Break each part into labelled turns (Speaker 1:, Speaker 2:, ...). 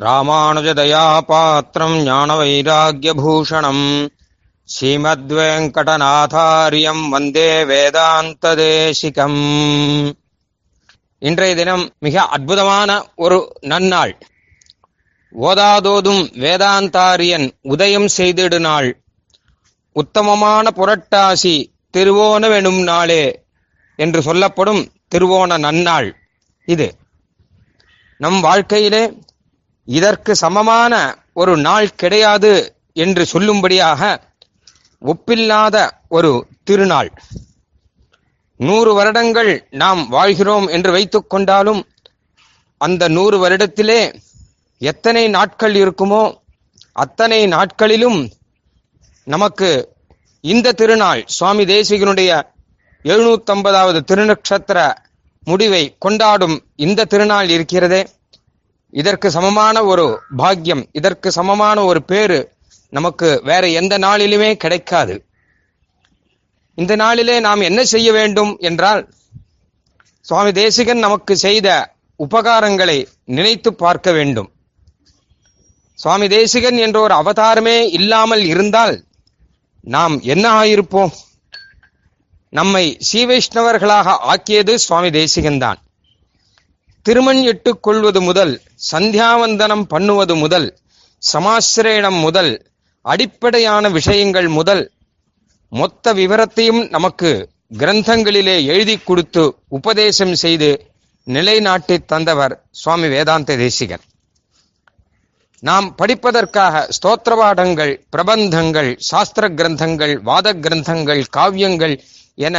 Speaker 1: ராமானுஜதயா பாத்திரம் ஞான ஸ்ரீமத்வேங்கடநாதாரியம் வந்தே வேதாந்ததேசிகம். இன்றைய தினம் மிக அற்புதமான ஒரு நன்னாள். ஓதாதோதும் வேதாந்தாரியன் உதயம் செய்திடு நாள் உத்தமமான புரட்டாசி திருவோணவெனும் நாளே என்று சொல்லப்படும் திருவோண நன்னாள் இது. நம் வாழ்க்கையிலே இதற்கு சமமான ஒரு நாள் கிடையாது என்று சொல்லும்படியாக ஒப்பில்லாத ஒரு திருநாள். நூறு வருடங்கள் நாம் வாழ்கிறோம் என்று வைத்துக் கொண்டாலும் அந்த நூறு வருடத்திலே எத்தனை நாட்கள் இருக்குமோ அத்தனை நாட்களிலும் நமக்கு இந்த திருநாள் சுவாமி தேசிகனுடைய எழுநூத்தம்பதாவது திருநக்ஷத்திர முடிவை கொண்டாடும் இந்த திருநாள் இருக்கிறதே. இதற்கு சமமான ஒரு பாக்கியம் இதற்கு சமமான ஒரு பேரு நமக்கு வேற எந்த நாளிலுமே கிடைக்காது. இந்த நாளிலே நாம் என்ன செய்ய வேண்டும் என்றால் சுவாமி தேசிகன் நமக்கு செய்த உபகாரங்களை நினைத்து பார்க்க வேண்டும். சுவாமி தேசிகன் என்ற ஒரு அவதாரமே இல்லாமல் இருந்தால் நாம் என்ன ஆயிருப்போம்? நம்மை சீவைஷ்ணவர்களாக ஆக்கியது சுவாமி தேசிகன் தான் திருமண் இட்டுக் கொள்வது முதல் சந்தியாவந்தனம் பண்ணுவது முதல் சமாசிரயணம் முதல் அடிப்படையான விஷயங்கள் முதல் மொத்த விவரத்தையும் நமக்கு கிரந்தங்களிலே எழுதி கொடுத்து உபதேசம் செய்து நிலைநாட்டி தந்தவர் சுவாமி வேதாந்த தேசிகன் நாம் படிப்பதற்காக ஸ்தோத்திரபாடங்கள் பிரபந்தங்கள் சாஸ்திர கிரந்தங்கள் வாத கிரந்தங்கள் காவியங்கள் என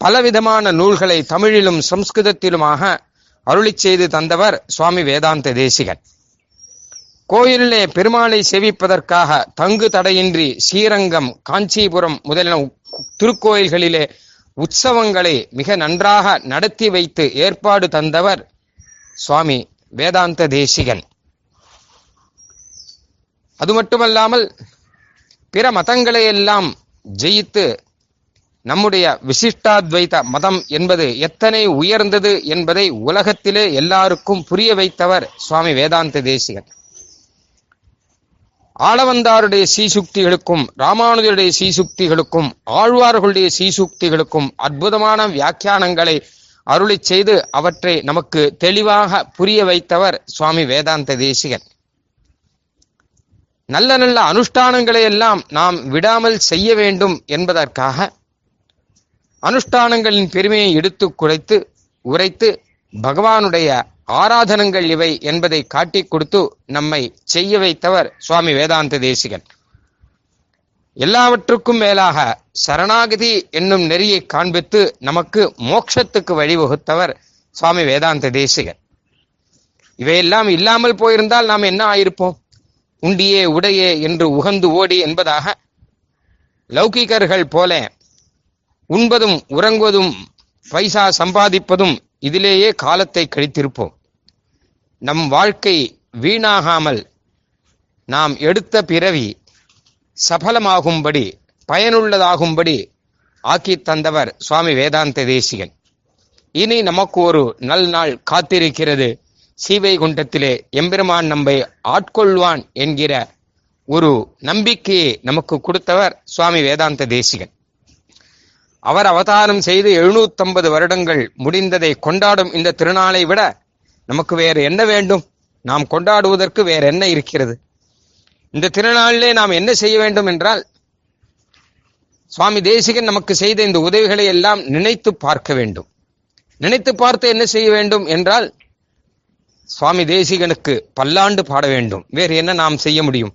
Speaker 1: பலவிதமான நூல்களை தமிழிலும் சம்ஸ்கிருதத்திலுமாக அருளி செய்து தந்தவர் சுவாமி வேதாந்த தேசிகன். கோயிலிலே பெருமாளை சேவிப்பதற்காக தங்கு தடையின்றி ஸ்ரீரங்கம் காஞ்சிபுரம் முதலின திருக்கோயில்களிலே உற்சவங்களை மிக நன்றாக நடத்தி வைத்து ஏற்பாடு தந்தவர் சுவாமி வேதாந்த தேசிகன். அது மட்டுமல்லாமல் பிற மதங்களை எல்லாம் ஜெயித்து நம்முடைய விசிஷ்டாத்வைத மதம் என்பது எத்தனை உயர்ந்தது என்பதை உலகத்திலே எல்லாருக்கும் புரிய வைத்தவர் சுவாமி வேதாந்த தேசிகன். ஆளவந்தாருடைய சீசுக்திகளுக்கும் ராமானுஜருடைய சீசுக்திகளுக்கும் ஆழ்வார்களுடைய சீசுக்திகளுக்கும் அற்புதமான வியாக்கியானங்களை அருளி செய்து அவற்றை நமக்கு தெளிவாக புரிய வைத்தவர் சுவாமி வேதாந்த தேசிகன். நல்ல நல்ல அனுஷ்டானங்களை எல்லாம் நாம் விடாமல் செய்ய வேண்டும் என்பதற்காக அனுஷ்டானங்களின் பெருமையை எடுத்து குறைத்து உரைத்து பகவானுடைய ஆராதனங்கள் இவை என்பதை காட்டிக் கொடுத்து நம்மை செய்ய வைத்தவர் சுவாமி வேதாந்த தேசிகன். எல்லாவற்றுக்கும் மேலாக சரணாகதி என்னும் நெறியை காண்பித்து நமக்கு மோட்சத்துக்கு வழிவகுத்தவர் சுவாமி வேதாந்த தேசிகன். இவையெல்லாம் இல்லாமல் போயிருந்தால் நாம் என்ன ஆயிருப்போம்? உண்டியே உடையே என்று உகந்து ஓடி என்பதாக லௌகிகர்கள் போல உண்பதும் உறங்குவதும் பைசா சம்பாதிப்பதும் இதிலேயே காலத்தை கழித்திருப்போம். நம் வாழ்க்கை வீணாகாமல் நாம் எடுத்த பிறவி சபலமாகும்படி பயனுள்ளதாகும்படி ஆக்கி தந்தவர் சுவாமி வேதாந்த தேசிகன். இனி நமக்கு ஒரு நல் நாள் காத்திருக்கிறது. சீவைகுண்டத்திலே எம்பெருமான் நம்மை ஆட்கொள்வான் என்கிற ஒரு நம்பிக்கையை நமக்கு கொடுத்தவர் சுவாமி வேதாந்த தேசிகன். அவர் அவதாரம் செய்து எழுநூத்தம்பது வருடங்கள் முடிந்ததை கொண்டாடும் இந்த திருநாளை விட நமக்கு வேறு என்ன வேண்டும்? நாம் கொண்டாடுவதற்கு வேற என்ன இருக்கிறது? இந்த திருநாளிலே நாம் என்ன செய்ய வேண்டும் என்றால் சுவாமி தேசிகன் நமக்கு செய்த இந்த உதவிகளை எல்லாம் நினைத்து பார்க்க வேண்டும். நினைத்து பார்த்து என்ன செய்ய வேண்டும் என்றால் சுவாமி தேசிகனுக்கு பல்லாண்டு பாட வேண்டும். வேறு என்ன நாம் செய்ய முடியும்?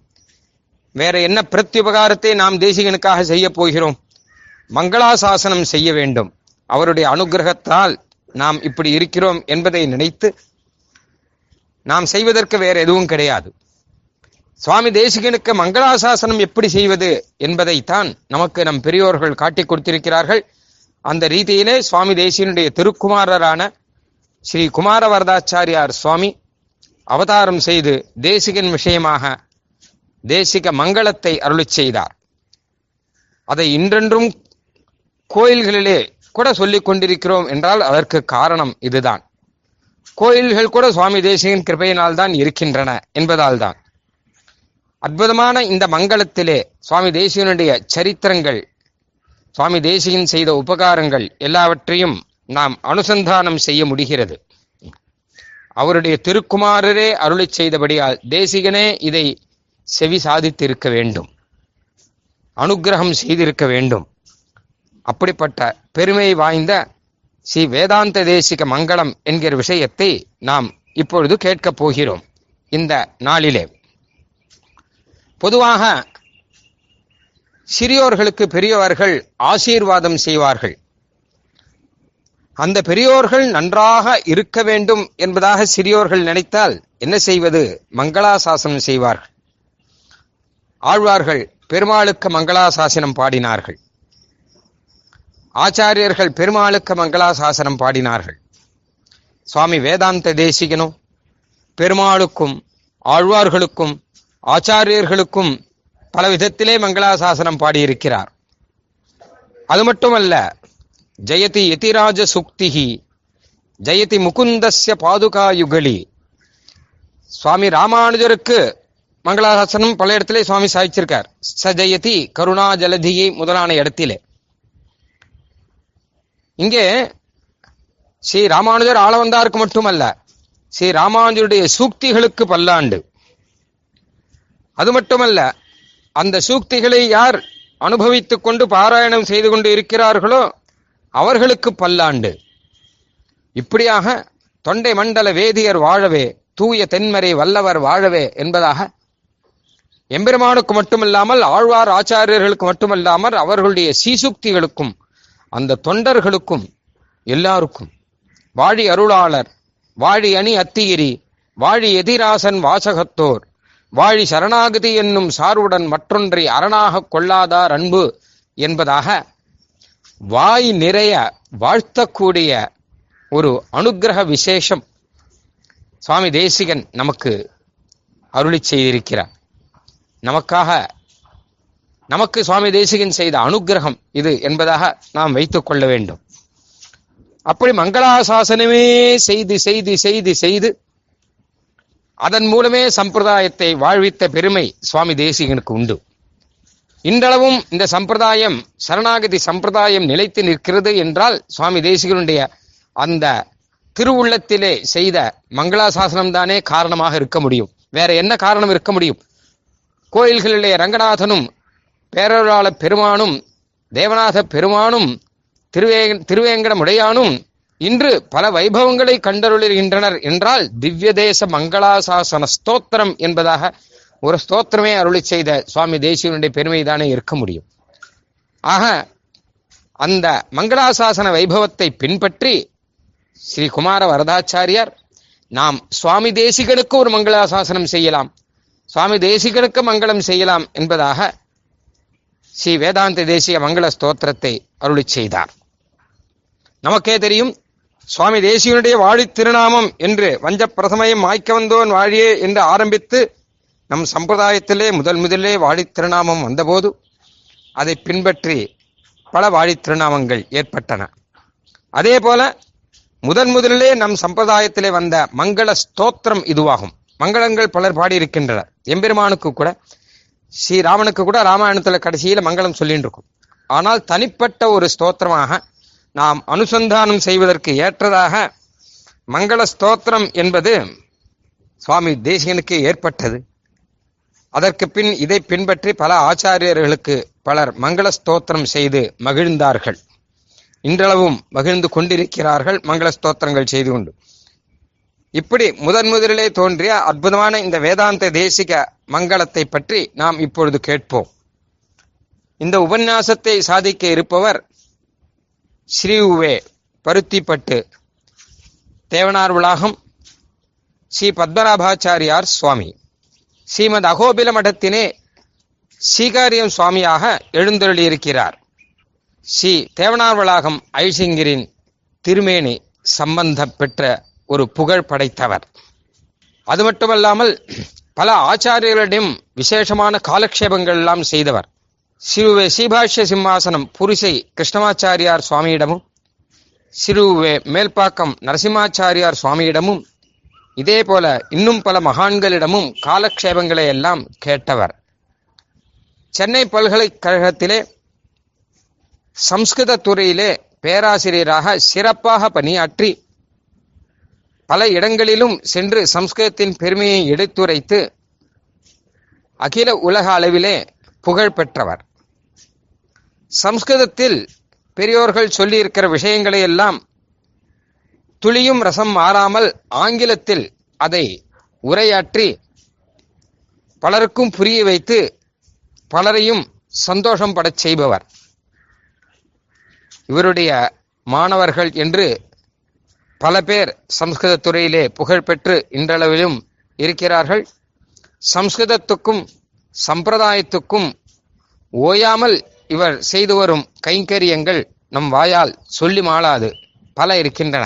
Speaker 1: வேற என்ன பிரத்யுபகாரத்தை நாம் தேசிகனுக்காக செய்ய போகிறோம்? மங்களாசாசனம் செய்ய வேண்டும். அவருடைய அனுகிரகத்தால் நாம் இப்படி இருக்கிறோம் என்பதை நினைத்து நாம் செய்வதற்கு வேற எதுவும் கிடையாது. சுவாமி தேசிகனுக்கு மங்களாசாசனம் எப்படி செய்வது என்பதைத்தான் நமக்கு நம் பெரியோர்கள் காட்டிக் கொடுத்திருக்கிறார்கள். அந்த ரீதியிலே சுவாமி தேசியனுடைய திருக்குமாரரான ஸ்ரீ குமாரவரதாச்சாரியார் சுவாமி அவதாரம் செய்து தேசிகன் விஷயமாக தேசிக மங்களத்தை அருளி செய்தார். அதை இன்றென்றும் கோயில்களிலே கூட சொல்லிக் கொண்டிருக்கிறோம் என்றால் அதற்கு காரணம் இதுதான். கோயில்கள் கூட சுவாமி தேசிகன் கிருபையினால் தான் இருக்கின்றன என்பதால் தான். அற்புதமான இந்த மங்களத்திலே சுவாமி தேசிகனுடைய சரித்திரங்கள் சுவாமி தேசிகன் செய்த உபகாரங்கள் எல்லாவற்றையும் நாம் அனுசந்தானம் செய்ய முடிகிறது. அவருடைய திருக்குமாரரே அருளை செய்தபடியால் தேசிகனே இதை செவி சாதித்திருக்க வேண்டும். அனுகிரகம் செய்திருக்க வேண்டும். அப்படிப்பட்ட பெருமை வாய்ந்த ஸ்ரீ வேதாந்த தேசிக மங்களம் என்கிற விஷயத்தை நாம் இப்பொழுது கேட்கப் போகிறோம் இந்த நாளிலே. பொதுவாக சிறியோர்களுக்கு பெரியவர்கள் ஆசீர்வாதம் செய்வார்கள். அந்த பெரியோர்கள் நன்றாக இருக்க வேண்டும் என்பதாக சிறியோர்கள் நினைத்தால் என்ன செய்வது? மங்களாசாசனம் செய்வார்கள். ஆழ்வார்கள் பெருமாளுக்கு மங்களாசாசனம் பாடினார்கள். ஆச்சாரியர்கள் பெருமாளுக்கு மங்களாசாசனம் பாடினார்கள். சுவாமி வேதாந்த தேசிகனும் பெருமாளுக்கும் ஆழ்வார்களுக்கும் ஆச்சாரியர்களுக்கும் பல விதத்திலே மங்களாசாசனம் பாடியிருக்கிறார். அது மட்டுமல்ல ஜெயதி யதிராஜ சுக்திகி ஜெயதி முகுந்தஸ்ய பாதுகாயுகளி. சுவாமி ராமானுஜருக்கு மங்களாசாசனம் பல இடத்திலே சுவாமி சாதிச்சிருக்கார் ச ஜெயதி கருணா ஜலதியை முதலான இடத்திலே. இங்கே ஸ்ரீ ராமானுஜர் ஆளவந்தாருக்கு மட்டுமல்ல ஸ்ரீ ராமானுஜருடைய சூக்திகளுக்கு பல்லாண்டு. அது மட்டுமல்ல அந்த சூக்திகளை யார் அனுபவித்துக் கொண்டு பாராயணம் செய்து கொண்டு இருக்கிறார்களோ அவர்களுக்கு பல்லாண்டு. இப்படியாக தொண்டை மண்டல வேதியர் வாழவே தூய தென்மறை வல்லவர் வாழவே என்பதாக எம்பெருமானுக்கு மட்டுமல்லாமல் ஆழ்வார் ஆச்சாரியர்களுக்கு மட்டுமல்லாமல் அவர்களுடைய சீசுக்திகளுக்கும் அந்த தொண்டர்களுக்கும் எல்லாருக்கும் வாழி அருளாளர் வாழி அணி அத்திகிரி வாழி எதிராசன் வாசகத்தோர் வாழி சரணாகதி என்னும் சார்வுடன் மற்றொன்றை அரணாக கொள்ளாதார் அன்பு என்பதாக வாய் நிறைய வாழ்த்தக்கூடிய ஒரு அனுக்கிரக விசேஷம் சுவாமி தேசிகன் நமக்கு அருளி செய்திருக்கிறார். நமக்காக நமக்கு சுவாமி தேசிகன் செய்த அனுக்கிரகம் இது என்பதாக நாம் வைத்துக் கொள்ள வேண்டும். அப்படி மங்களாசாசனமே செய்து செய்து செய்து செய்து அதன் மூலமே சம்பிரதாயத்தை வாழ்வித்த பெருமை சுவாமி தேசிகனுக்கு உண்டு. இன்றளவும் இந்த சம்பிரதாயம் சரணாகதி சம்பிரதாயம் நிலைத்து நிற்கிறது என்றால் சுவாமி தேசிகனுடைய அந்த திருவுள்ளத்திலே செய்த மங்களாசாசனம் தானே காரணமாக இருக்க முடியும். வேற என்ன காரணம் இருக்க முடியும்? கோயில்களிலே ரங்கநாதனும் பேரொருளாள பெருமானும் தேவநாத பெருமானும் திருவே திருவேங்கடமுடையானும் இன்று பல வைபவங்களை கண்டருளுகின்றனர் என்றால் திவ்ய தேச மங்களாசாசன ஸ்தோத்திரம் என்பதாக ஒரு ஸ்தோத்திரமே அருளி செய்த சுவாமி தேசியனுடைய பெருமைதானே இருக்க முடியும். ஆக அந்த மங்களாசாசன வைபவத்தை பின்பற்றி ஸ்ரீ குமார வரதாச்சாரியார் நாம் சுவாமி தேசிகனுக்கு ஒரு மங்களாசாசனம் செய்யலாம் சுவாமி தேசிகனுக்கு மங்களம் செய்யலாம் என்பதாக ஸ்ரீ வேதாந்த தேசிய மங்கள ஸ்தோத்திரத்தை அருளி செய்தார். நமக்கே தெரியும் சுவாமி தேசியனுடைய வாழி திருநாமம் என்று வஞ்ச பிரசமயம் மாய்க்க வந்தோன் வாழியே என்று ஆரம்பித்து நம் சம்பிரதாயத்திலே முதல் முதலே வாழி திருநாமம் வந்தபோது அதை பின்பற்றி பல வாழி திருநாமங்கள் ஏற்பட்டன. அதே போல முதன் முதலிலே நம் சம்பிரதாயத்திலே வந்த மங்கள ஸ்தோத்திரம் இதுவாகும். மங்களங்கள் பலர் பாடியிருக்கின்றனர். எம்பெருமானுக்கு கூட ஸ்ரீராமனுக்கு கூட ராமாயணத்துல கடைசியில மங்களம் சொல்லிட்டு இருக்கும். ஆனால் தனிப்பட்ட ஒரு ஸ்தோத்திரமாக நாம் அனுசந்தானம் செய்வதற்கு ஏற்றதாக மங்கள ஸ்தோத்திரம் என்பது சுவாமி தேசிகனுக்கு ஏற்பட்டது. அதற்கு பின் இதை பின்பற்றி பல ஆச்சாரியர்களுக்கு பலர் மங்கள ஸ்தோத்திரம் செய்து மகிழ்ந்தார்கள். இன்றளவும் மகிழ்ந்து கொண்டிருக்கிறார்கள் மங்கள ஸ்தோத்திரங்கள் செய்து கொண்டு. இப்படி முதன் முதலிலே தோன்றிய அற்புதமான இந்த வேதாந்த தேசிக மங்களத்தை பற்றி நாம் இப்பொழுது கேட்போம். இந்த உபன்யாசத்தை சாதிக்க இருப்பவர் ஸ்ரீ உவே பருத்திப்பட்டு தேவனார் விளாகம் ஸ்ரீ பத்மநாபாச்சாரியார் சுவாமி. ஸ்ரீமத் அகோபில மடத்தினே ஸ்ரீகாரியம் சுவாமியாக எழுந்தருளியிருக்கிறார். ஸ்ரீ தேவனார் வளாகம் ஐசிங்கிரின் திருமேனி சம்பந்த பெற்ற ஒரு புகழ் படைத்தவர். அது மட்டுமல்லாமல் பல ஆச்சாரியர்களிடம் விசேஷமான காலக்ஷேபங்கள் எல்லாம் செய்தவர். சிறுவே ஸ்ரீபாஷ்ய சிம்மாசனம் புரிசை கிருஷ்ணமாச்சாரியார் சுவாமியிடமும் சிறுவே மேல்பாக்கம் நரசிம்மாச்சாரியார் சுவாமியிடமும் இதே போல இன்னும் பல மகான்களிடமும் காலக்ஷேபங்களை எல்லாம் கேட்டவர். சென்னை பல்கலைக்கழகத்திலே சம்ஸ்கிருத துறையிலே பேராசிரியராக சிறப்பாக பணியாற்றி பல இடங்களிலும் சென்று சம்ஸ்கிருதத்தின் பெருமையை எடுத்துரைத்து அகில உலக அளவிலே புகழ் பெற்றவர். சம்ஸ்கிருதத்தில் பெரியோர்கள் சொல்லியிருக்கிற விஷயங்களை எல்லாம் துளியும் ரசம் மாறாமல் ஆங்கிலத்தில் அதை உரையாற்றி பலருக்கும் புரிய வைத்து பலரையும் சந்தோஷம் படச் செய்பவர். இவருடைய மாணவர்கள் என்று பல பேர் சம்ஸ்கிருத துறையிலே புகழ்பெற்று இன்றளவிலும் இருக்கிறார்கள். சம்ஸ்கிருதத்துக்கும் சம்பிரதாயத்துக்கும் ஓயாமல் இவர் செய்து வரும் கைங்கரியங்கள் நம் வாயால் சொல்லி மாளாது. பல இருக்கின்றன.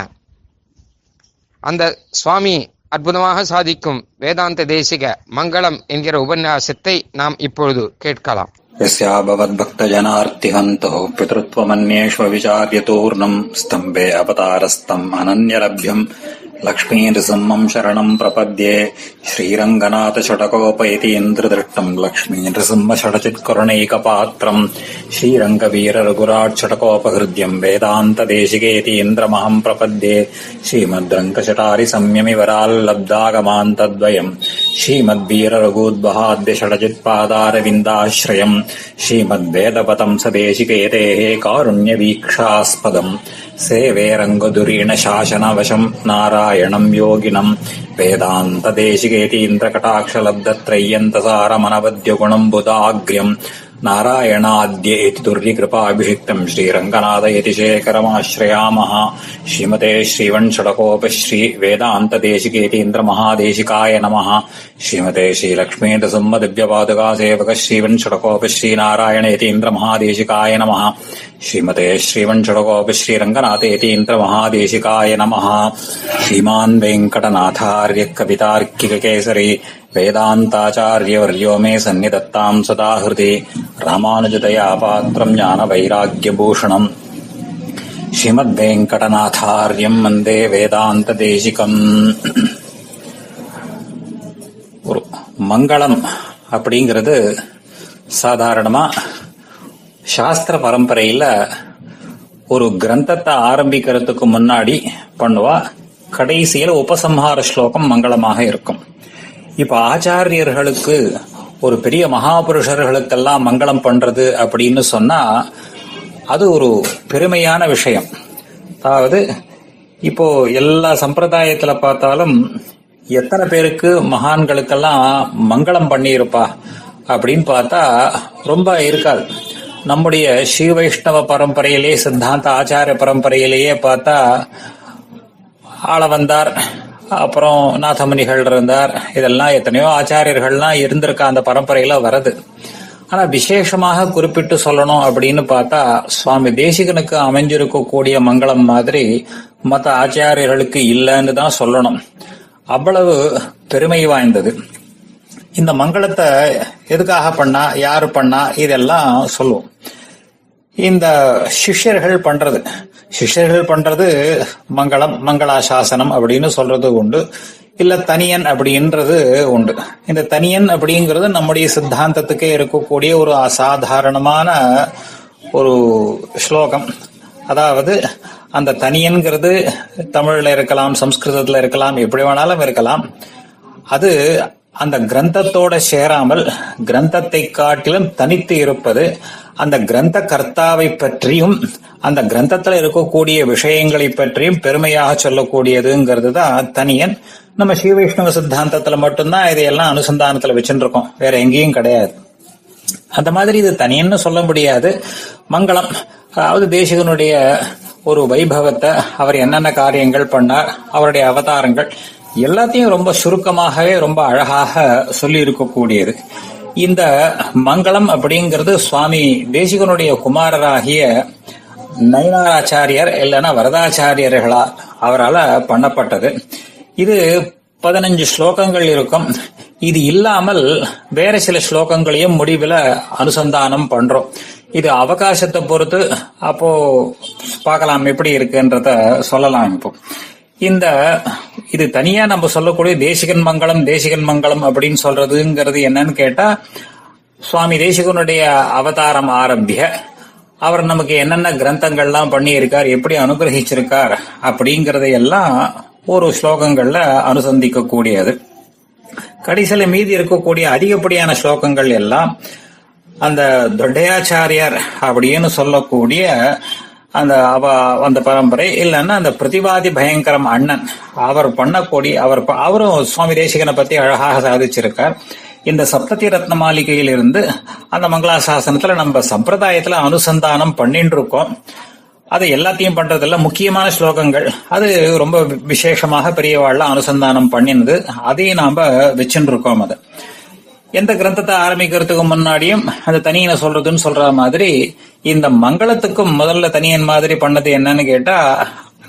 Speaker 1: அந்த சுவாமி அற்புதமாக சாதிக்கும் வேதாந்த தேசிக மங்களம் என்கிற உபன்யாசத்தை நாம் இப்பொழுது கேட்கலாம்.
Speaker 2: यस्याभवद्भक्तजनार्तिहन्तः पितृत्वमन्येष्वविचार्यतूर्णम् स्तम्भे अवतारस्तम् अनन्यलभ्यम् लक्ष्मीनृसिंहम् शरणम् प्रपद्ये श्रीरङ्गनाथषटकोपयतीन्द्रदृष्टम् लक्ष्मीनृसिंहषटचित्करुणैकपात्रम् श्रीरङ्गवीररघुराट्षटकोपहृद्यम् वेदान्तदेशिकेतीन्द्रमहम् प्रपद्ये श्रीमद्रङ्कशटारिसंयमिवराल्लब्धागमान्तद्वयम् श्रीमद्वीररघूद्वहाद्यषडजित्पादारविन्दाश्रयम् श्रीमद्वेदपतम् सदेशिकेतेः कारुण्यवीक्षास्पदम् सेवे रङ्गदुरीण शासनवशम् नारायणम् योगिनम् वेदान्तदेशिकेतीन्द्रकटाक्षलब्धत्रय्यन्तसारमनवद्यगुणम् बुधाग्र्यम् नारायणाद्य इति दुर्यकृपाभिषिक्तम् श्रीरङ्गनाथ इति शेखरमाश्रयामः श्रीमते श्रीवन्षडकोपश्री वेदान्तदेशिकेतीन्द्रमहादेशिकाय नमः श्रीमते श्रीलक्ष्मीनृसिंहदिव्यपादुका सेवक श्रीवन्षडकोपश्रीनारायण यतीन्द्रमहादेशिकाय नमः श्रीमते श्रीवन्षडकोपश्रीरङ्गनाथ यतीन्द्रमहादेशिकाय नमः श्रीमान् वेङ्कटनाथार्य कवितार्किककेसरी वेदान्ताचार्यवर्यो मे सन्निधत्ताम् सदा हृदि रामानुजतया पात्रम् ज्ञानवैराग्यभूषणम् श्रीमद्वेङ्कटनाथार्यम् वन्दे வேதாந்ததேசிகம் ஒரு மங்களம் அப்படிங்கிறது சாதாரணமா சாஸ்திர பரம்பரையில ஒரு கிரந்தத்தை ஆரம்பிக்கிறதுக்கு முன்னாடி பண்ணுவா கடைசியில உபசம்ஹார ஸ்லோகம் மங்களமாக இருக்கும் இப்ப ஆச்சாரியர்களுக்கு ஒரு பெரிய மகாபுருஷர்களுக்கெல்லாம் மங்களம் பண்றது அப்படின்னு சொன்னா அது ஒரு பெருமையான விஷயம். அதாவது இப்போ எல்லா சம்பிரதாயத்துல பார்த்தாலும் எத்தனை பேருக்கு மகான்களுக்கெல்லாம் மங்களம் பண்ணியிருப்பா அப்படின்னு பார்த்தா ரொம்ப இருக்காது. நம்முடைய ஸ்ரீ வைஷ்ணவ பரம்பரையிலேயே சித்தாந்த ஆச்சார பரம்பரையிலேயே பார்த்தா ஆள வந்தார். அப்புறம் நாதமுனிகள் இருந்தார். இதெல்லாம் எத்தனையோ ஆச்சாரியர்கள்லாம் இருந்திருக்க அந்த பரம்பரையில வருது. ஆனா விசேஷமாக குறிப்பிட்டு சொல்லணும் அப்படின்னு பார்த்தா சுவாமி தேசிகனுக்கு அமைஞ்சிருக்கக்கூடிய மங்களம் மாதிரி மற்ற ஆச்சாரியர்களுக்கு இல்லைன்னு தான் சொல்லணும். அவ்வளவு பெருமை வாய்ந்தது. இந்த மங்களத்தை எதுக்காக பண்ணா யாரு பண்ணா இதெல்லாம் சொல்லுவோம். இந்த சிஷ்யர்கள் பண்றது. சிஷ்யர்கள் பண்றது மங்களம் மங்களாசாசனம் அப்படின்னு சொல்றது உண்டு. இல்ல தனியன் அப்படின்றது உண்டு. இந்த தனியன் அப்படிங்கிறது நம்முடைய சித்தாந்தத்துக்கே இருக்கக்கூடிய ஒரு அசாதாரணமான ஒரு ஸ்லோகம். அதாவது அந்த தனியன்கிறது தமிழ்ல இருக்கலாம் சம்ஸ்கிருதத்துல இருக்கலாம் எப்படி வேணாலும் இருக்கலாம். அது அந்த கிரந்தத்தோட சேராமல் கிரந்தத்தை காட்டிலும் தனித்து இருப்பது அந்த கிரந்த கர்த்தாவை பற்றியும் அந்த கிரந்தத்துல இருக்கக்கூடிய விஷயங்களை பற்றியும் பெருமையாக சொல்லக்கூடியதுங்கிறது தான் தனியன். நம்ம ஸ்ரீ வைஷ்ணவ சித்தாந்தத்துல மட்டும்தான் இதையெல்லாம் அனுசந்தானத்துல வச்சுருக்கோம் வேற எங்கேயும் கிடையாது. அந்த மாதிரி இது தனியன்னு சொல்ல முடியாது. மங்களம். அதாவது தேசிகனுடைய ஒரு வைபவத்தை அவர் என்னென்ன காரியங்கள் பண்ணார் அவருடைய அவதாரங்கள் எல்லாத்தையும் ரொம்ப சுருக்கமாகவே ரொம்ப அழகாக சொல்லி இருக்கக்கூடியது இந்த மங்களம் அப்படிங்கிறது சுவாமி தேசிகனுடைய குமாரராகிய நயனாராச்சாரியர் இல்லைன்னா வரதாச்சாரியர்களா அவரால் பண்ணப்பட்டது. இது பதினஞ்சு ஸ்லோகங்கள் இருக்கும். இது இல்லாமல் வேற சில ஸ்லோகங்களையும் முடிவில் அனுசந்தானம் பண்றோம். இது அவகாசத்தை பொறுத்து அப்போ பார்க்கலாம் எப்படி இருக்குன்றத சொல்லலாம் இப்போ. இந்த இது தனியா நம்ம சொல்லக்கூடிய தேசிகன் மங்கலம் தேசிகன் மங்கலம் அப்படின்னு சொல்றதுங்கிறது என்னன்னு கேட்டா சுவாமி தேசிகனுடைய அவதாரம் ஆரம்பிய அவர் நமக்கு என்னென்ன கிரந்தங்கள்லாம் பண்ணியிருக்கார் எப்படி அனுகிரகிச்சிருக்கார் அப்படிங்கறதையெல்லாம் ஒரு ஸ்லோகங்கள்ல அனுசந்திக்க கூடியது கடைசியில மீதி இருக்கக்கூடிய அதிகப்படியான ஸ்லோகங்கள் எல்லாம் அந்த தொட்டையாச்சாரியார் அப்படின்னு சொல்லக்கூடிய அந்த அவ அந்த பரம்பரை. இல்லைன்னா அந்த பிரதிவாதி பயங்கரம் அண்ணன். அவர் பண்ணக்கூடிய அவர் அவரும் சுவாமி தேசிகனை பத்தி அழகாக சாதிச்சிருக்கார். இந்த சப்ததி ரத்ன மாளிகையில் இருந்து அந்த மங்களாசாசனத்துல நம்ம சம்பிரதாயத்துல அனுசந்தானம் பண்ணிட்டு இருக்கோம் அது எல்லாத்தையும் பண்றதில்ல. முக்கியமான ஸ்லோகங்கள். அது ரொம்ப விசேஷமாக பெரியவாழ்ல அனுசந்தானம் பண்ணினது. அதையும் நாம வச்சுட்டு இருக்கோம் அதை. எந்த கிரந்தத்தை ஆரம்பிக்கிறதுக்கு முன்னாடியும் அந்த தனியனை சொல்றதுன்னு சொல்ற மாதிரி இந்த மங்களத்துக்கும் முதல்ல தனியன் மாதிரி பண்ணது என்னன்னு கேட்டா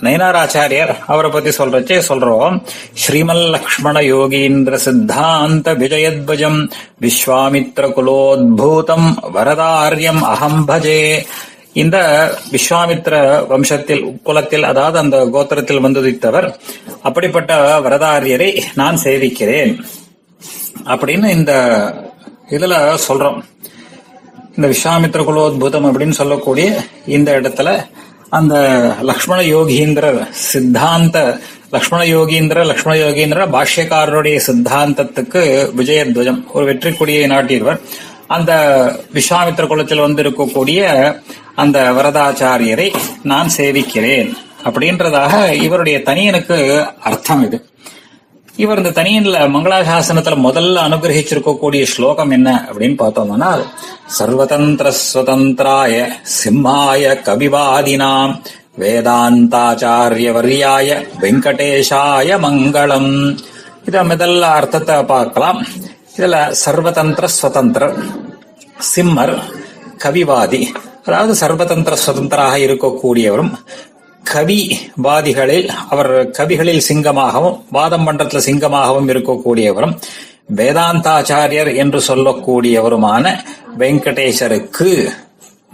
Speaker 2: நயனாராச்சாரியர் அவரை பத்தி சொல்றச்சே சொல்றோம். ஸ்ரீமல் லக்ஷ்மண யோகீந்திர சித்தாந்த விஜயத்வஜம் விஸ்வாமித்ர குலோத்பூதம் வரதாரியம் அகம் பஜே. இந்த விஸ்வாமித்ர வம்சத்தில் குலத்தில் அதாவது அந்த கோத்திரத்தில் வந்துதித்தவர் அப்படிப்பட்ட வரதாரியரை நான் சேவிக்கிறேன். அப்படின்னு இந்த இதுல சொல்றோம். இந்த விஸ்வாமித்திர குலோத்பூதம் அப்படின்னு சொல்லக்கூடிய இந்த இடத்துல அந்த லக்ஷ்மண யோகீந்திர சித்தாந்த லக்ஷ்மண யோகீந்திர லக்ஷ்மண யோகீந்திர பாஷ்யக்காரருடைய சித்தாந்தத்துக்கு விஜயத்வஜம் ஒரு வெற்றி கொடியை நாட்டியவர். அந்த விஸ்வாமித்திர குலத்தில் வந்திருக்கக்கூடிய அந்த வரதாச்சாரியரை நான் சேவிக்கிறேன் அப்படின்றதாக இவருடைய தனியனுக்கு அர்த்தம் இது. இவர் இந்த தனியன்ல மங்களாசாசனத்துல முதல்ல அனுகிரகிச்சிருக்கக்கூடிய ஸ்லோகம் என்ன அப்படின்னு பார்த்தோம்னா சர்வதந்திர சுதந்திராய சிம்மாய கவிவாதினாம் வேதாந்தாச்சாரிய வரியாய வெங்கடேஷாய மங்களம். இத முதல்ல அர்த்தத்தை பார்க்கலாம். இதுல சர்வதந்திர சுதந்திர சிம்மர் கவிவாதி அதாவது சர்வதந்திர சுதந்திராக இருக்கக்கூடியவரும் கவிவாதிகளில் அவர் கவிகளில் சிங்கமாகவும் வாதம் மன்றத்தில் சிங்கமாகவும் இருக்கக்கூடியவரும் வேதாந்தாச்சாரியர் என்று சொல்லக்கூடியவருமான வெங்கடேசருக்கு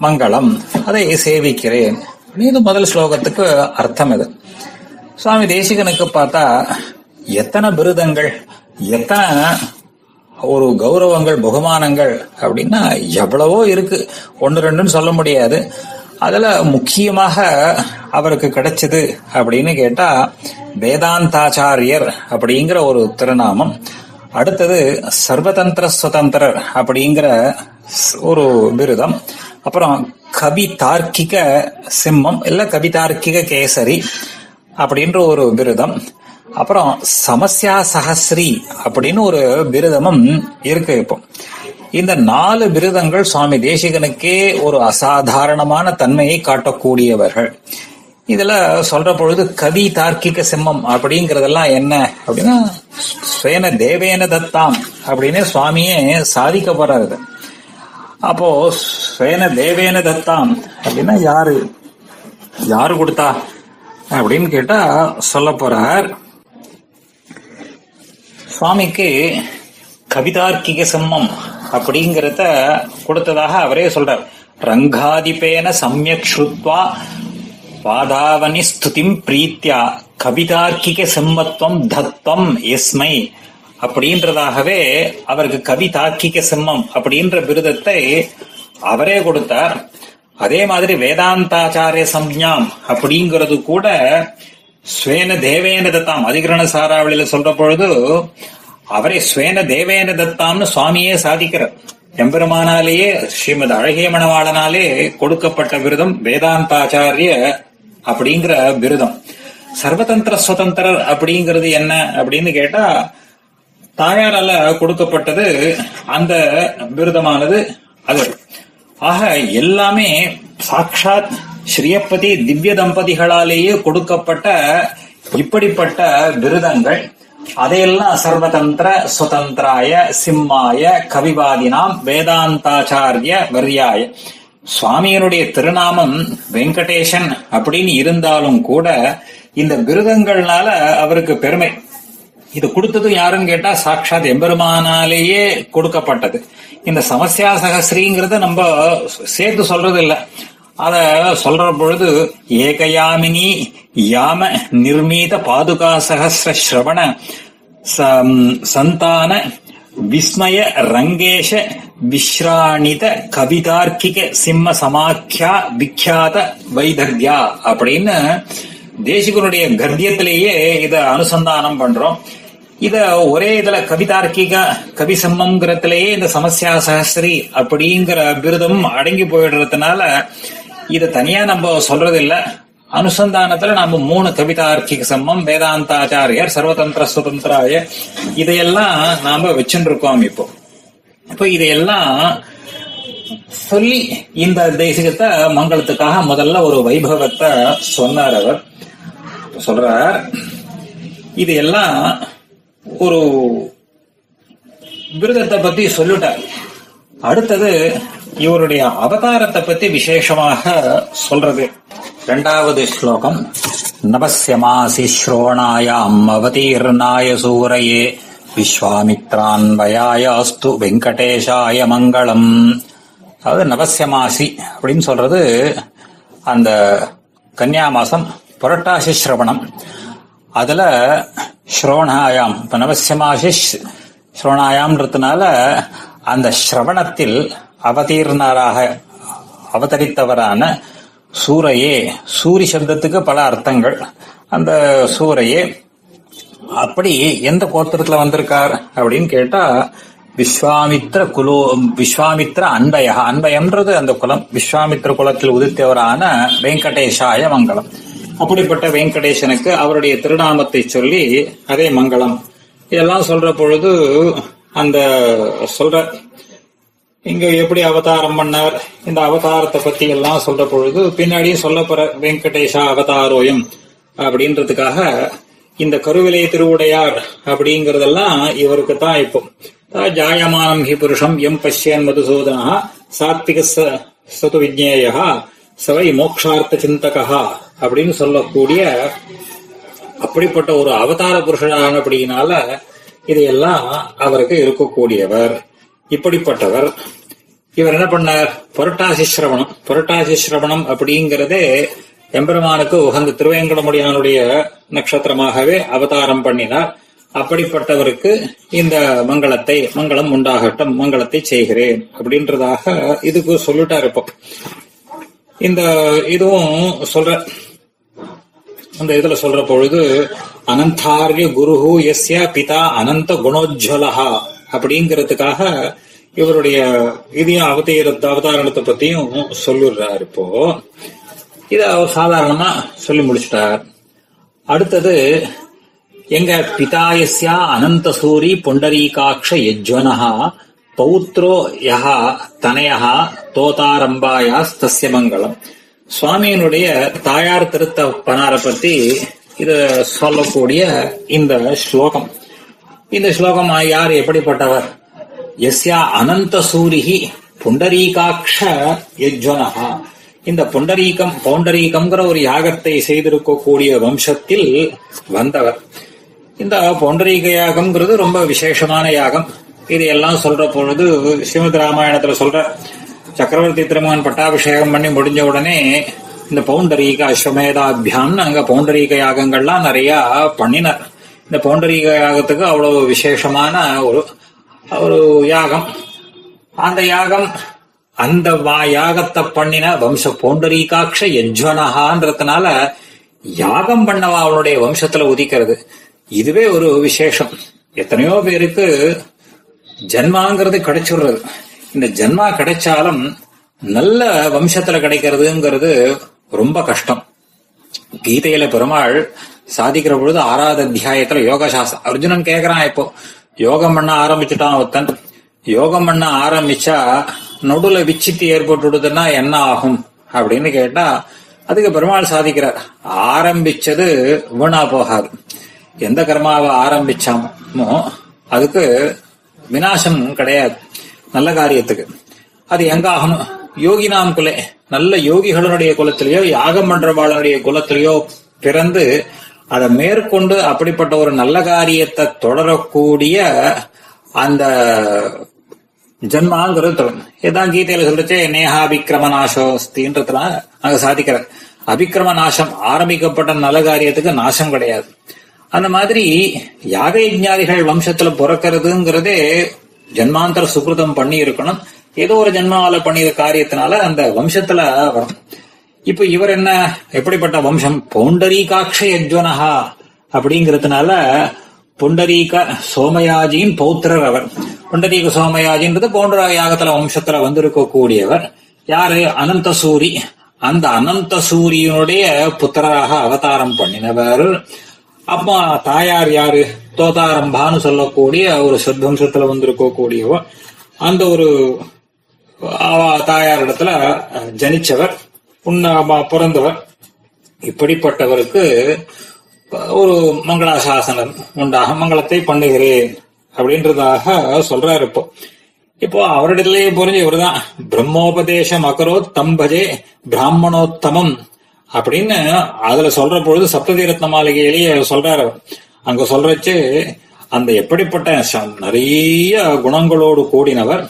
Speaker 2: மங்களம். அதை சேவிக்கிறேன். இது முதல் ஸ்லோகத்துக்கு அர்த்தம் இது. சுவாமி தேசிகனுக்கு பார்த்தா எத்தனை விருதங்கள் எத்தனை ஒரு கௌரவங்கள் பகுமானங்கள் அப்படின்னா எவ்வளவோ இருக்கு. ஒன்னு ரெண்டுன்னு சொல்ல முடியாது. அதுல முக்கியமாக அவருக்கு கிடைச்சது அப்படின்னு கேட்டா வேதாந்தாச்சாரியர் அப்படிங்கிற ஒரு திருநாமம். அடுத்தது சர்வதந்திர சுதந்திரர் அப்படிங்கிற ஒரு விருதம். அப்புறம் கவி தார்க்கிக சிம்மம் இல்ல கவி தார்க்கிக கேசரி அப்படின்ற ஒரு விருதம். அப்புறம் சமஸ்யா சஹஸ்ரீ அப்படின்னு ஒரு விருதமும் இருக்கு இப்போ. இந்த நாலு விருதங்கள் சுவாமி தேசிகனுக்கே ஒரு அசாதாரணமான தன்மையை காட்டக்கூடியவர்கள். இதுல சொல்ற பொழுது கவி தார்க்கிக சிம்மம் அப்படிங்கறதெல்லாம் என்ன அப்படின்னா சுயன தேவேன தத்தாம் அப்படின்னு சுவாமியே சாதிக்க போறாரு அப்போ சுயன தேவேன தத்தாம் அப்படின்னா யாரு? யாரு கொடுத்தா? அப்படின்னு கேட்டா சொல்ல போறார். சுவாமிக்கு கவிதார்க்கிக சிம்மம் அப்படிங்கறத கொடுத்ததாக அவரே சொல்றார். ரங்காதிபேன சமயக் ஸ்ருத்வா பாதாவனி ஸ்துதிம் பிரீத்தியா கவிதார்க்கிக சிம்மத்துவம் தத்துவம் எஸ்மை அப்படின்றதாகவே அவருக்கு கவிதாக்கிக சிம்மம் அப்படின்ற விருதத்தை அவரே கொடுத்தார். அதே மாதிரி வேதாந்தாச்சாரிய சம்ஞாம் அப்படிங்கிறது கூட ஸ்வேன தேவேன தத்தாம் அதிகரண சாராவளியில சொல்ற பொழுது அவரே ஸ்வேன தேவேன தத்தாம்னு சுவாமியே சாதிக்கிறார். எம்பெருமானாலேயே ஸ்ரீமத் அழகிய மணவாளனாலே கொடுக்கப்பட்ட விருதம் வேதாந்தாச்சாரிய அப்படிங்கிற விருதம். சர்வதந்திர சுதந்திரர் அப்படிங்கிறது என்ன அப்படின்னு கேட்டா தாயாரால கொடுக்கப்பட்டது அந்த விருதமானது அது. ஆக எல்லாமே சாட்சாத் ஸ்ரீயப்பதி திவ்ய தம்பதிகளாலேயே கொடுக்கப்பட்ட இப்படிப்பட்ட விருதங்கள். அதையெல்லாம் சர்வதந்திர சுதந்திராய சிம்மாய கவிவாதினாம் வேதாந்தாச்சாரிய வரியாய. சுவாமியினுடைய திருநாமம் வெங்கடேசன் அப்படின்னு இருந்தாலும் கூட இந்த விருதங்கள்னால அவருக்கு பெருமை. இது கொடுத்தது யாருன்னு கேட்டா சாட்சாத் எம்பெருமானாலேயே கொடுக்கப்பட்டது. இந்த சமஸ்யா சகஸ்ரீங்கிறத நம்ம சேர்த்து சொல்றது இல்ல அத சொல்ற பொழுது ஏகயாமினி யாம நிர்மீத பாதுகா சகசிர ஸ்ரவண சம்- சந்தான விஸ்மய ரங்கேஷ விஸ்ராணித கவிதார்க்கிக சிம்ம சமாக்கியா விக்யாத வைதர்யா அப்படின்னு தேசிகனுடைய கத்தியத்திலேயே இத அனுசந்தானம் பண்றோம். இத ஒரே இதுல கவிதார்க்கிக கவிசம்மங்கிறதுலயே இந்த சமஸ்யா சஹஸ்ரி அப்படிங்கிற விருதம் அடங்கி போயிடுறதுனால இத தனியா நம்ம சொல்றது இல்ல அனுசந்தானத்துல நாம மூணு கவிதார்க்கிக சம்மம் வேதாந்தாச்சாரியர் சர்வதந்திர சுதந்திராய. இதையெல்லாம் நாம வச்சுட்டு இருக்கோம் இப்போ. இப்போ இதையெல்லாம் சொல்லி இந்த தேசிகத்தை மங்களத்துக்காக முதல்ல ஒரு வைபவத்தை சொன்னார் அவர். சொல்றார் இது எல்லாம் ஒரு விருதத்தை பத்தி சொல்லிட்டார். அடுத்தது இவருடைய அவதாரத்தை பத்தி விசேஷமாக சொல்றது. இரண்டாவது ஸ்லோகம். நபஸ்யமாசி ஸ்ரோணாயாம் அவதீர்ணாய சூரையே விஸ்வாமித்ரான்வயாயாஸ்து வெங்கடேஷாய மங்களம். அதாவது நவசியமாசி அப்படின்னு சொல்றது அந்த கன்னியா மாசம் புரட்டாசி சிரவணம் அதுல ஸ்ரோணாயாம் இப்ப நவசியமாசி ஸ்ரோணாயாம்ன்றதுனால அந்த ஸ்ரவணத்தில் அவதீர்ணராக அவதரித்தவரான சூரையே சூரி சப்தத்துக்கு பல அர்த்தங்கள். அந்த சூரையே அப்படி எந்த கோத்திரத்துல வந்திருக்கார்? அப்படின்னு கேட்டா விஸ்வாமித்ர குலோ விஸ்வாமித்ர அன்பய. அன்பயம்ன்றது அந்த குலம். விஸ்வாமித்ர குலத்தில் உதித்தவரான வெங்கடேஷாய மங்களம் அப்படிப்பட்ட வெங்கடேசனுக்கு அவருடைய திருநாமத்தை சொல்லி அதே மங்களம் இதெல்லாம் சொல்ற பொழுது அந்த சொல்ற இங்க எப்படி அவதாரம் பண்ணார்? இந்த அவதாரத்தை பத்தி எல்லாம் சொல்ற பொழுது பின்னாடியும் சொல்லப்போற வெங்கடேஷா அவதாரோயம் அப்படின்றதுக்காக இந்த கருவிலை திருவுடையார் அப்படிங்கறதெல்லாம் இவருக்கு தான் இப்போ ஜாயமானம் ஹி புருஷம் எம் பஷ்யன் மதுசூதனா சாத்விக ச- சது விஜ்ஞேயா சவை மோக்ஷார்த்த சிந்தகா அப்படின்னு சொல்லக்கூடிய அப்படிப்பட்ட ஒரு அவதார புருஷனானபடியினால இதையெல்லாம் அவருக்கு இருக்கக்கூடியவர். இப்படிப்பட்டவர். இவர் என்ன பண்ணார்? புரட்டாசி சிரவணம். புரட்டாசி சிரவணம் அப்படிங்கறதே எம்பெருமானுக்கு உகந்த திருவேங்கடமுடியானுடைய நட்சத்திரமாகவே அவதாரம் பண்ணினார். அப்படிப்பட்டவருக்கு இந்த மங்களத்தை மங்களம் உண்டாகட்டும் மங்களத்தை செய்கிறேன் அப்படின்றதாக இதுக்கு சொல்லிட்டார் இப்போ. இந்த இதுவும் சொல்ற அந்த இதுல சொல்ற பொழுது அனந்தாரிய குருஹு எஸ்ய பிதா அனந்த குணோஜ்வலஹா அப்படிங்கிறதுக்காக இவருடைய இதையும் அவதீர அவதாரணத்தை பத்தியும் சொல்லிடுறார் இப்போ. இத அவர் சாதாரணமா சொல்லி முடிச்சிட்டார். அடுத்தது எங்க பிதாயஸ்யா அனந்த சூரி பொண்டரீகாட்ச யஜ்வனஹா பௌத்ரோ யஹா தனயஹா தோதாரம்பாயாஸ் தஸ்ய மங்களம். சுவாமியினுடைய தாயார் திருத்த பனாரை பத்தி இத சொல்லக்கூடிய இந்த ஸ்லோகம். இந்த ஸ்லோகம் யார் எப்படிப்பட்டவர்? எஸ்யா அனந்த சூரிகி புண்டரீகாட்ச யஜ்வனஹா. இந்த புண்டரீகம் பௌண்டரீகம்ங்கிற ஒரு யாகத்தை செய்திருக்கக்கூடிய வம்சத்தில் வந்தவர். இந்த பௌண்டரீக யாகம்ங்கிறது ரொம்ப விசேஷமான யாகம். இது எல்லாம் சொல்ற பொழுது ஸ்ரீமத் ராமாயணத்துல சொல்ற சக்கரவர்த்தி திருமகன் பட்டாபிஷேகம் பண்ணி முடிஞ்ச உடனே இந்த பௌண்டரீக அஸ்வமேதாபியான்னு அங்க பௌண்டரீக யாகங்கள்லாம் நிறைய பண்ணினார். இந்த பௌண்டரீக யாகத்துக்கு அவ்வளவு விசேஷமான ஒரு ஒரு யாகம். அந்த யாகம் அந்த வா யாகத்தை பண்ணின வம்ச பௌண்டரீகாட்ச யஜ்வனஹான்றதுனால யாகம் பண்ணவா அவனுடைய வம்சத்துல உதிக்கிறது. இதுவே ஒரு விசேஷம். எத்தனையோ பேருக்கு ஜென்மாங்கிறது கிடைச்சிடுறது. இந்த ஜென்மா கிடைச்சாலும் நல்ல வம்சத்துல கிடைக்கிறதுங்கிறது ரொம்ப கஷ்டம். கீதையில பெருமாள் சாதிக்கிற பொழுது ஆறாவது அத்தியாயத்துல யோக சாஸ்திரம். அர்ஜுனன் கேக்குறான் இப்போ யோகம் பண்ண ஆரம்பிச்சுட்டான் ஒருத்தன். யோகம் பண்ண ஆரம்பிச்சா நடுல விச்சித்தி ஏற்பட்டுடுதுன்னா என்ன ஆகும் அப்படின்னு கேட்டா அதுக்கு பெருமாள் சாதிக்கிறார். ஆரம்பிச்சது வீணா போகாது. எந்த கர்மாவை ஆரம்பிச்சாமோ அதுக்கு வினாசம் கிடையாது. நல்ல காரியத்துக்கு. அது எங்க ஆகணும்? யோகினாம் குலே. நல்ல யோகிகளுடைய குலத்திலேயோ யாகம் பண்றவாளனுடைய குலத்திலேயோ பிறந்து அதை மேற்கொண்டு அப்படிப்பட்ட ஒரு நல்ல காரியத்தை தொடரக்கூடிய அந்த ஜென்மாங்கிறது தொடரும். இதான் கீதையில சொல்லிச்சு நேஹா அபிக்கிரம நாசோஸ்தின்றதுல அங்க சாதிக்கிறார் அபிக்கிரம நாசம் ஆரம்பிக்கப்பட்ட நல்ல காரியத்துக்கு நாசம் கிடையாது. அந்த மாதிரி யாக யஜ்ஞாதிகள் வம்சத்துல பிறக்கிறதுங்கிறதே ஜென்மாந்தர சுகிருதம் பண்ணி இருக்கணும் ஏதோ ஒரு ஜென்மாவில பண்ணிய காரியத்தினால அந்த வம்சத்துல வரும். இப்ப இவர் என்ன? எப்படிப்பட்ட வம்சம்? பௌண்டரீகாட்ச யஜ்வனஹா. அப்படிங்கறதுனால புண்டரீக சோமயாஜியின் பௌத்திரர் அவர். புண்டரீக சோமயாஜின்றது பௌண்டர யாகத்துல வம்சத்துல வந்திருக்கக்கூடியவர். யாரு? அனந்தசூரி. அந்த அனந்தசூரியனுடைய புத்திரராக அவதாரம் பண்ணினவர். அப்பா தாயார் யாரு? தோதாரம்பான்னு சொல்லக்கூடிய ஒரு சத்வம்சத்துல வந்திருக்கக்கூடியவர். அந்த ஒரு தாயார் இடத்துல ஜனிச்சவர். உன்ன பிறந்தவர். இப்படிப்பட்டவருக்கு ஒரு மங்களாசாசனம் உண்டாக மங்களத்தை பண்ணுகிறேன் அப்படின்றதாக சொல்றாரு இப்போ. இப்போ அவரிடத்திலேயே புரிஞ்சு இவர்தான். பிரம்மோபதேசம் அகரோ தம்பஜே பிராமணோத்தமம் அப்படின்னு அதுல சொல்ற பொழுது சப்ததீரத்ன மாளிகையிலேயே சொல்றாரு அங்க சொல்றச்சு அந்த எப்படிப்பட்ட நிறைய குணங்களோடு கூடினவர்.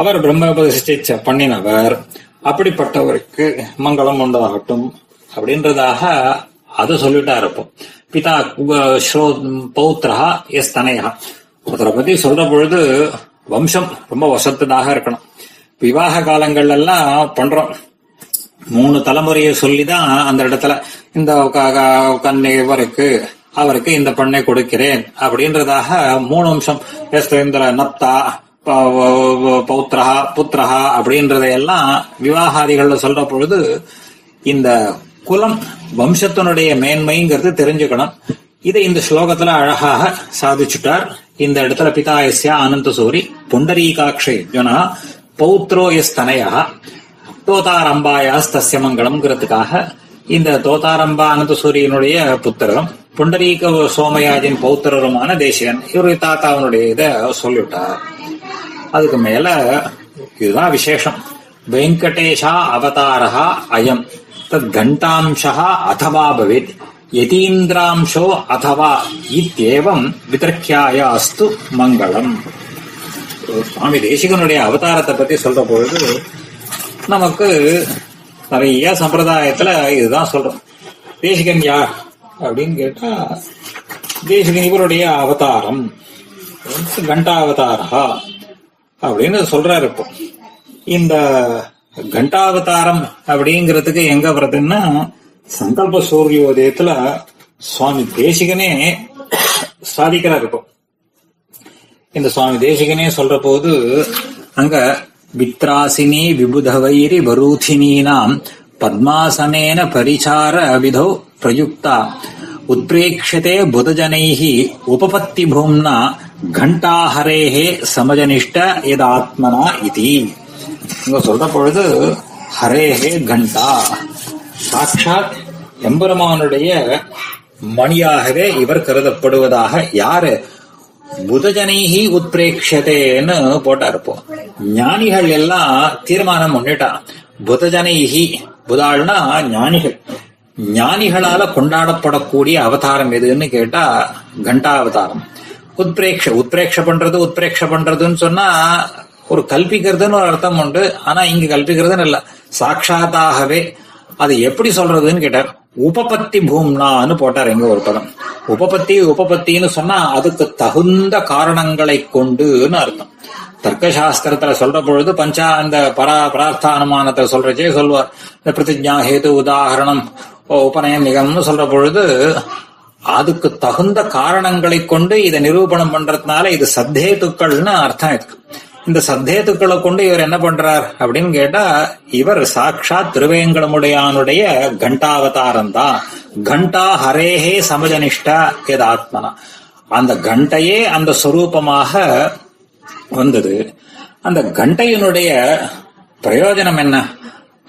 Speaker 2: அவர் பிரம்மோபதேசத்தை பண்ணினவர். அப்படிப்பட்டவருக்கு மங்களம் உண்டாகட்டும் அப்படின்றதாக அதை சொல்லிட்டா இருப்போம். பிதா ஸ்ரோ பௌத்ரஹா எஸ் தனையா ஒருத்தரை பத்தி சொல்ற பொழுது வம்சம் ரொம்ப வசத்ததாக இருக்கணும். விவாக காலங்கள் எல்லாம் பண்றோம். மூணு தலைமுறையை சொல்லிதான் அந்த இடத்துல இந்த க- இவருக்கு அவருக்கு இந்த பெண்ணை கொடுக்கிறேன் அப்படின்றதாக மூணு வம்சம் எஸ்தேந்திர நப்தா பௌத்ரஹா புத்திரஹா அப்படின்றதையெல்லாம் விவாகாதிகள்ல சொல்ற பொழுது இந்த குலம் வம்சத்தினுடைய மேன்மைங்கிறது தெரிஞ்சுக்கணும். இதை இந்த ஸ்லோகத்துல அழகாக சாதிச்சுட்டார். இந்த இடத்துல பிதாயஸ்யா அனந்த சூரி புண்டரீகாட்சை யுனா பௌத்ரோ எஸ் தனையா தோதாரம்பாயாஸ் தஸ்ய மங்களம்ங்கிறதுக்காக இந்த தோதாரம்பா அனந்த சூரியனுடைய புத்திரரும் புண்டரீக சோமயாஜின் பௌத்திரருமான தேசியன் இவருடைய தாத்தாவனுடைய இதை சொல்லிவிட்டார். அதுக்கு மேல இதுதான் விசேஷம். வெங்கடேஷா அவதாரா அயம். தத் கண்டாம்சா அதவா பவேத். யதீந்திராம்சோ அதவா இத்தியேவம் விதர்க்கியாய அஸ்து மங்களம் சுவாமி தேசிகனுடைய அவதாரத்தை பத்தி சொல்ற பொழுது நமக்கு நிறைய சம்பிரதாயத்துல இதுதான் சொல்றோம். தேசிகன் யார் அப்படின்னு கேட்டா தேசிகன் இவருடைய அவதாரம். கண்டாவதாரா அப்படின்னு சொல்றாரு இப்போ. இந்த கண்டாவதாரம் அப்படிங்கிறதுக்கு எங்க வருதுன்னா சங்கல்ப சூரியோதயத்துல சுவாமி தேசிகனே சாதிக்கிறா இருக்கும் இந்த சுவாமி தேசிகனே சொல்ற போது அங்க வித்ராசினி விபுதவைரி வரூதினீனாம் பத்மாசனேன பரிசார விதோ பிரயுக்தா. உத்பிரேக்ஷதே புதஜனைஹி உபபத்தி பூம்னா கண்டாஹரேஹ சமஜனிஷ்ட எதாத்மனா இது இங்க சொல்ற பொழுது ஹரேஹே கண்டா சாட்சாத் எம்பெருமானுடைய மணியாகவே இவர் கருதப்படுவதாக யாரு? புதஜனைஹி உத்பிரேக்ஷதேன்னு போட்டார் இருப்போம் ஞானிகள் எல்லாம் தீர்மானம் பண்ணிட்டான். புதஜனைஹி புதாள்னா ஞானிகள். ஞானிகளால கொண்டாடப்படக்கூடிய அவதாரம் எதுன்னு கேட்டா கண்டா அவதாரம். உத்பிரேக்ஷ உத்பிரேக்ஷ பண்றது உத்பிரேக்ஷ பண்றதுன்னு சொன்னா ஒரு கல்பிக்கிறதுன்னு ஒரு அர்த்தம் உண்டு. ஆனா இங்க கல்பிக்கிறதுன்னு இல்ல. சாட்சாத்தாகவே அது எப்படி சொல்றதுன்னு கேட்டார். உபபத்தி பூம்னான்னு போட்டார் எங்க ஒரு பதம். உபபத்தி உபபத்தின்னு சொன்னா அதுக்கு தகுந்த காரணங்களை கொண்டுன்னு அர்த்தம். தர்க்கசாஸ்திரத்துல சொல்ற பொழுது பஞ்சா அந்த பரா பிரார்த்தானுமானத்தை சொல்றச்சே சொல்வார். இந்த பிரதிஜா ஹேது உதாகரணம் ஓ, உபநயம் நிகம்னு சொல்ற பொழுது அதுக்கு தகுந்த காரணங்களை கொண்டு இதை நிரூபணம் பண்றதுனால இது சத்தேத்துக்கள்னு அர்த்தம் இருக்கு. இந்த சத்தேத்துக்களை கொண்டு இவர் என்ன பண்றார் அப்படின்னு கேட்டா இவர் சாட்சாத் திருவேங்கடமுடையானுடைய கண்டாவதாரம் தான் கண்டா ஹரேஹே சமஜனிஷ்டா எது ஆத்மனா. அந்த கண்டையே அந்த சொரூபமாக வந்தது. அந்த கண்டையினுடைய பிரயோஜனம் என்ன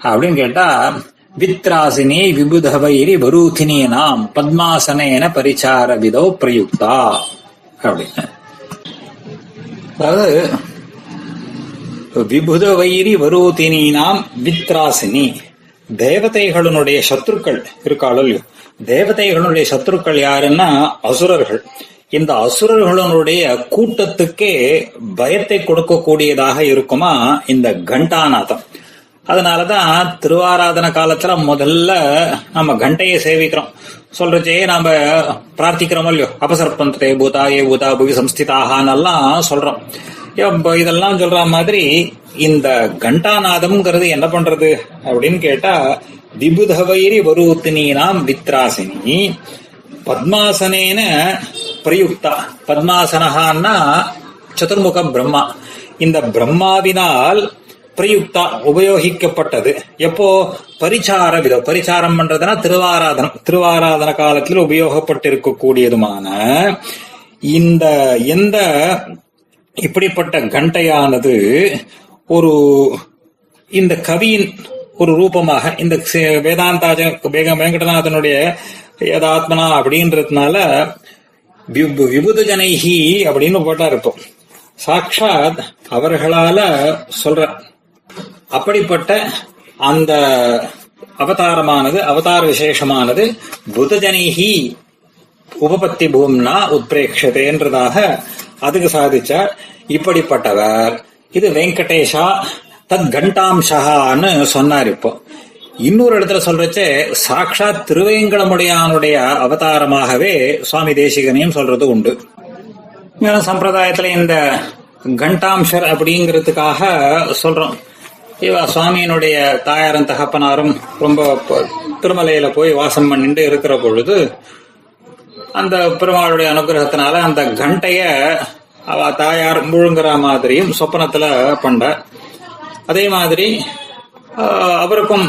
Speaker 2: அப்படின்னு கேட்டா வித்ராசினி விபுதவைரி வரூதினீனாம் பத்மாசனேன பரிச்சார விதோ பிரயுக்தா அப்படின்னு. அதாவது விபுத வைரி வரூதினீனாம் வித்ராசினி. தேவதைகளுடைய சத்ருக்கள் இருக்காளோ இல்லையோ? தேவதைகளுடைய சத்ருக்கள் யாருன்னா அசுரர்கள். இந்த அசுரர்களுடைய கூட்டத்துக்கே பயத்தை கொடுக்கக்கூடியதாக இருக்குமா? இந்த கண்டாநாதம். அதனாலதான் திருவாராதன காலத்துல முதல்ல நம்ம கண்டையை சேவிக்கிறோம். சொல்றச்சே நாம பிரார்த்திக்கிறோம் இல்லையோ? அபசர்பந்தே பூதா ஏ பூதா புவி சம்ஸ்திதாகான்னெல்லாம் சொல்றோம் இதெல்லாம் சொல்ற மாதிரி இந்த கண்டாநாதம்ங்கிறது என்ன பண்றது அப்படின்னு கேட்டா விபுதவைரி வரூத்தினீனாம் வித்ராசினி. பத்மாசனேன பிரயுக்தா. பத்மாசனஹான்னா சதுர்முக பிரம்மா. இந்த பிரம்மாவினால் பிரயுக்தா உபயோகிக்கப்பட்டது. எப்போ? பரிச்சார விதம். பரிச்சாரம் பண்றதுனா திருவாராதனம். திருவாராதன காலத்தில் உபயோகப்பட்டிருக்கக்கூடியதுமான இந்த எந்த இப்படிப்பட்ட கண்டையானது ஒரு இந்த கவியின் ஒரு ரூபமாக இந்த வேதாந்தாஜ வேக வெங்கடநாதனுடைய ஏதாத்மனா அப்படின்றதுனால விபுத ஜனைகி அப்படின்னு போட்டா இருப்போம் சாட்சாத் அவர்களால சொல்ற அப்படிப்பட்ட அந்த அவதாரமானது அவதார விசேஷமானது புதஜனைஹி உபபத்தி பூம்னா உத்பிரேக்ஷதேன்றதாக அதுக்கு சாதிச்சார். இப்படிப்பட்டவர். இது வெங்கடேஷா தத் கண்டாம்சகான்னு சொன்னார் இப்போ. இன்னொரு இடத்துல சொல்றச்சே சாக்ஷாத் திருவேங்கடமுடையானுடைய அவதாரமாகவே சுவாமி தேசிகனையும் சொல்றது உண்டு. சம்பிரதாயத்துல இந்த கண்டாம்சர் அப்படிங்கிறதுக்காக சொல்றோம். இவா சுவாமியினுடைய தாயாரும் தகப்பனாரும் ரொம்ப திருமலையில போய் வாசம் பண்ணிட்டு இருக்கிற பொழுது அந்த பெருமாளுடைய அனுகிரகத்தினால அந்த கண்டைய அவ தாயார் முழுங்குற மாதிரியும் சொப்பனத்துல பண்ண அதே மாதிரி அவருக்கும்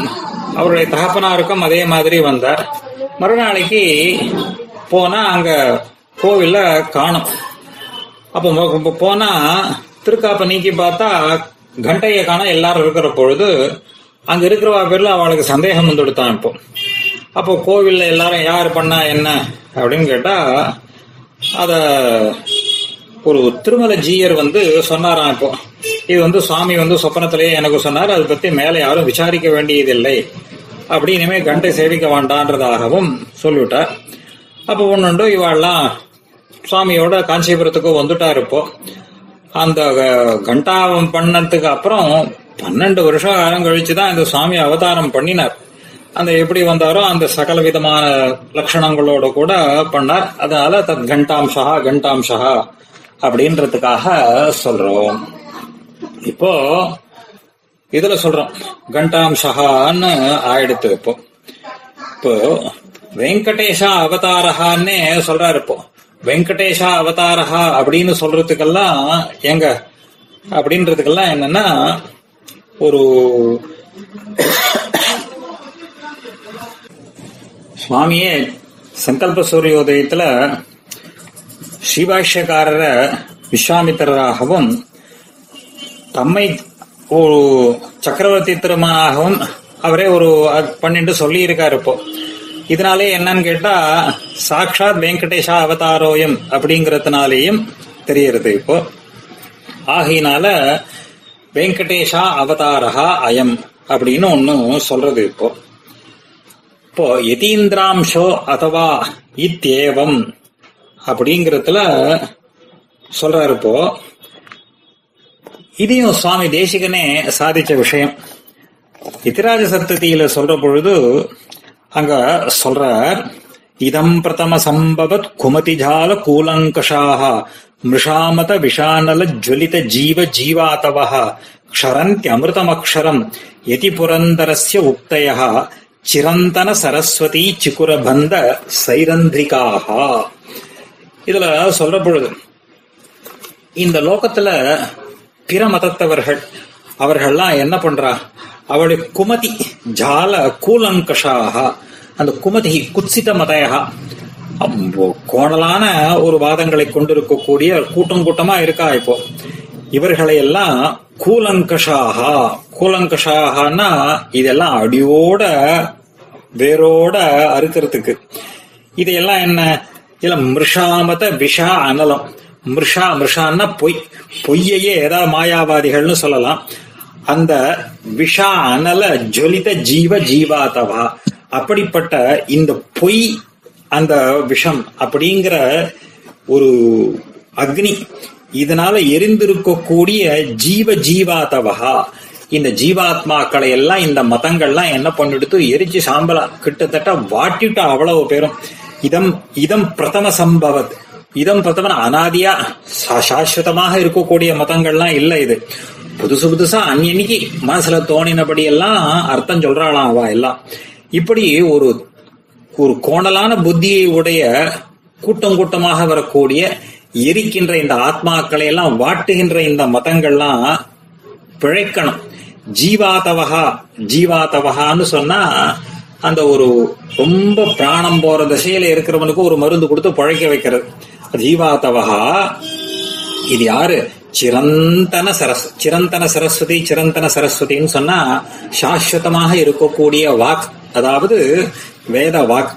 Speaker 2: அவருடைய தகப்பனாருக்கும் அதே மாதிரி வந்தார். மறுநாளைக்கு போனா அங்க கோவில்ல காணும். அப்போ போனா திருக்காப்ப நீக்கி பார்த்தா கண்டையை காண எல்லாரும் இருக்கிற பொழுது அங்க இருக்கிறவா பேர்ல அவளுக்கு சந்தேகம் வந்து கொடுத்தான் இப்போ. அப்போ கோவில்ல எல்லாரும் யார் பண்ணா என்ன அப்படின்னு கேட்டா அத ஒரு திருமலை ஜீயர் வந்து சொன்னாராம் இப்போ. இது வந்து சுவாமி வந்து சொப்பனத்திலேயே எனக்கு சொன்னார் அதை பத்தி மேல யாரும் விசாரிக்க வேண்டியதில்லை. அப்படி இனிமே கண்டை சேவிக்க வேண்டான்றதாகவும் சொல்லிவிட்டார். அப்போ ஒண்ணுண்டு இவாள்லாம் சுவாமியோட காஞ்சிபுரத்துக்கு வந்துட்டார் இப்போ. அந்த க- கண்டாவம் பண்ணதுக்கு அப்புறம் பன்னெண்டு வருஷ காலம் கழிச்சுதான் இந்த சுவாமி அவதாரம் பண்ணினார். அந்த எப்படி வந்தாரோ அந்த சகல விதமான லட்சணங்களோட கூட பண்ணார். அதனால தத் கண்டாம்சா கண்டாம்சா அப்படின்றதுக்காக சொல்றோம். இப்போ இதுல சொல்றோம். கண்டாம்சகான்னு ஆயிடுத்து இப்போ. இப்போ வெங்கடேஷா அவதாரஹான்னே சொல்றாரு இப்போ. வெங்கடேஷா அவதாரஹா அப்படின்னு சொல்றதுக்கெல்லாம் எங்க அப்படின்றதுக்கெல்லாம் என்னன்னா ஒரு சுவாமியே சங்கல்ப சூரியோதயத்துல ஸ்ரீபாஷ்யக்காரர விஸ்வாமித்திரராகவும் தம்மை ஒரு சக்கரவர்த்தி திருமணாகவும் அவரே ஒரு பன்னெண்டு சொல்லி இருக்காரு இப்போ. இதனாலே என்னன்னு கேட்டா சாக்ஷாத் வெங்கடேஷா அவதாரோயம் அப்படிங்கறதுனாலேயும் தெரியறது இப்போ. ஆகையினால வெங்கடேஷா அவதாரஹா அயம் அப்படின்னு ஒன்னும் சொல்றது இப்போ. இப்போ யதீந்திராம்சோ அதவா இத்தேவம் அப்படிங்கறதுல சொல்றாரு இப்போ. இதையும் சுவாமி தேசிகனே சாதிச்ச விஷயம். இத்திராஜ சத்ததியில சொல்ற பொழுது அங்க சொல்றார் இதம் பிரதம சம்பவத் குமதிஜால கூலங்கஷாக மிருஷாமத விஷானல ஜுவலித ஜீவ ஜீவாதவः க்ஷரந்தி அமிர்தமக்ஷரம் யதி புரந்தரஸ்ய உக்தய சிரந்தன சரஸ்வதி சிக்குரபந்த சைரந்திரிகாக இதுல சொல்ற பொழுது இந்த லோகத்துல பிற மதத்தவர்கள் அவர்கள்லாம் என்ன பண்றா? அவளுடைய குமதி ஜால கூலங்கஷாக. அந்த குமதி குத்சித மதயா கோணலான ஒரு வாதங்களை கொண்டிருக்கக்கூடிய கூட்டம் கூட்டமா இருக்கா இப்போ? இவர்களை எல்லாம் கூலங்கஷாக. கூலங்கஷாகனா இதெல்லாம் அடியோட வேரோட அறுக்கிறதுக்கு. இதையெல்லாம் என்ன? இல்ல மிருஷாமத விஷா அனலம். மிருஷா மிருஷான்னா பொய். பொய்யையே ஏதாவது மாயாவாதிகள்னு சொல்லலாம். அந்த விஷா அனல ஜொலித ஜீவ ஜீவாதவா. அப்படிப்பட்ட இந்த பொய் அந்த விஷம் அப்படிங்கிற ஒரு அக்னி இதனால எரிந்திருக்கக்கூடிய ஜீவ ஜீவாதவகா இந்த ஜீவாத்மாக்களை எல்லாம் இந்த மதங்கள்லாம் என்ன பண்ணிடுத்து? எரிச்சு சாம்பலா கிட்டத்தட்ட வாட்டிட்டு அவ்வளவு பேரும். இதம் இதம் பிரதம சம்பவத். இதம் பிரதம அனாதியா சா- சாஸ்வதமாக இருக்கக்கூடிய மதங்கள்லாம் இல்ல இது. புதுசு புதுசா அன்னைக்கு மனசுல தோணினபடி எல்லாம் அர்த்தம் சொல்றாளாம் அவ எல்லாம். இப்படி ஒரு ஒரு கோணலான புத்தியை உடைய கூட்டம் கூட்டமாக வரக்கூடிய எரிக்கின்ற இந்த ஆத்மாக்களை எல்லாம் வாட்டுகின்ற இந்த மதங்கள்லாம் பிழைக்கணும். ஜீவாதவகா ஜீவாதவகான்னு சொன்னா அந்த ஒரு ரொம்ப பிராணம் போற திசையில இருக்கிறவனுக்கு ஒரு மருந்து கொடுத்து பழைக்க வைக்கிறது. ஜீவாதவகா இது யாரு? சிரந்தன சரஸ் சிரந்தன சரஸ்வதி சிரந்தன சரஸ்வதின்னு சொன்னா சாஸ்வதமாக இருக்கக்கூடிய வாக் அதாவது வேத வாக்.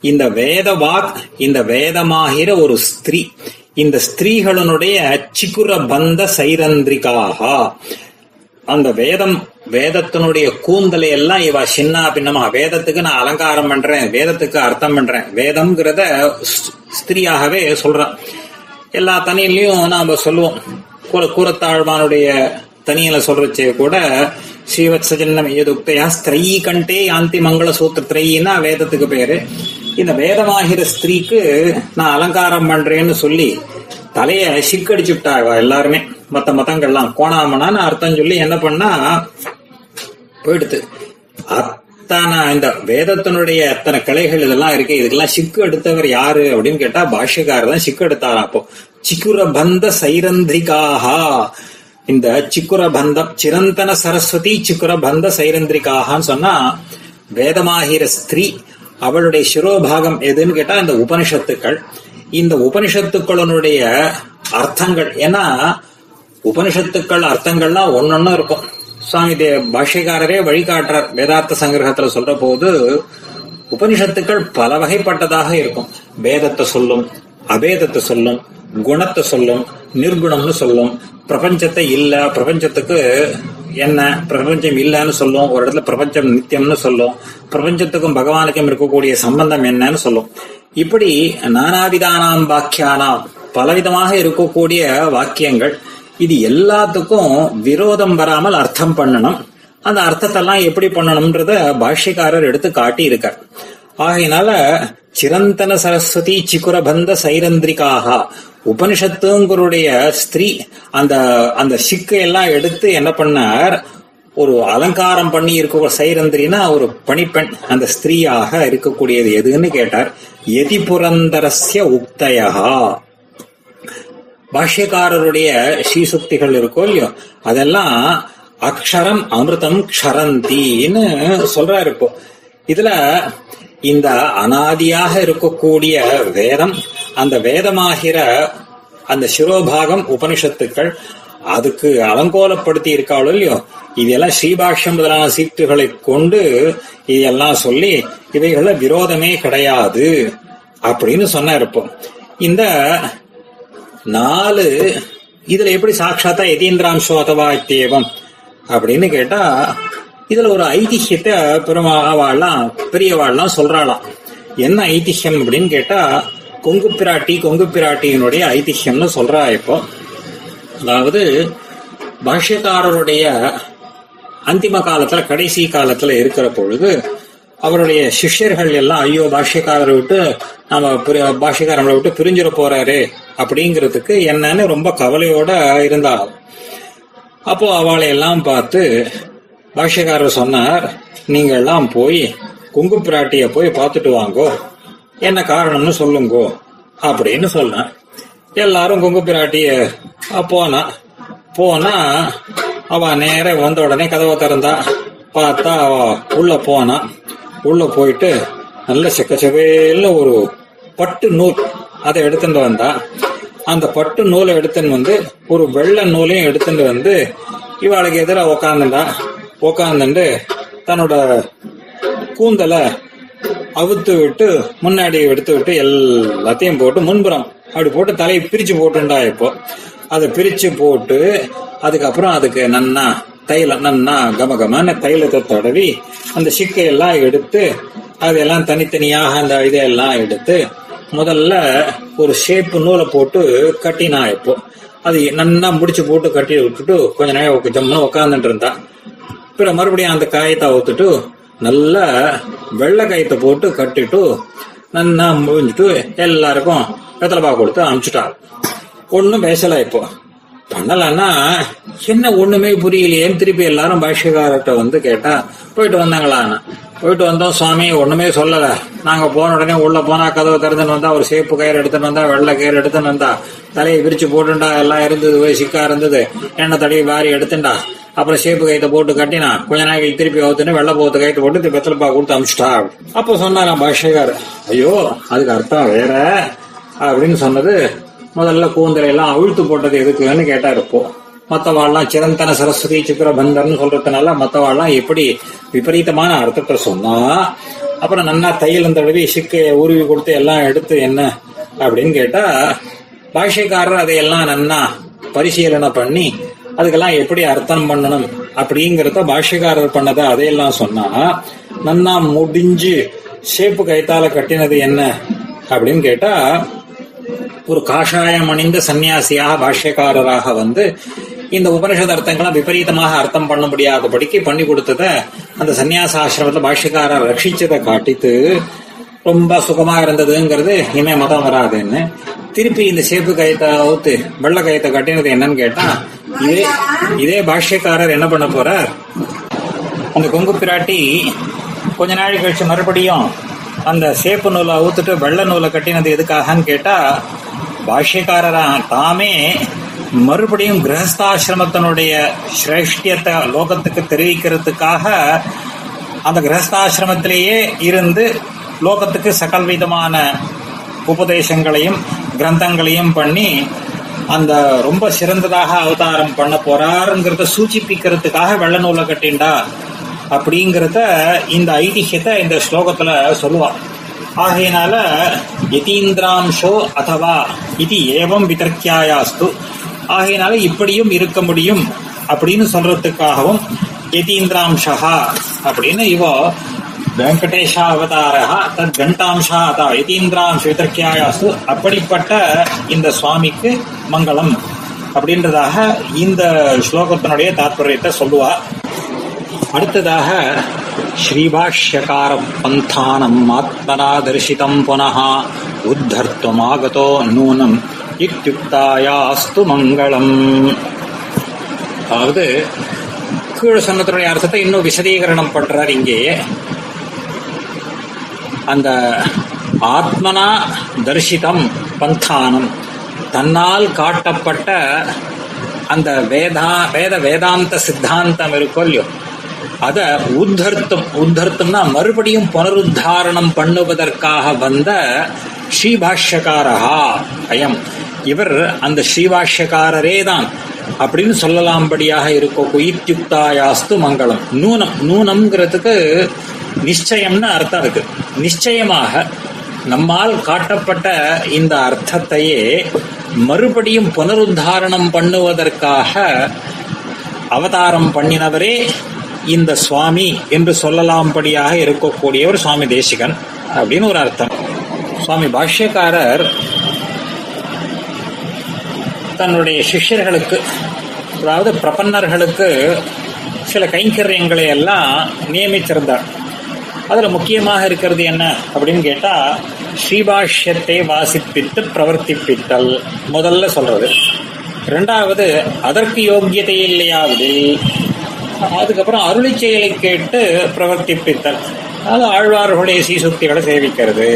Speaker 2: இந்த வேத வாக் இந்த வேதமாகிற ஒரு ஸ்திரீ இந்த ஸ்திரீகளுடைய சிக்குர பந்த சைரந்திரிகாக. அந்த வேதம் வேதத்தினுடைய கூந்தலை எல்லாம் இவ சின்ன பின்னமா வேதத்துக்கு நான் அலங்காரம் பண்றேன் வேதத்துக்கு அர்த்தம் பண்றேன் வேதம்ங்கிறத ஸ்- ஸ்திரீயாகவே சொல்றான் எல்லா தனியிலையும் நாம சொல்லுவோம். கூற கூறத்தாழ்வானுடைய தனியில சொல்றச்சே கூட ஸ்ரீவத்சஜன்னம் ஏதுக்தையா ஸ்திரீ கண்டே யாந்தி மங்கள சூத்திர திரையின்னா வேதத்துக்கு பேரு. இந்த வேதமாகிற ஸ்திரீக்கு நான் அலங்காரம் பண்றேன்னு சொல்லி தலைய சிக்கடிச்சுட்டா இவ எல்லாருமே. மத்த மதங்கள்லாம். கோணாமனான்னு அர்த்தம் சொல்லி என்ன பண்ணா போயிடுது அத்தனை இந்த வேதத்தினுடைய அத்தனை கிளைகள் இதெல்லாம் இருக்கு இதுக்கெல்லாம் சிக்கு எடுத்தவர் யாரு அப்படின்னு கேட்டா பாஷ்யக்காரர் தான் சிக்கு எடுத்தாராம் அப்போ. சிக்குர பந்த சைரந்திரிகாஹா இந்த சிக்குர பந்தம் சிரந்தன சரஸ்வதி சிக்குர பந்த சைரந்திரிகாகான்னு சொன்னா வேதமாகிற ஸ்திரீ அவளுடைய சிரோபாகம் எதுன்னு கேட்டா இந்த உபனிஷத்துக்கள். இந்த உபனிஷத்துக்களுடைய அர்த்தங்கள் ஏன்னா உபனிஷத்துக்கள் அர்த்தங்கள்லாம் ஒன்னொன்னு இருக்கும். சுவாமி தே பாஷ்யக்காரரே வழிகாட்டுறார் வேதார்த்த சங்கிரகத்துல சொல்ற போது உபனிஷத்துக்கள் பல வகைப்பட்டதாக இருக்கும். வேதத்தை சொல்லும் அபேதத்தை சொல்லும் குணத்தை சொல்லும் நிர்குணம்னு சொல்லும். பிரபஞ்சத்தை இல்ல பிரபஞ்சத்துக்கு என்ன பிரபஞ்சம் இல்லைன்னு சொல்லும். ஒரு இடத்துல பிரபஞ்சம் நித்தியம்னு சொல்லும். பிரபஞ்சத்துக்கும் பகவானுக்கும் இருக்கக்கூடிய சம்பந்தம் என்னன்னு சொல்லும். இப்படி நானாவிதானாம் வாக்கியானாம் பலவிதமாக இருக்கக்கூடிய வாக்கியங்கள். இது எல்லாத்துக்கும் விரோதம் வராமல் அர்த்தம் பண்ணணும். அந்த அர்த்தத்தெல்லாம் எப்படி பண்ணணும்ன்றத பாஷ்யக்காரர் எடுத்து காட்டி இருக்கார் ஆகையினால சிரந்தன சரஸ்வதி சிக்குரபந்த சைரந்திரிகாக. உபனிஷத்துங்கருடைய ஸ்திரீ அந்த அந்த சிக்கை எல்லாம் எடுத்து என்ன பண்ணார்? ஒரு அலங்காரம் பண்ணி இருக்க சைரந்திரினா ஒரு பணிப்பெண் அந்த ஸ்திரீயாக இருக்கக்கூடியது எதுன்னு கேட்டார். எதி புரந்தரஸ்ய உக்தயகா பாஷ்யக்காரருடைய ஸ்ரீசுக்திகள் இருக்கோ இல்லையோ அதெல்லாம் அக்ஷரம் அமிர்தம் க்ஷரந்தின்னு சொல்றாரு இப்போ. இதுல இந்த அனாதியாக இருக்கக்கூடிய வேதம் அந்த வேதமாகிற அந்த சிரோபாகம் உபனிஷத்துக்கள் அதுக்கு அலங்கோலப்படுத்தி இருக்காளோ இல்லையோ? இதெல்லாம் ஸ்ரீபாஷ்யம் முதலான சீட்டுகளை கொண்டு இதெல்லாம் சொல்லி இவைகள விரோதமே கிடையாது அப்படின்னு சொன்ன இருப்போம் இந்த நாலு இதுல எப்படி சாட்சாத்தா எதீந்திராம்சோ அதவா இத்தேவம் அப்படின்னு கேட்டா இதுல ஒரு ஐதிஹியத்தை பெருமாவாள்லாம் பெரியவாள்லாம் சொல்றாளாம். என்ன ஐதிஹ்யம் அப்படின்னு கேட்டா கொங்கு பிராட்டி கொங்கு பிராட்டியினுடைய ஐதிஹ்யம்னு சொல்றா இப்போ. அதாவது பாஷ்யக்காரருடைய அந்திம காலத்துல கடைசி காலத்துல இருக்கிற பொழுது அவருடைய சிஷ்யர்கள் எல்லாம் ஐயோ பாஷ்யக்காரரை விட்டு நாம பாஷ்யக்காரங்களை விட்டு பிரிஞ்சிட போறாரு அப்படிங்கிறதுக்கு என்னன்னு ரொம்ப கவலையோட இருந்தாள். அப்போ அவளை எல்லாம் பார்த்து பாஷ்யக்காரர் சொன்னார் நீங்க எல்லாம் போய் குங்கு பிராட்டிய போய் பார்த்துட்டு வாங்கோ. என்ன காரணம்னு சொல்லுங்கோ அப்படின்னு சொன்னேன் எல்லாரும் குங்கு பிராட்டிய போனா போனா அவ நேர வந்த உடனே கதவை திறந்தா பார்த்தா அவ உள்ள போனா. உள்ள போயிட்டு நல்ல செக்கச்சவேல்னு ஒரு பட்டு நூல் அதை எடுத்துட்டு வந்தா. அந்த பட்டு நூலை எடுத்துன்னு வந்து ஒரு வெள்ளை நூலையும் எடுத்துட்டு வந்து இவாளுக்கு எதிராக உக்காந்துண்டா உக்காந்துட்டு தன்னோட கூந்தலை அவுத்து விட்டு முன்னாடி எடுத்து விட்டு எல்லாத்தையும் போட்டு முன்புறம் அப்படி போட்டு தலையை பிரிச்சு போட்டுண்டா இப்போ. அதை பிரிச்சு போட்டு அதுக்கப்புறம் அதுக்கு நன்னா தைலம் நன்னா கமகமான தைலத்தை தடவி அந்த சிக்கையெல்லாம் எடுத்து அதெல்லாம் தனித்தனியாக அந்த இதையெல்லாம் எடுத்து முதல்ல ஒரு ஷேப்பு நூலை போட்டு கட்டினா இப்போ. அது நன்னா முடிச்சு போட்டு கட்டி விட்டுட்டு கொஞ்ச நேரம் ஜம்முன்னு உட்காந்துட்டு இருந்தான். பிற மறுபடியும் அந்த காயத்தை அவுத்துட்டு நல்லா வெள்ளை காயத்தை போட்டு கட்டிட்டு நன்னா முடிஞ்சுட்டு எல்லாருக்கும் வெத்தலைப்பா கொடுத்து அனுப்பிச்சுட்டாள் ஒன்னும் பேசல இப்போ. பண்ணலன்னா என்ன ஒண்ணுமே புரியலையேன்னு திருப்பி எல்லாரும் பாஷ்யக்காரர்கிட்ட வந்து கேட்டா போயிட்டு வந்தாங்களான்னு. போயிட்டு வந்தோம் சுவாமி ஒண்ணுமே சொல்லல. நாங்க போன உடனே உள்ள போனா கதவை திறந்துன்னு வந்தா ஒரு சேப்பு கயிறு எடுத்துன்னு வந்தா வெள்ளை கயிறு எடுத்துன்னு வந்தா. தலையை விரிச்சு போட்டுண்டா எல்லாம் இருந்தது போய் சிக்கா இருந்தது. எண்ணெய் தடவி வாரி எடுத்துண்டா. அப்புறம் சேப்பு கயிற்ற போட்டு கட்டினா கொஞ்ச நாளைக்கு திருப்பி அவுத்துன்னு வெள்ளை போத்து கயிற்று போட்டு வெத்தலைப்பா கொடுத்து அமிச்சிட்டா. அப்ப சொன்னாங்க பாஷேகர் ஐயோ அதுக்கு அர்த்தம் வேற. அப்படின்னு சொன்னது முதல்ல கூந்தலை எல்லாம் அவிழ்த்து போட்டது எதுக்குன்னு கேட்டார் இருப்போம் மற்றவாள்லாம் சிரந்தன சரஸ்வதி சித்திரபந்தர்னு சொல்றதுனால மற்றவாள்லாம் எப்படி விபரீதமான அர்த்தத்தை சொன்னா அப்புறம் நன்னா தையல் தடவி சிக்கையை உருவி கொடுத்து எல்லாம் எடுத்து என்ன அப்படின்னு கேட்டா பாஷைக்காரர் அதையெல்லாம் நன்னா பரிசீலனை பண்ணி அதுக்கெல்லாம் எப்படி அர்த்தம் பண்ணணும் அப்படிங்கறத பாஷ்யக்காரர் பண்ணதை அதையெல்லாம் சொன்னா நன்னா முடிஞ்சு ஷேப்பு கைத்தால கட்டினது என்ன அப்படின்னு கேட்டா ஒரு காஷாயம் அணிந்த சன்னியாசியாக பாஷ்யக்காரராக வந்து இந்த உபனிஷத் அர்த்தங்களை விபரீதமாக அர்த்தம் பண்ண முடியாதபடிக்கு பண்ணி கொடுத்தத அந்த சன்னியாசாசிரமத்தில் பாஷ்யக்காரர் ரட்சிச்சதை காட்டித்து ரொம்ப சுகமா இருந்ததுங்கிறது இனிமே மதம் வராதுன்னு. திருப்பி இந்த சேப்பு கயத்தை அவுத்து வெள்ளை கயத்தை கட்டினது என்னன்னு கேட்டா இதே இதே பாஷ்யக்காரர் என்ன பண்ண போறார்? அந்த கொங்கு பிராட்டி கொஞ்ச நாள் கழிச்சு மறுபடியும் அந்த சேப்பு நூலை அவுத்துட்டு வெள்ளை நூலை கட்டினது எதுக்காகன்னு கேட்டா பாஷ்யக்காரரா தாமே மறுபடியும் கிரகஸ்தாசிரமத்தினுடைய சிரேஷ்டியத்தை லோகத்துக்கு தெரிவிக்கிறதுக்காக அந்த கிரகஸ்தாசிரமத்திலேயே இருந்து லோகத்துக்கு சகல் விதமான உபதேசங்களையும் கிரந்தங்களையும் பண்ணி அந்த ரொம்ப சிறந்ததாக அவதாரம் பண்ண போறாருங்கிறத சூச்சிப்பிக்கிறதுக்காக வெள்ள நூலை கட்டிண்டா அப்படிங்கிறத இந்த ஐதிஹியத்தை இந்த ஸ்லோகத்துல சொல்லுவார் ஆகையினால யதீந்திராம்சோ அதவா இது ஏவம் விதர்க்கியாயாஸ்து ஆகையினால இப்படியும் இருக்க முடியும் அப்படின்னு சொல்றதுக்காகவும் யதீந்திராம்சா அப்படின்னு இவோ வெங்கடேஷா அவதாரா தத் கண்டாம்சா அதா யதீந்திராம்ச விதர்க்கியாயாசு அப்படிப்பட்ட இந்த சுவாமிக்கு மங்களம் அப்படின்றதாக இந்த ஸ்லோகத்தினுடைய தாத்பரியத்தை சொல்லுவா. அடுத்ததாக ஸ்ரீபாஷ்யகார பந்தானம் ஆத்மனா தரிசிதம் புனः உத்தர்த்தமாகதோ நூனம் இத்தியுக்தாயாஸ்து மங்களம். அதாவது கீழ் சொன்னதனுடைய அர்த்தத்தை இன்னும் விசதீகரணம் பண்றார் இங்கேயே அந்த ஆத்மனா தரிசிதம் பந்தானம். தன்னால் காட்டப்பட்ட அந்த வேதா வேத வேதாந்த சித்தாந்தம் இருக்கோ இல்லையோ அத உத்தர்த்தம் உத்தர்த்தம்னா மறுபடியும் புனருத்தாரணம் பண்ணுவதற்காக வந்த ஸ்ரீபாஷ்யக்காரா அயம். இவர் அந்த ஸ்ரீபாஷ்யக்காரரே தான் அப்படின்னு சொல்லலாம்படியாக இருக்கோ குயித்யுக்தாயாஸ்து மங்களம். நூனம் நூனம்ங்கிறதுக்கு நிச்சயம்னு அர்த்தம் இருக்கு. நிச்சயமாக நம்மால் காட்டப்பட்ட இந்த அர்த்தத்தையே மறுபடியும் புனருத்தாரணம் பண்ணுவதற்காக அவதாரம் பண்ணினவரே இந்த சுவாமி என்று சொல்லலாம்படியாக இருக்கக்கூடியவர் சுவாமி தேசிகன் அப்படின்னு ஒரு அர்த்தம். சுவாமி பாஷ்யக்காரர் தன்னுடைய சிஷ்யர்களுக்கு அதாவது பிரபன்னர்களுக்கு சில கைங்கரியங்களை எல்லாம் நியமித்திருந்தார். அதுல முக்கியமாக இருக்கிறது என்ன அப்படின்னு கேட்டா ஸ்ரீபாஷ்யத்தை வாசிப்பித்து பிரவர்த்திப்பித்தல் முதல்ல சொல்றது. ரெண்டாவது அதற்கு யோக்கியதை இல்லையாவது அதுக்கப்புறம் அருளி செயலை கேட்டு பிரவர்த்திப்பித்தல். அது ஆழ்வார்களுடைய சீசுக்திகளை சேவிக்கிறது.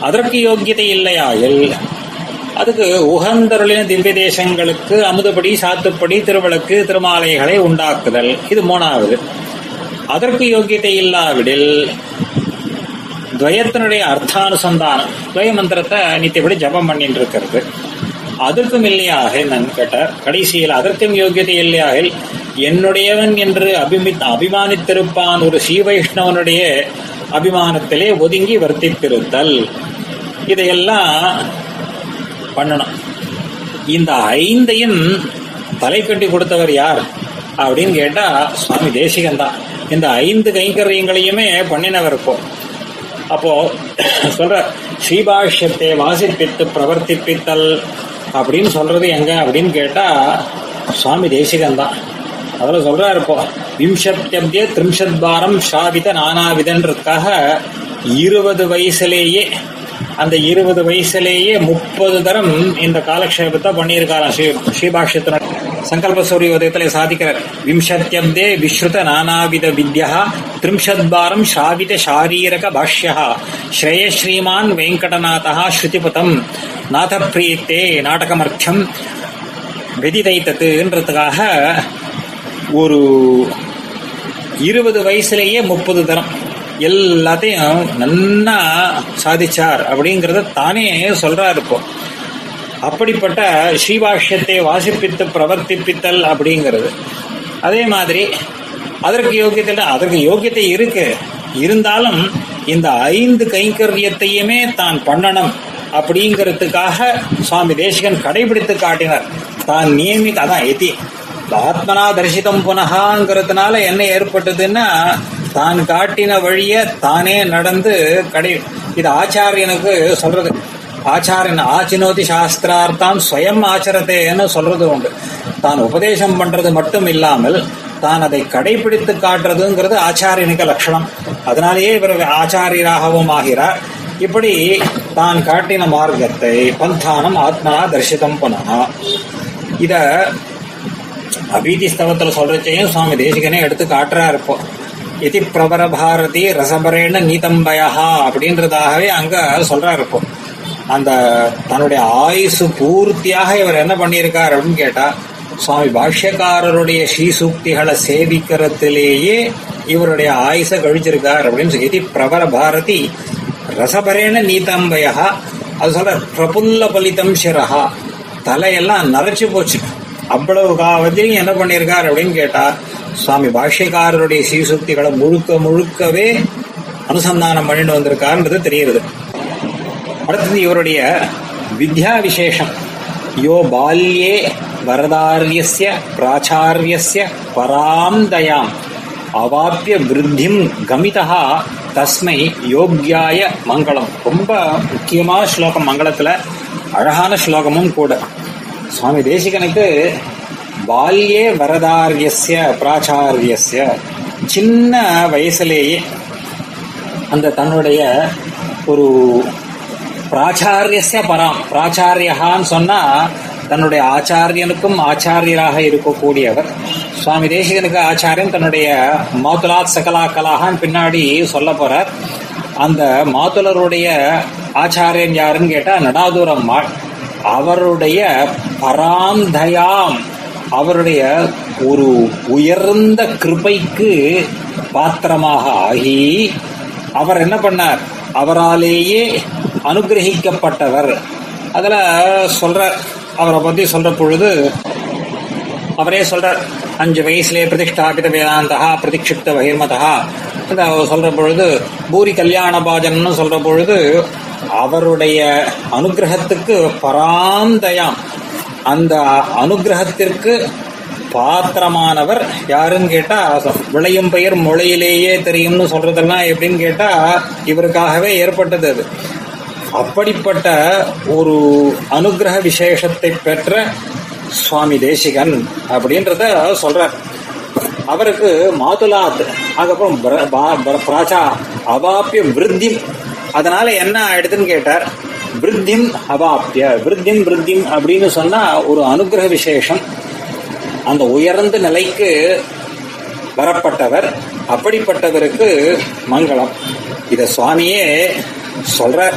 Speaker 2: அதற்கு யோக்கியதை இல்லையாயில் அதுக்கு உகந்தருளின திவ்ய தேசங்களுக்கு அமுதப்படி சாத்துப்படி திருவிளக்கு திருமாலைகளை உண்டாக்குதல். இது மூணாவது. அதற்கு யோக்கியத்தை இல்லாவிடில் துவயத்தினுடைய அர்த்தானுசந்தானம் துவய மந்திரத்தை நித்தியப்படி ஜபம் பண்ணிட்டு இருக்கிறது அதற்கும் இல்லையாக என்னன்னு கேட்டார். கடைசியில் அதற்கும் யோகியதை இல்லையாக என்னுடையவன் என்று அபிமி அபிமானித்திருப்பான் ஒரு ஸ்ரீ வைஷ்ணவனுடைய அபிமானத்திலே ஒதுங்கி வர்த்தித்திருத்தல். இதையெல்லாம் பண்ணணும். இந்த ஐந்தையும் தலைக்கட்டி கொடுத்தவர் யார்? அப்படின்னு கேட்டா சுவாமி தேசிகன் தான் இந்த ஐந்து கைங்கரியங்களையுமே பண்ணினவர் இப்போ. அப்போ சொல்ற ஸ்ரீபாஷ்யத்தை வாசிப்பித்து பிரவர்த்திப்பித்தல் அப்படின்னு சொல்றது எங்க அப்படின்னு கேட்டா சுவாமி தேசிகன் தான் அதுல சொல்றாரு இப்போ விம்சத்தியப்திய திரிம்சத் வாரம் ஷாவித நானாவிதன்றதுக்காக இருபது வயசுலேயே அந்த இருபது வயசுலேயே முப்பது தரம் இந்த காலக்ஷேபத்தை பண்ணியிருக்காராம் ஸ்ரீ ஸ்ரீபாஷ்யத்தின சங்கல்ப சூரியோதயத்தில் சாதிக்கிறார் விம்சத்தியப்தே விஸ்ருத நானாவித வித்யா திரிம்சத்வாரம் ஸ்ராவித சாரீரக பாஷ்யா. ஸ்ரேயஸ்ரீமான் வெங்கடநாதா ஸ்ருதிபதம். நாத நாடகமர்த்தம். வெதிதைத்ததுன்றதுக்காக ஒரு இருபது வயசுலேயே முப்பது தரம். எல்லாத்தையும் நன்னா சாதிச்சார் அப்படிங்கறத தானே சொல்றாரு இப்போ. அப்படிப்பட்ட ஸ்ரீபாஷ்யத்தை வாசிப்பித்து பிரவர்த்திப்பித்தல் அப்படிங்கிறது. அதே மாதிரி அதற்கு யோகியத்தை அதற்கு யோகியத்தை இருக்கு. இருந்தாலும் இந்த ஐந்து கைங்கரியத்தையுமே தான் பண்ணணும் அப்படிங்கிறதுக்காக சுவாமி தேசிகன் கடைபிடித்து காட்டினார். தான் நியமிக்க அதான் எதி. ஆத்மனா தரிசிதம் புனகாங்கிறதுனால என்ன ஏற்பட்டதுன்னா தான் காட்டின வழிய தானே நடந்து கடை இது ஆச்சாரியனுக்கு சொல்றது. ஆச்சாரியன் ஆச்சினோதி சாஸ்திரார்த்தான் ஸ்வயம் ஆச்சரத்தேன்னு சொல்றது உண்டு. தான் உபதேசம் பண்றது மட்டும் இல்லாமல் தான் அதை கடைபிடித்து காட்டுறதுங்கிறது ஆச்சாரியனுக்கு லட்சணம். அதனாலேயே இவர் ஆச்சாரியராகவும் ஆகிறார். இப்படி தான் காட்டின மார்க்கத்தை பந்தானம் ஆத்மனா தரிசிதம் புனகா இத அபீதி ஸ்தவத்துல சொல்றச்சையும் சுவாமி தேசிகனே எடுத்து காட்டுறா இருப்போம் இது பிரபர பாரதி ரசபரேன நீதம்பயா அப்படின்றதாகவே அங்க சொல்றாரு இப்போ. அந்த தன்னுடைய ஆயுசு பூர்த்தியாக இவர் என்ன பண்ணியிருக்கார் அப்படின்னு கேட்டா சுவாமி பாஷ்யக்காரருடைய ஸ்ரீசூக்திகளை சேவிக்கிறதுலேயே இவருடைய ஆயுச கழிச்சிருக்கார் அப்படின்னு சொல்லி பிரபர பாரதி ரசபரேன நீதம்பயா அது சொல்ற பிரபுல்ல பலிதம் சிரஹா. தலையெல்லாம் நரைச்சு போச்சு. அவ்வளவு காவத்தையும் என்ன பண்ணியிருக்கார் அப்படின்னு கேட்டா சுவாமி பாஷ்யக்காரருடைய சீசுக்திகளை முழுக்க முழுக்கவே அனுசந்தானம் பண்ணிட்டு வந்திருக்காருன்றது தெரியுது அடுத்தது இவருடைய வித்யா விசேஷம் யோ பால்யே வரதாரியஸ்ய பிராச்சாரியஸ்ய பராம் தயாம். அவாப்பிய விருத்திம் கமிதா தஸ்மை யோக்யாய மங்களம். ரொம்ப முக்கியமான ஸ்லோகம் மங்களத்துல அழகான ஸ்லோகமும் கூட. சுவாமி தேசிகனுக்கு பால்யே வரதாரியஸ்ய பிராச்சாரியஸ்ய. சின்ன வயசுலேயே அந்த தன்னுடைய ஒரு பிராச்சாரியஸ்ய பராம் பிராச்சாரியகான்னு சொன்னா தன்னுடைய ஆச்சாரியனுக்கும் ஆச்சாரியராக இருக்கக்கூடியவர். சுவாமி தேசிகனுக்கு ஆச்சாரியன் தன்னுடைய மாத்துலாத் சகலா கலாகான் பின்னாடி சொல்ல போறார். அந்த மாதுலருடைய ஆச்சாரியன் யாருன்னு கேட்டா நடாதுரம்மாள் அவருடைய பராந்தயாம் அவருடைய ஒரு உயர்ந்த கிருபைக்கு பாத்திரமாக ஆகி அவர் என்ன பண்ணார்? அவராலேயே அனுகிரகிக்கப்பட்டவர். அதுல சொல்ற அவரை பத்தி சொல்ற பொழுது அவரே சொல்றார் அஞ்சு வயசுலேயே பிரதிஷ்டாபித வேதாந்தகா பிரதிக்ஷிப்த பகிர்மதா அவர் சொல்ற பொழுது பூரி கல்யாண பாஜன்னு சொல்ற பொழுது அவருடைய அனுகிரகத்துக்கு பராந்தயம். அந்த அனுகிரகத்திற்கு பாத்திரமானவர் யாருன்னு கேட்டா விளையும் பெயர் மொழியிலேயே தெரியும்னு சொல்றதெல்லாம் எப்படின்னு கேட்டா இவருக்காகவே ஏற்பட்டது அது. அப்படிப்பட்ட ஒரு அனுகிரக விசேஷத்தை பெற்ற சுவாமி தேசிகன் அப்படின்றத சொல்றார். அவருக்கு மாதுலாத் அதுக்கப்புறம் பா- பிர- பிராச்சா அவாப்பிய விருத்தி அதனால என்ன ஆயிடுதுன்னு கேட்டார். விருத்திம் அவாப்திய விருத்திம் விருத்திம் அப்படின்னு சொன்னா ஒரு அனுகிரக விசேஷம். அந்த உயர்ந்த நிலைக்கு வரப்பட்டவர் அப்படிப்பட்டவருக்கு மங்களம். இத சுவாமியே சொல்றார்.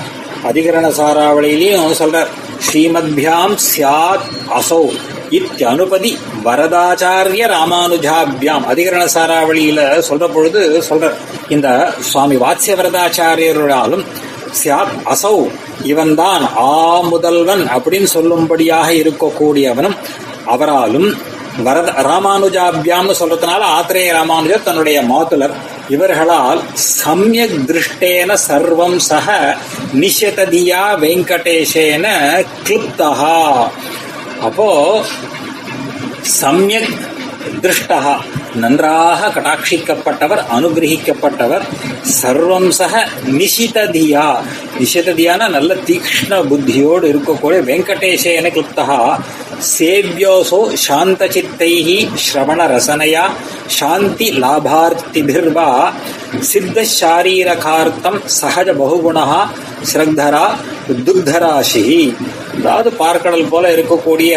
Speaker 2: அதிகரண சாராவளியிலையும் சொல்றார். ஸ்ரீமத்பியாம் சியாத் அசௌ இத்தியனுபதி வரதாச்சாரிய ராமானுஜாபியாம். அதிகரண சாராவளியில சொல்ற பொழுது சொல்ற இந்த சுவாமி வாத்ஸ்ய வரதாச்சாரியர்களாலும் சியாத் அசௌ இவன்தான் ஆ முதல்வன் அப்படின்னு சொல்லும்படியாக இருக்கக்கூடியவனும் அவராலும் வரத ராமானுஜாபியாம்னு சொல்றதுனால ஆத்திரேய ராமானுஜர் தன்னுடைய மாதுலர் இவர்களால் சமயக் திருஷ்டேன சர்வம் சக நிஷததியா வெங்கடேஷேன கிளிப்தகா அப்போ சமயக் திருஷ்டா. நன்றாக கடாட்சிக்கப்பட்டவர் அனுகிரகிக்கப்பட்டவர் சர்வம் சக நிஷிததியா. நிஷிததியான நல்ல தீக்ஷ்ண புத்தியோடு இருக்கக்கூடிய வெங்கடேசேன கிளிப்தா சேவியோசோ சாந்த சித்தைஹி ஸ்ரவண ரசனையா. சாந்தி லாபார்த்திபிர்வா. சித்த சாரீரகார்த்தம் சகஜ பகுகுணா. ஸ்ரக்தரா துக்தராசி அதாவது பார்க்கடல் போல இருக்கக்கூடிய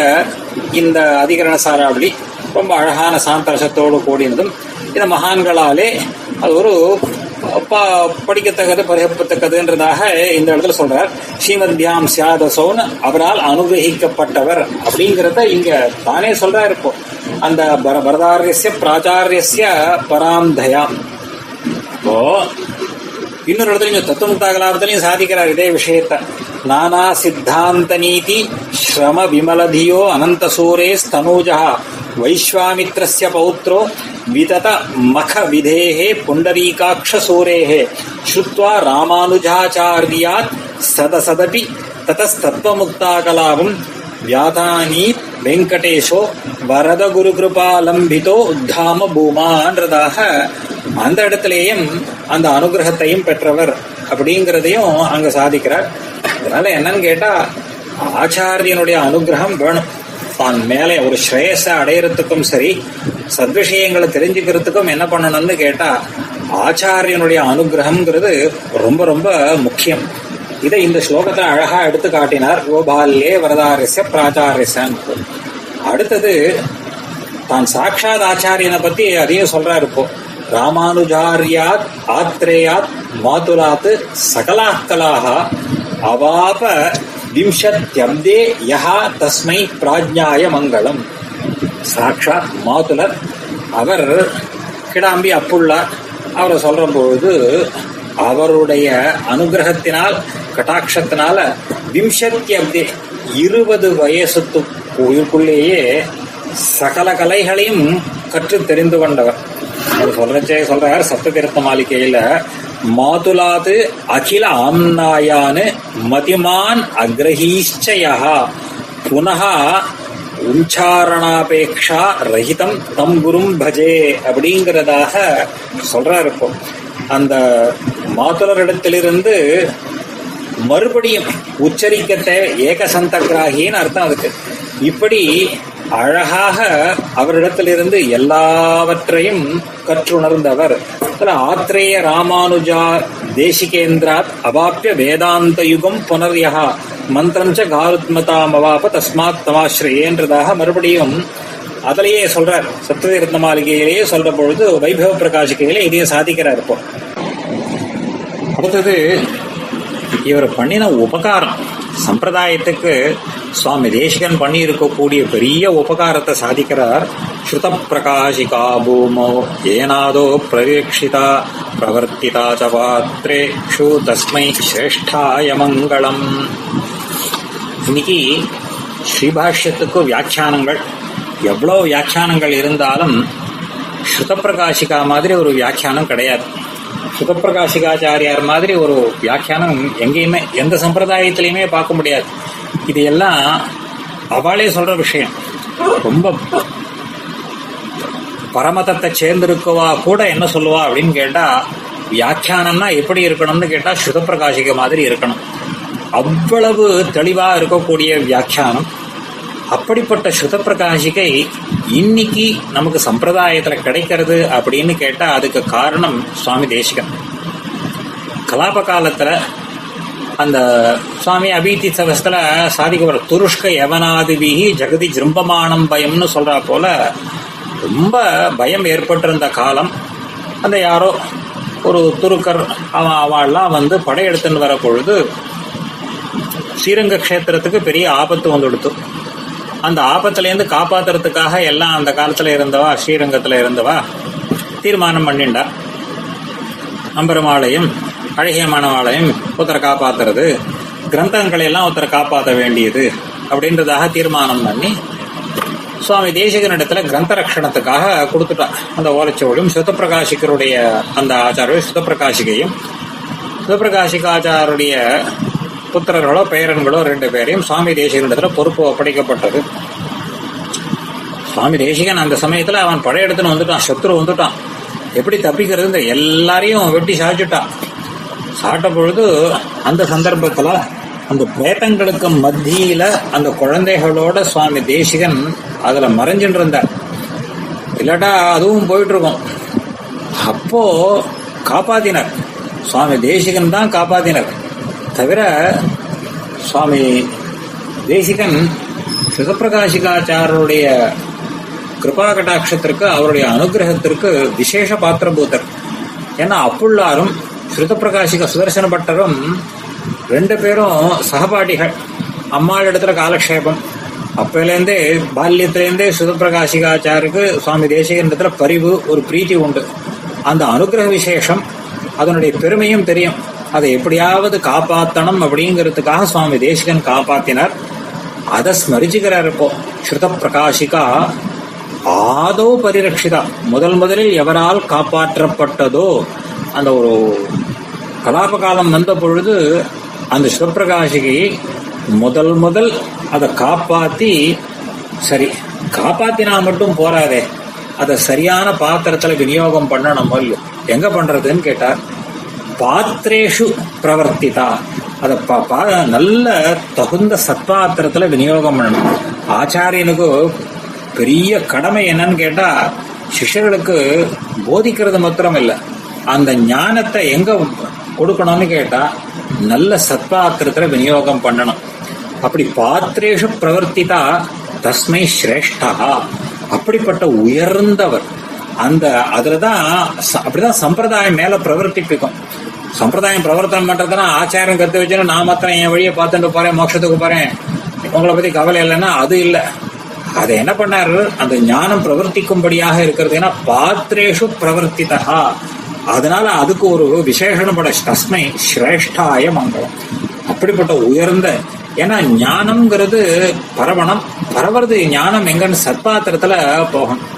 Speaker 2: இந்த அதிகரண சாராவளி ரொம்ப அழகான சாந்தரசத்தோடு கூடினதும் இந்த மகான்களாலே அது ஒரு படிக்கத்தக்கது பரிகப்பத்தக்கதுன்றதாக இந்த இடத்துல சொல்றார். ஸ்ரீமத்யாம் சியாதசோன் அவரால் அனுகிரகிக்கப்பட்டவர் அப்படிங்கிறத இங்க தானே சொல்றா இருப்போம் அந்த பர பரதாரியஸ்ய பிராச்சாரியஸ்ய பராந்தயா. இப்போ இன்னொரு இடத்துல இங்க தத்துவமுக்தாகலாபத்திலையும் சாதிக்கிறார் இதே விஷயத்த. நானா சித்தாந்த நீதி ஸ்ரம விமலதியோ அனந்த சூரே ஸ்தனூஜா வைஸ்வாமித்ரஸ்ய பௌத்ரோ விதத மக விதேகே புண்டரீகாட்ச சூரேகே ஸ்ருத்வா ராமானுஜாச்சாரியாத் சதசதபி ததஸ்தத்வமுக்தாகலாபம் வியாதானீத் வெங்கடேஷோ வரத குரு கிருபாலம்பிதோ உத்தாம பூமான்றதாக அந்த இடத்திலேயும் அந்த அனுகிரகத்தையும் பெற்றவர் அப்படிங்கிறதையும் அங்க சாதிக்கிறார். அதனால என்னன்னு கேட்டா ஆச்சாரியனுடைய அனுகிரகம் வேணும். தான் மேலே ஒரு ஸ்ரேயஸ அடையறதுக்கும் சரி சத்விஷயங்களை தெரிஞ்சுக்கிறதுக்கும் என்ன பண்ணணும்னு கேட்டா ஆச்சாரியனுடைய அனுகிரகம்ங்கிறது ரொம்ப ரொம்ப முக்கியம். இதை இந்த ஸ்லோகத்தை அழகா எடுத்து காட்டினார் கோபால்யே வரதாரிச பிராச்சாரிசன். அடுத்தது தான் சாட்சாத் ஆச்சாரியனை பத்தி அதையும் சொல்றாரு இப்போ. ராமானுஜாரியாத் ஆத்ரேயாத் மாதுலாத் சகலாக்கலாக அவாப விம்சத்யப்தே யஹா தஸ்மை பிராஜ்ஞாய மங்களம். சாட்சாத் மாதுலர் அவர் கிடாம்பி அப்புள்ளார் அவரை சொல்ற பொழுது அவருடைய அனுகிரகத்தினால் கட்டாட்சத்தினால விம்சத்தி அப்படி இருபது வயசுக்குள்ளேயே சகல கலைகளையும் கற்று தெரிந்து கொண்டவர். அவர் சொல்றச்சே சொல்றார் சப்தகிருத்த மாளிகையில மாதுலாது அகில ஆம்னாயானு மதிமான் அக்ரஹீஷ்சயா புனக உச்சாரணாபேக்ஷா ரஹிதம் தம் குரும் பஜே அப்படிங்கிறதாக சொல்றாரு இப்போ. அந்த மாதுளரிடத்திலிருந்து மறுபடியும் உச்சரிக்கத்தை ஏகசந்தகிராகின்னு அர்த்தம் அதுக்கு. இப்படி அழகாக அவரிடத்திலிருந்து எல்லாவற்றையும் கற்றுணர்ந்தவர். அதுல ஆத்ரேய ராமானுஜா தேசிகேந்திராத் அவாப்பிய வேதாந்த யுகம் புனர்யா மந்திரம் ச காருத்மதாம் அவாப தஸ்மாத் தமாஸ்ரேன்றதாக மறுபடியும் அதிலேயே சொல்றார். சப்ததீர்த்த மாளிகையிலேயே சொல்ற பொழுது வைபவ பிரகாசிக்கையிலே இதையே சாதிக்கிறார் இப்போ. அடுத்தது இவர் பண்ணின உபகாரம். சம்பிரதாயத்துக்கு சுவாமி தேசிகன் பண்ணியிருக்கக்கூடிய பெரிய உபகாரத்தை சாதிக்கிறார். ஸ்ருத பிரகாசிகா பூமோ ஏனாதோ பிரவேக்ஷிதா பிரவர்த்திதா ச பாத்ரேஷு தஸ்மை சிரேஷ்டாய மங்களம். இன்னைக்கு ஸ்ரீபாஷ்யத்துக்கு வியாக்கியானங்கள். எவ்வளோ வியாக்கியானங்கள் இருந்தாலும் ஸ்ருதப்பிரகாசிகா மாதிரி ஒரு வியாக்கியானம் கிடையாது. சுகப்பிரகாசிகாச்சாரியார் மாதிரி ஒரு வியாக்கியானம் எங்கேயுமே எந்த சம்பிரதாயத்திலையுமே பார்க்க முடியாது. இது எல்லாம் அவளே சொல்ற விஷயம். ரொம்ப பரமதத்தை சேர்ந்திருக்கவா கூட என்ன சொல்லுவா அப்படின்னு கேட்டா வியாக்கியானம்னா எப்படி இருக்கணும்னு கேட்டா சுகப்பிரகாசிக மாதிரி இருக்கணும். அவ்வளவு தெளிவா இருக்கக்கூடிய வியாக்கியானம். அப்படிப்பட்ட சுதப்பிரகாசிகை இன்னைக்கு நமக்கு சம்பிரதாயத்துல கிடைக்கிறது அப்படின்னு கேட்டா அதுக்கு காரணம் சுவாமி தேசிகன். கலாப காலத்துல அந்த சுவாமி அபீதி சவஸ்துல சாதிக்கப்படுற துருஷ்க யவனாதிபிகி ஜெகதி ஜிரும்பமானம் பயம்னு சொல்றா போல ரொம்ப பயம் ஏற்பட்டிருந்த காலம். அந்த யாரோ ஒரு துருக்கர் அவன் அவள்லாம் வந்து படையெடுத்துன்னு வர பொழுது ஸ்ரீரங்க கஷேத்திரத்துக்கு பெரிய ஆபத்து வந்துடுத்து. அந்த ஆபத்துலேருந்து காப்பாத்துறதுக்காக எல்லாம் அந்த காலத்துல இருந்தவா ஸ்ரீரங்கத்துல இருந்தவா? தீர்மானம் பண்ணிண்டா. அம்பெருமாளையும் அழகிய மாணவாளையும் ஒருத்தரை காப்பாத்துறது கிரந்தங்களை எல்லாம் ஒருத்தரை காப்பாற்ற வேண்டியது அப்படின்றதாக தீர்மானம் பண்ணி சுவாமி தேசிகனிடத்துல கிரந்த ரட்சணத்துக்காக கொடுத்துட்டா. அந்த ஓலைச்சுவடியும் சுத்தப்பிரகாசிகருடைய அந்த ஆச்சாரியும் சுத்தப்பிரகாசிகையும் சுத்தப்பிரகாசிகாச்சாருடைய புத்திரர்களோ பேரன்களோ ரெண்டு பேரையும் சுவாமி தேசிகனிடத்துல பொறுப்பு ஒப்படைக்கப்பட்டது சுவாமி தேசிகன் அந்த சமயத்துல அவன் படையெடுத்துன்னு வந்துட்டான் சத்ரு வந்துட்டான். எப்படி தப்பிக்கிறது எல்லாரையும் வெட்டி சாய்ச்சுட்டான். சாட்ட பொழுது அந்த சந்தர்ப்பத்துல அந்த பிரேதங்களுக்கு மத்தியில அந்த குழந்தைகளோட சுவாமி தேசிகன் அதுல மறைஞ்சிட்டு இருந்தார் இல்லாட்டா அதுவும் போயிட்டு இருக்கும் அப்போ காப்பாத்தினர். சுவாமி தேசிகன் தான் காப்பாத்தினர். தவிர சுவாமி தேசிகன் சுகப்பிரகாசிகாச்சாரருடைய கிருபா கட்டாட்சத்திற்கு அவருடைய அனுகிரகத்திற்கு விசேஷ பாத்திரபூத்தர் ஏன்னா அப்புள்ளாரும் ஸ்ருதப்பிரகாசிக சுதர்சன பட்டரும் ரெண்டு பேரும் சகபாடிகள். அம்மாள் இடத்துல காலக்ஷேபம். அப்பையிலேருந்தே பால்யத்திலேருந்தே சுதப்பிரகாசிகாச்சாருக்கு சுவாமி தேசிகன்றத்துல பரிவு ஒரு பிரீத்தி உண்டு. அந்த அனுகிரக விசேஷம் அதனுடைய பெருமையும் தெரியும். அதை எப்படியாவது காப்பாத்தணும் அப்படிங்கிறதுக்காக சுவாமி தேசிகன் காப்பாத்தினார். அதை ஸ்மரிச்சுக்கிறார் இப்போ. ஸ்ருத பிரகாஷிகா ஆதோ பரிரட்சிதா. முதல் முதலில் எவரால் காப்பாற்றப்பட்டதோ அந்த ஒரு கலாப காலம் வந்த பொழுது அந்த சிவபிரகாஷிகை முதல் முதல் அதை காப்பாத்தி சரி காப்பாத்தினா மட்டும் போறாதே. அதை சரியான பாத்திரத்துல விநியோகம் பண்ணணும் எங்க பண்றதுன்னு கேட்டார். பாத்திரேஷு பிரவர்த்திதா. அதை பா- பா- நல்ல தகுந்த சத்பாத்திரத்துல விநியோகம் பண்ணணும். ஆச்சாரியனுக்கு பெரிய கடமை என்னன்னு கேட்டா சிஷ்யர்களுக்கு போதிக்கிறது மாத்திரம் இல்ல அந்த ஞானத்தை எங்க கொடுக்கணும்னு கேட்டா நல்ல சத்பாத்திரத்துல விநியோகம் பண்ணணும். அப்படி பாத்திரேஷு பிரவர்த்திதா தஸ்மை சிரேஷ்டா அப்படிப்பட்ட உயர்ந்தவர். அந்த அதுலதான் ச- அப்படிதான் சம்பிரதாயம் மேல பிரவர்த்திப்பிக்கும் சம்பிரதாயம் பிரவர்த்தனம் பண்றதுன்னா ஆச்சாரம் கத்து வச்சுன்னா நான் மாத்திரம் என் வழியை பார்த்துட்டு போறேன் மோட்சத்துக்கு போறேன். உங்களை பத்தி கவலை இல்லைன்னா அது இல்ல. அதை என்ன பண்ணாரு? அந்த ஞானம் பிரவர்த்திக்கும்படியாக இருக்கிறது. ஏன்னா பாத்திரேஷு பிரவர்த்திதா அதனால அதுக்கு ஒரு விசேஷணப்பட தஸ்மை சிரேஷ்டாய மங்களம். அப்படிப்பட்ட உயர்ந்த ஏன்னா ஞானம்ங்கிறது பரவணம் பரவறது ஞானம் எங்கன்னு சத்பாத்திரத்துல போகணும்.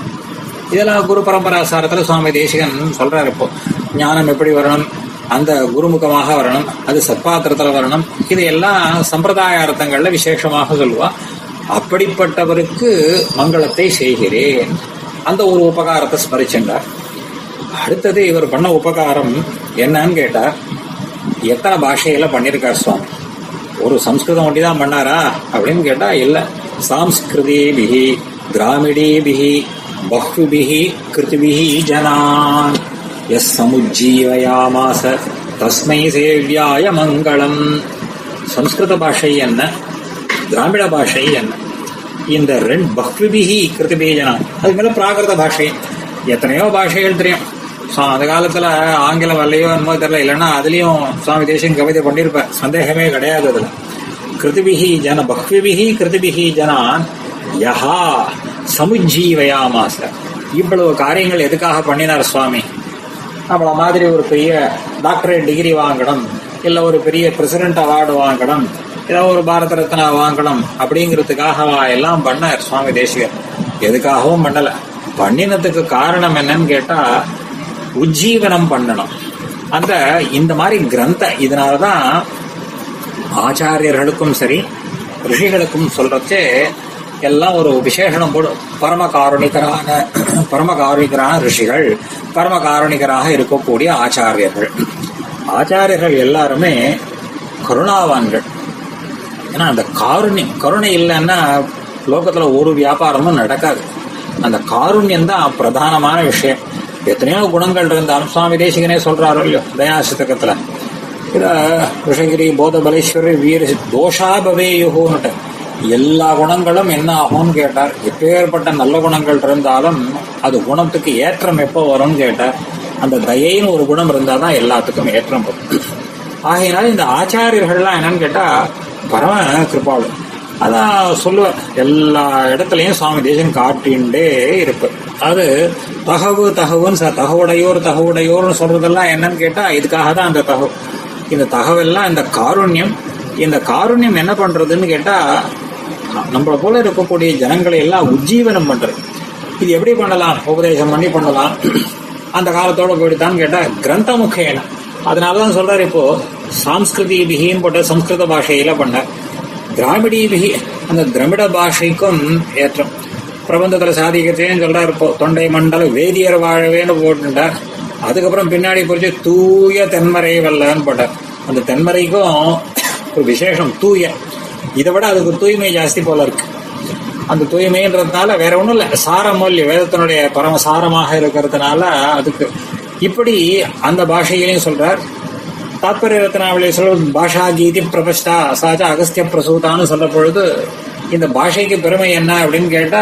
Speaker 2: இதெல்லாம் குரு பரம்பராசாரத்துல சுவாமி தேசிகன் சொல்றாரு இப்போ. ஞானம் எப்படி வரணும்? அந்த குருமுகமாக வரணும். அது சத்பாத்திரத்துல வரணும். இது எல்லாம் சம்பிரதாய அர்த்தங்கள்ல விசேஷமாக சொல்லுவா. அப்படிப்பட்டவருக்கு மங்களத்தை செய்கிறேன். அந்த ஒரு உபகாரத்தை ஸ்மரிச்சென்றார். அடுத்தது இவர் பண்ண உபகாரம் என்னன்னு கேட்டார் எத்தனை பாஷையில பண்ணிருக்கார் சுவாமி? ஒரு சம்ஸ்கிருதம் ஒண்டிதான் பண்ணாரா? அப்படின்னு கேட்டா இல்ல. கிராமிடி பிஹி பஹ்விபிகி கிருதிபிகி ஜனான் எஸ் சமுஜ்ஜீவயாமாச தஸ்மை சேவ்யாய மங்களம் சம்ஸ்கிருத பாஷை என்ன திராவிட பாஷை என்ன இந்த ரெண்டு பஹ்விபிகி கிருதிபிகி அது மேல பிராகிருத பாஷை। எத்தனையோ பாஷைகள் தெரியும். So, அந்த காலத்துல ஆங்கிலம் வரலையோ என்னமோ தெரியல. இல்லைன்னா அதுலயும் சுவாமி தேசியம் கவிதை பண்ணிருப்பேன் சந்தேகமே கிடையாது அதுல. கிருதிபிகி ஜன பக்விபிகி கிருதிபிகி ஜனான் யஹா சமுஜ்ஜீவயாமாச இவ்வளவு காரியங்கள் எதுக்காக பண்ணினார் சுவாமி? நம்மள மாதிரி ஒரு பெரிய டாக்டரேட் டிகிரி வாங்கணும் இல்ல ஒரு பெரிய பிரசிடென்ட் அவார்டு வாங்கணும் ஏதோ ஒரு பாரத ரத்னா வாங்கணும் அப்படிங்கிறதுக்காக எல்லாம் பண்ணார் சுவாமி தேசிகர். எதுக்காகவும் பண்ணல. பண்ணினதுக்கு காரணம் என்னன்னு கேட்டா உஜ்ஜீவனம் பண்ணணும். அந்த இந்த மாதிரி கிரந்த இதனாலதான் ஆச்சாரியர்களுக்கும் சரி ரிஷிகளுக்கும் சொல்றச்சே எல்லாம் ஒரு விசேஷனம் போடும் பரம காரணிகரான பரம காரணிகரான ரிஷிகள் பரம காரணிகராக இருக்கக்கூடிய ஆச்சாரியர்கள். ஆச்சாரியர்கள் எல்லாருமே கருணாவான்கள். ஏன்னா அந்த காருண்யம் கருணை இல்லைன்னா லோகத்துல ஒரு வியாபாரமும் நடக்காது. அந்த காருண்யம் தான் பிரதானமான விஷயம். எத்தனையோ குணங்கள் இருந்தாலும் சுவாமி தேசிகனே சொல்றாரோ இல்லையோ தயாசதகத்துல இத ரிஷகிரி போதபலேஸ்வரர் வீர தோஷா பவேயுகோன்னுட்டு எல்லா குணங்களும் என்ன ஆகும்னு கேட்டார். எப்பேற்பட்ட நல்ல குணங்கள் இருந்தாலும் அது குணத்துக்கு ஏற்றம் எப்போ வரும்னு கேட்டார். அந்த தயைன்னு ஒரு குணம் இருந்தாதான் எல்லாத்துக்கும் ஏற்றம் வரும். ஆகையினால இந்த ஆச்சாரியர்கள்லாம் என்னன்னு கேட்டா பரம கிருபாலு. அதான் சொல்லுவார் எல்லா இடத்துலயும் சுவாமி தேசன் காட்டின்ண்டே இருப்பார் அது தகவு தகவுன்னு சார் தகவுடையோர் தகவுடையோர்னு சொல்றதெல்லாம் என்னன்னு கேட்டா இதுக்காக தான் அந்த தகவு. இந்த தகவெல்லாம் இந்த காருண்யம். இந்த காருண்யம் என்ன பண்றதுன்னு கேட்டா நம்மளை போல இருக்கக்கூடிய ஜனங்களை எல்லாம் உஜ்ஜீவனம் பண்றது. இது எப்படி பண்ணலாம்? உபதேசம் பண்ணி பண்ணலாம். அந்த காலத்தோட போயிட்டுதான் கேட்டா கிரந்த முகேன அதனாலதான் சொல்றாரு இப்போ சாம்ஸ்கிருதி பிகின்னு போட்ட சம்ஸ்கிருத பாஷையில பண்ண. திராமிடி பிகி அந்த திராமிட பாஷைக்கும் ஏற்றம். பிரபந்தத்துல சாதிக்கிறேன்னு சொல்றாரு இப்போ தொண்டை மண்டல வேதியர் வாழவேன்னு போட்டுட்டார் அதுக்கப்புறம் பின்னாடி குறிச்சு தூய தென்மறை வல்லன்னு போட்டார். அந்த தென்மறைக்கும் ஒரு விசேஷம் தூய. இதை விட அதுக்கு தூய்மை ஜாஸ்தி போல இருக்கு. அந்த தூய்மைன்றதுனால வேற ஒண்ணும் இல்ல. சாரமூல்ய வேதத்தினுடைய பரம சாரமாக இருக்கிறதுனால அதுக்கு இப்படி அந்த பாஷையிலையும் சொல்றார். தாத்பரிய ரத்னாவளி சொல்ற பாஷா கீதி பிரபஷ்டா சாச்ச அகஸ்திய பிரசூதான்னு சொல்ற பொழுது இந்த பாஷைக்கு பெருமை என்ன அப்படின்னு கேட்டா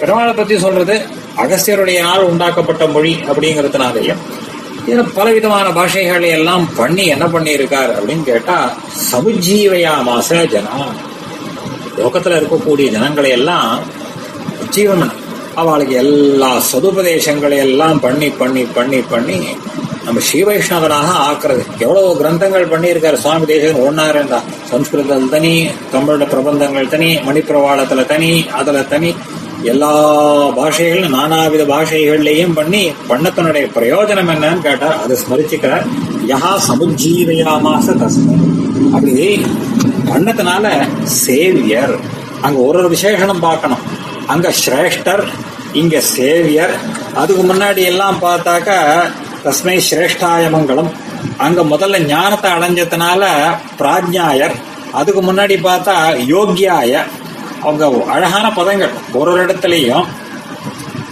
Speaker 2: பெருமாளை பத்தி சொல்றது அகஸ்தியருடைய நாள் உண்டாக்கப்பட்ட மொழி அப்படிங்கறதுனாலையும் இதுல பலவிதமான பாஷைகளை எல்லாம் பண்ணி என்ன பண்ணியிருக்கார் அப்படின்னு அப்படின்னு கேட்டா சமுஜீவயாமாச ஜனம் லோகத்துல இருக்கக்கூடிய ஜனங்களை எல்லாம் ஜீவனம் அவளுக்கு எல்லா சதுபதேசங்களை எல்லாம் பண்ணி பண்ணி பண்ணி பண்ணி நம்ம ஸ்ரீவைஷ்ணவனாக ஆக்குறது. எவ்வளவு கிரந்தங்கள் பண்ணியிருக்காரு சுவாமி தேசகன் ஒன்னா இருந்தா சம்ஸ்கிருதத்தில் தனி தமிழோட பிரபந்தங்கள் தனி மணிப்பிரவாளத்துல தனி அதுல தனி. எல்லா பாஷைகளும் நானாவித பாஷைகள்லையும் பண்ணி பண்ணத்தினுடைய பிரயோஜனம் என்னன்னு கேட்டார். அதை ஸ்மரிச்சுக்கிறார். யஹா சமுஜீவயாமாச தஸ்மை. அப்படி பண்ணத்தினால சேவியர். அங்க ஒரு ஒரு விசேஷனம் பார்க்கணும். அங்க சிரேஷ்டர் இங்க சேவியர். அதுக்கு முன்னாடி எல்லாம் பார்த்தாக்கா தஸ்மை சிரேஷ்டாய மங்களம். அங்க முதல்ல ஞானத்தை அடைஞ்சதுனால பிராஜ்ஞாயர். அதுக்கு முன்னாடி பார்த்தா யோக்கியாய அவங்க அழகான பதங்கள். ஒரு ஒரு இடத்துலையும்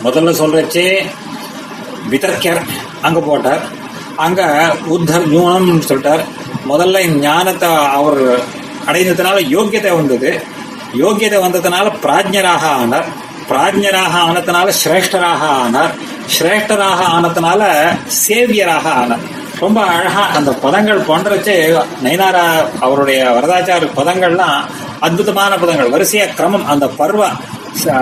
Speaker 2: முதல்ல சொல்றச்சே விதர்க்கர் அங்க போட்டார். அங்க உத்தர் ஞூனம் சொல்லிட்டார். முதல்ல ஞானத்தை அவர் அடைந்ததுனால யோக்கியதை வந்தது. யோக்கியதை வந்ததுனால பிராஜ்ஞராக ஆனார். பிராஜ்ஞராக ஆனதுனால சிரேஷ்டராக ஆனார். சிரேஷ்டராக ஆனதுனால சேவியராக ஆனார். ரொம்ப அழகா அந்த பதங்கள் போன்றச்சு நயனாரா அவருடைய வரதாச்சார பதங்கள்லாம் அற்புதமான பதங்கள் வரிசையா கிரமம். அந்த பர்வ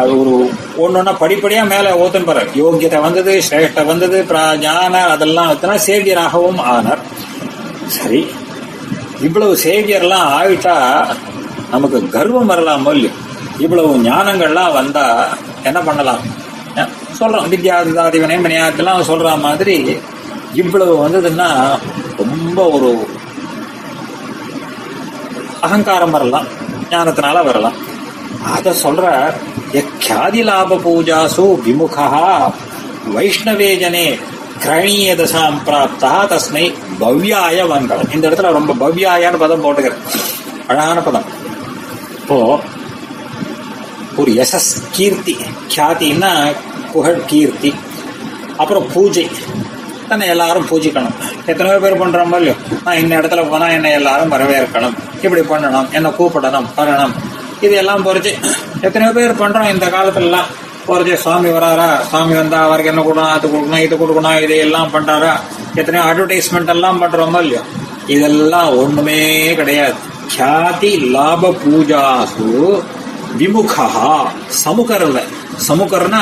Speaker 2: ஒரு ஒன்னொன்னா படிப்படியா மேல ஓத்தன் போறார் யோகியத்தை வந்தது சிரேஷ்ட வந்தது பிரா- ஞான அதெல்லாம் வந்தனா சேவியராகவும் ஆனார். சரி. இவ்வளவு சேவியர்லாம் ஆயிட்டா நமக்கு கர்வம் வரலாம் இல்லையோ இவ்வளவு ஞானங்கள்லாம் வந்தா என்ன பண்ணலாம்? அஹ் சொல்றோம். வித்யாதிதாதி வினயமணியாத்தெல்லாம் சொல்ற மாதிரி இவ்வளவு வந்ததுன்னா ரொம்ப ஒரு அகங்காரம் வரலாம். அஜானத்தினால வரலாம். அத சொல்ற யக்யாதி லாப பூஜாசு விமுகா வைஷ்ணவே ஜனே கிரணீய தசாம் பிராப்தா தஸ்மை பவ்யாய வந்தவன் இந்த இடத்துல ரொம்ப பவ்யாயான்னு பதம் போட்டுக்கிறேன் அழகான பதம். இப்போ ஒரு யசஸ் கீர்த்தி கியாதின்னா புகழ் கீர்த்தி அப்புறம் பூஜை. தன்னை எல்லாரும் பூஜிக்கணும். எத்தனையோ பேர் பண்றோம் இல்லையோ? நான் இந்த இடத்துல போனா என்னை எல்லாரும் வரவேற்கணும். இப்படி பண்ணணும் என்னை கூப்பிடணும் வரணும். இது எல்லாம் பொறிச்சு எத்தனையோ பேர் பண்றோம் இந்த காலத்துலலாம். பொறிச்சு சுவாமி வராரா? சுவாமி வந்தா அவருக்கு என்ன கொடுக்கணும் அது கொடுக்கணும் இது கொடுக்கணும் இது எல்லாம் பண்றாரா? எத்தனையோ அட்வர்டைஸ்மெண்ட் எல்லாம் பண்றோமோ இல்லையோ? இதெல்லாம் ஒண்ணுமே கிடையாது. கியாதி லாப பூஜாசு விமுகா சமுகர்ல சமுகர்னா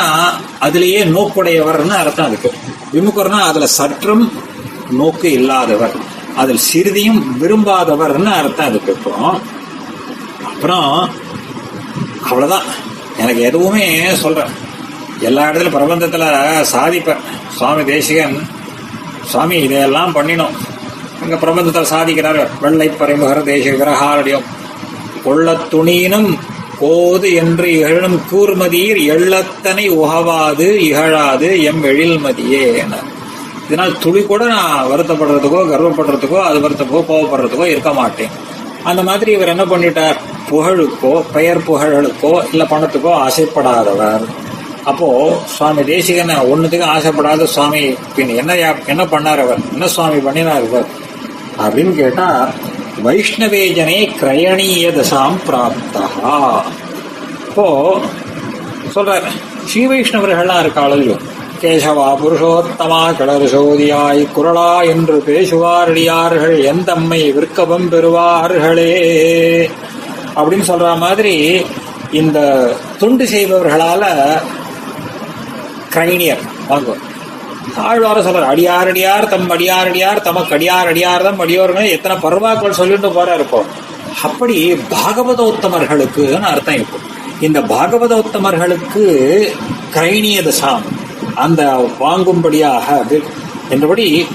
Speaker 2: அதுலயே நோக்குடையவர்னு அர்த்தம் அதுக்கு. விமுகர்னா அதுல சற்றும் நோக்கு இல்லாதவர். அதில் சிறிதியும் விரும்பாதவர்னு அர்த்தம் அதுக்கு இப்போ. அப்புறம் அவ்வளவுதான். எனக்கு எதுவுமே சொல்றேன் எல்லா இடத்துல பிரபந்தத்துல சாதிப்பேன். சுவாமி தேசிகன் சுவாமி இதையெல்லாம் பண்ணினோம். அங்க பிரபந்தத்தில் சாதிக்கிறார். வெள்ளை பறைமுகர் தேசிக கிரகாரடியம் கொள்ள துணியினும் போது என்று இகழும் கூர்மதியர் எள்ளத்தனை உகவாது இகழாது எம் எழில்மதியே என. இதனால் துளி கூட நான் வருத்தப்படுறதுக்கோ கர்வப்படுறதுக்கோ அது வருத்தப்போ கோவப்படுறதுக்கோ இருக்க மாட்டேன். அந்த மாதிரி இவர் என்ன பண்ணிட்டார்? புகழுக்கோ பெயர் புகழுக்கோ இல்ல பணத்துக்கோ ஆசைப்படாதவர். அப்போ சுவாமி தேசிகனை ஒன்றுத்துக்கும் ஆசைப்படாத சுவாமி பின் என்ன யா- என்ன பண்ணார் அவர்? என்ன சுவாமி பண்ணினார் இவர்? அப்படின்னு கேட்டா வைஷ்ணவேஜனே கிரயணீய தசாம் பிராப்தா இப்போ சொல்றார் ஸ்ரீ வைஷ்ணவர்கள்லாம் இருக்காளோ கேசவா புருஷோத்தமா கிளறுசோதியாய் குரலா என்று பேசுவாரடியார்கள் எந்தம்மை விற்கவும் பெறுவார்களே? அப்படின்னு சொல்ற மாதிரி இந்த துண்டு செய்பவர்களால கிரைனியர் வாங்குவார். ஆழ்வார சொல்றார் அடியார் அடியார் தம் அடியாரடியார் தமக்கு அடியார் அடியார் தம் அடியோர்கள் எத்தனை பருவாக்கள் சொல்லிட்டு போற இருக்கும் அப்படி பாகவதோத்தமர்களுக்கு அர்த்தம் இப்போ. இந்த பாகவத உத்தமர்களுக்கு கிரைணிய தசாம் அந்த வாங்கும்படியாக அது என்றபடி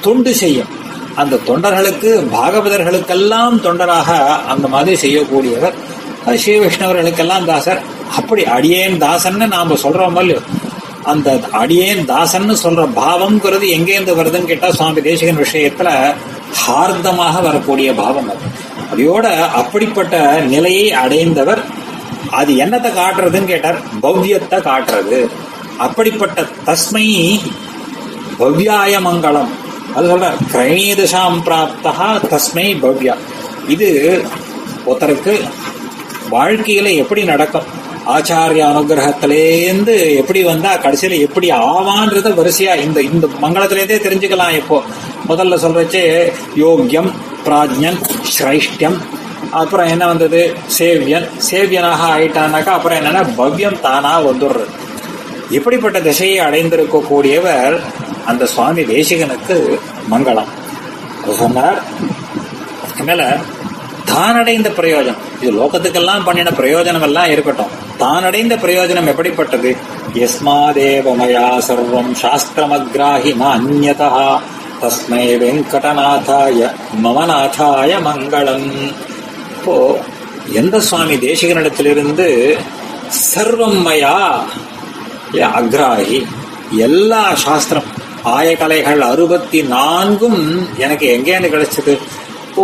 Speaker 2: தொண்டு செய்யும். அந்த தொண்டர்களுக்கு பாகவதர்களுக்கெல்லாம் தொண்டராக அந்த மாதிரி செய்யக்கூடியவர். ஸ்ரீ விஷ்ணவர்களுக்கெல்லாம் தாசர். அப்படி அடியேன் தாசன்னு நாம சொல்றோம் இல்லையோ. அந்த அடியேன் தாசன்னு சொல்ற பாவம்ங்கிறது எங்கேருந்து வருதுன்னு கேட்டா சுவாமி தேசிகன் விஷயத்துல ஹார்தமாக வரக்கூடிய பாவம் அது. அதையோட அப்படிப்பட்ட நிலையை அடைந்தவர் அது என்னத்தை காட்டுறதுன்னு கேட்டார். பவ்யத்தை காட்டுறது. அப்படிப்பட்ட தஸ்மை பவ்யாய மங்களம் அது சொல்ற கிரணீதசாம் பிராப்தா தஸ்மை பவ்யா. இது ஒருத்தருக்கு வாழ்க்கையில எப்படி நடக்கும்? ஆச்சாரிய அனுகிரகத்திலேருந்து எப்படி வந்தா கடைசியில எப்படி ஆவான்றத வரிசையா இந்த இந்த மங்களத்திலேருந்தே தெரிஞ்சுக்கலாம் இப்போ. முதல்ல சொல்றச்சு யோக்கியம் பிராஜ்யன் ஸ்ரைஷ்டியம். அப்புறம் என்ன வந்தது? சேவியன். சேவியனாக ஆயிட்டானாக்கா அப்புறம் என்னன்னா பவ்யம் தானா வந்துடுறது. இப்படிப்பட்ட திசையை அடைந்திருக்கக்கூடியவர் அந்த சுவாமி தேசிகனுக்கு மங்களம். சொன்னார் மேல தான் அடைந்த பிரயோஜனம். இது லோகத்துக்கெல்லாம் பண்ணின பிரயோஜனம் எல்லாம் இருக்கட்டும். தான் அடைந்த பிரயோஜனம் எப்படிப்பட்டது? எஸ்மாதேவமயா சர்வம் சாஸ்திரமக்ராஹி மான்யதா. அந்யதா தஸ்மை வெங்கடநாதாய மமநாதாய மங்களம். இப்போ எந்த சுவாமி தேசிகனிடத்திலிருந்து சர்வம் மயா அக்ராஹி எல்லா சாஸ்திரம் ஆயக்கலைகள் அறுபத்தி நான்கும் எனக்கு எங்கேருந்து கிடைச்சது?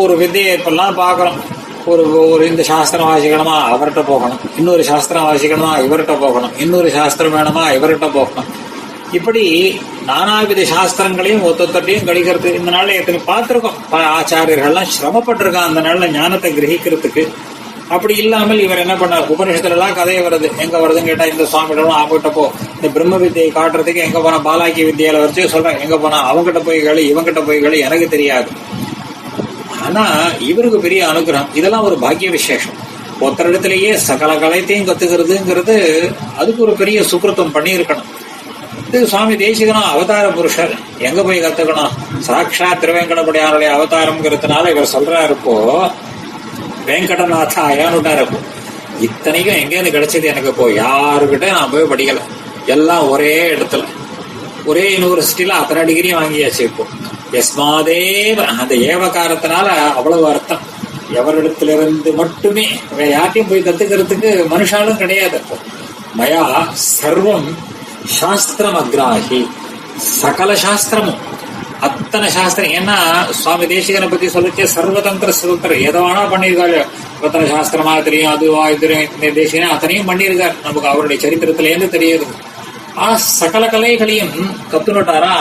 Speaker 2: ஒரு வித்தையை இப்பெல்லாம் பார்க்குறோம். ஒரு ஒரு இந்த சாஸ்திரம் வாசிக்கணுமா அவர்கிட்ட போகணும் இன்னொரு சாஸ்திரம் வாசிக்கணுமா இவர்கிட்ட போகணும் இன்னொரு சாஸ்திரம் வேணுமா இவர்கிட்ட போகணும் இப்படி நானாவித சாஸ்திரங்களையும் ஒத்தொத்தட்டையும் கழிக்கிறது இந்த நாள்ல எத்தனை பார்த்துருக்கோம் ஆச்சாரியர்கள்லாம் சிரமப்பட்டிருக்கான் அந்த நாளில் ஞானத்தை கிரகிக்கிறதுக்கு அப்படி இல்லாமல் இவர் என்ன பண்ணார் உபநிஷத்துல எல்லாம் கதையை வருது எங்க வருதுன்னு கேட்டா இந்த சுவாமிகளும் அவங்ககிட்ட போ இந்த பிரம்ம வித்தியை காட்டுறதுக்கு எங்க போனா பாலாக்கி வித்தியால வச்சு சொல்றேன் எங்க போனா அவங்ககிட்ட போய் கழி இவங்கிட்ட போய் கழி எனக்கு தெரியாது ஆனா இவருக்கு பெரிய அனுகிரகம் இதெல்லாம் ஒரு பாக்கிய விசேஷம் ஒருத்தரிடத்திலேயே சகல கலைத்தையும் கத்துக்கிறதுங்கிறது அதுக்கு ஒரு பெரிய சுக்கிருத்தம் பண்ணியிருக்கணும். இது சுவாமி தேசிகனா அவதார புருஷர். எங்க போய் கத்துக்கணும்? சாட்சாத் திருவேங்கடபடியாருடைய அவதாரம்ங்கிறதுனால இவர் சொல்றாரு இப்போ வெங்கடநாத அயானுட்டார் இப்போ இத்தனைக்கும் எங்கேருந்து கிடைச்சது எனக்கு இப்போ யாருக்கிட்ட நான் போய் படிக்கல. எல்லாம் ஒரே இடத்துல. ஒரே யூனிவர்சிட்டியில அத்தனை டிகிரியும் வாங்கியாச்சு இப்போ. எஸ்மாதேவ அந்த ஏவகாரத்தினால அவ்வளவு அர்த்தம். எவரிடத்திலிருந்து மட்டுமே. வேற யார்ட்டையும் போய் கத்துக்கிறதுக்கு மனுஷாலும் கிடையாது அப்போ மயா சர்வம் சாஸ்திரம் அக்ராஹி சகல சாஸ்திரமும். அத்தனை சாஸ்திரம். ஏன்னா சுவாமி தேசிகனை பத்தி சொல்லிச்சு சர்வதந்திர சுதந்திரம் எதை வேணா பண்ணியிருக்காரு. ரத்தன சாஸ்திரமா தெரியும் அதுவா இது தேசிகனே அத்தனையும் பண்ணியிருக்காரு. நமக்கு அவருடைய சரித்திரத்துல இருந்து தெரியுது. ஆனா சகல கலைகளையும் கத்துனுட்டாரா?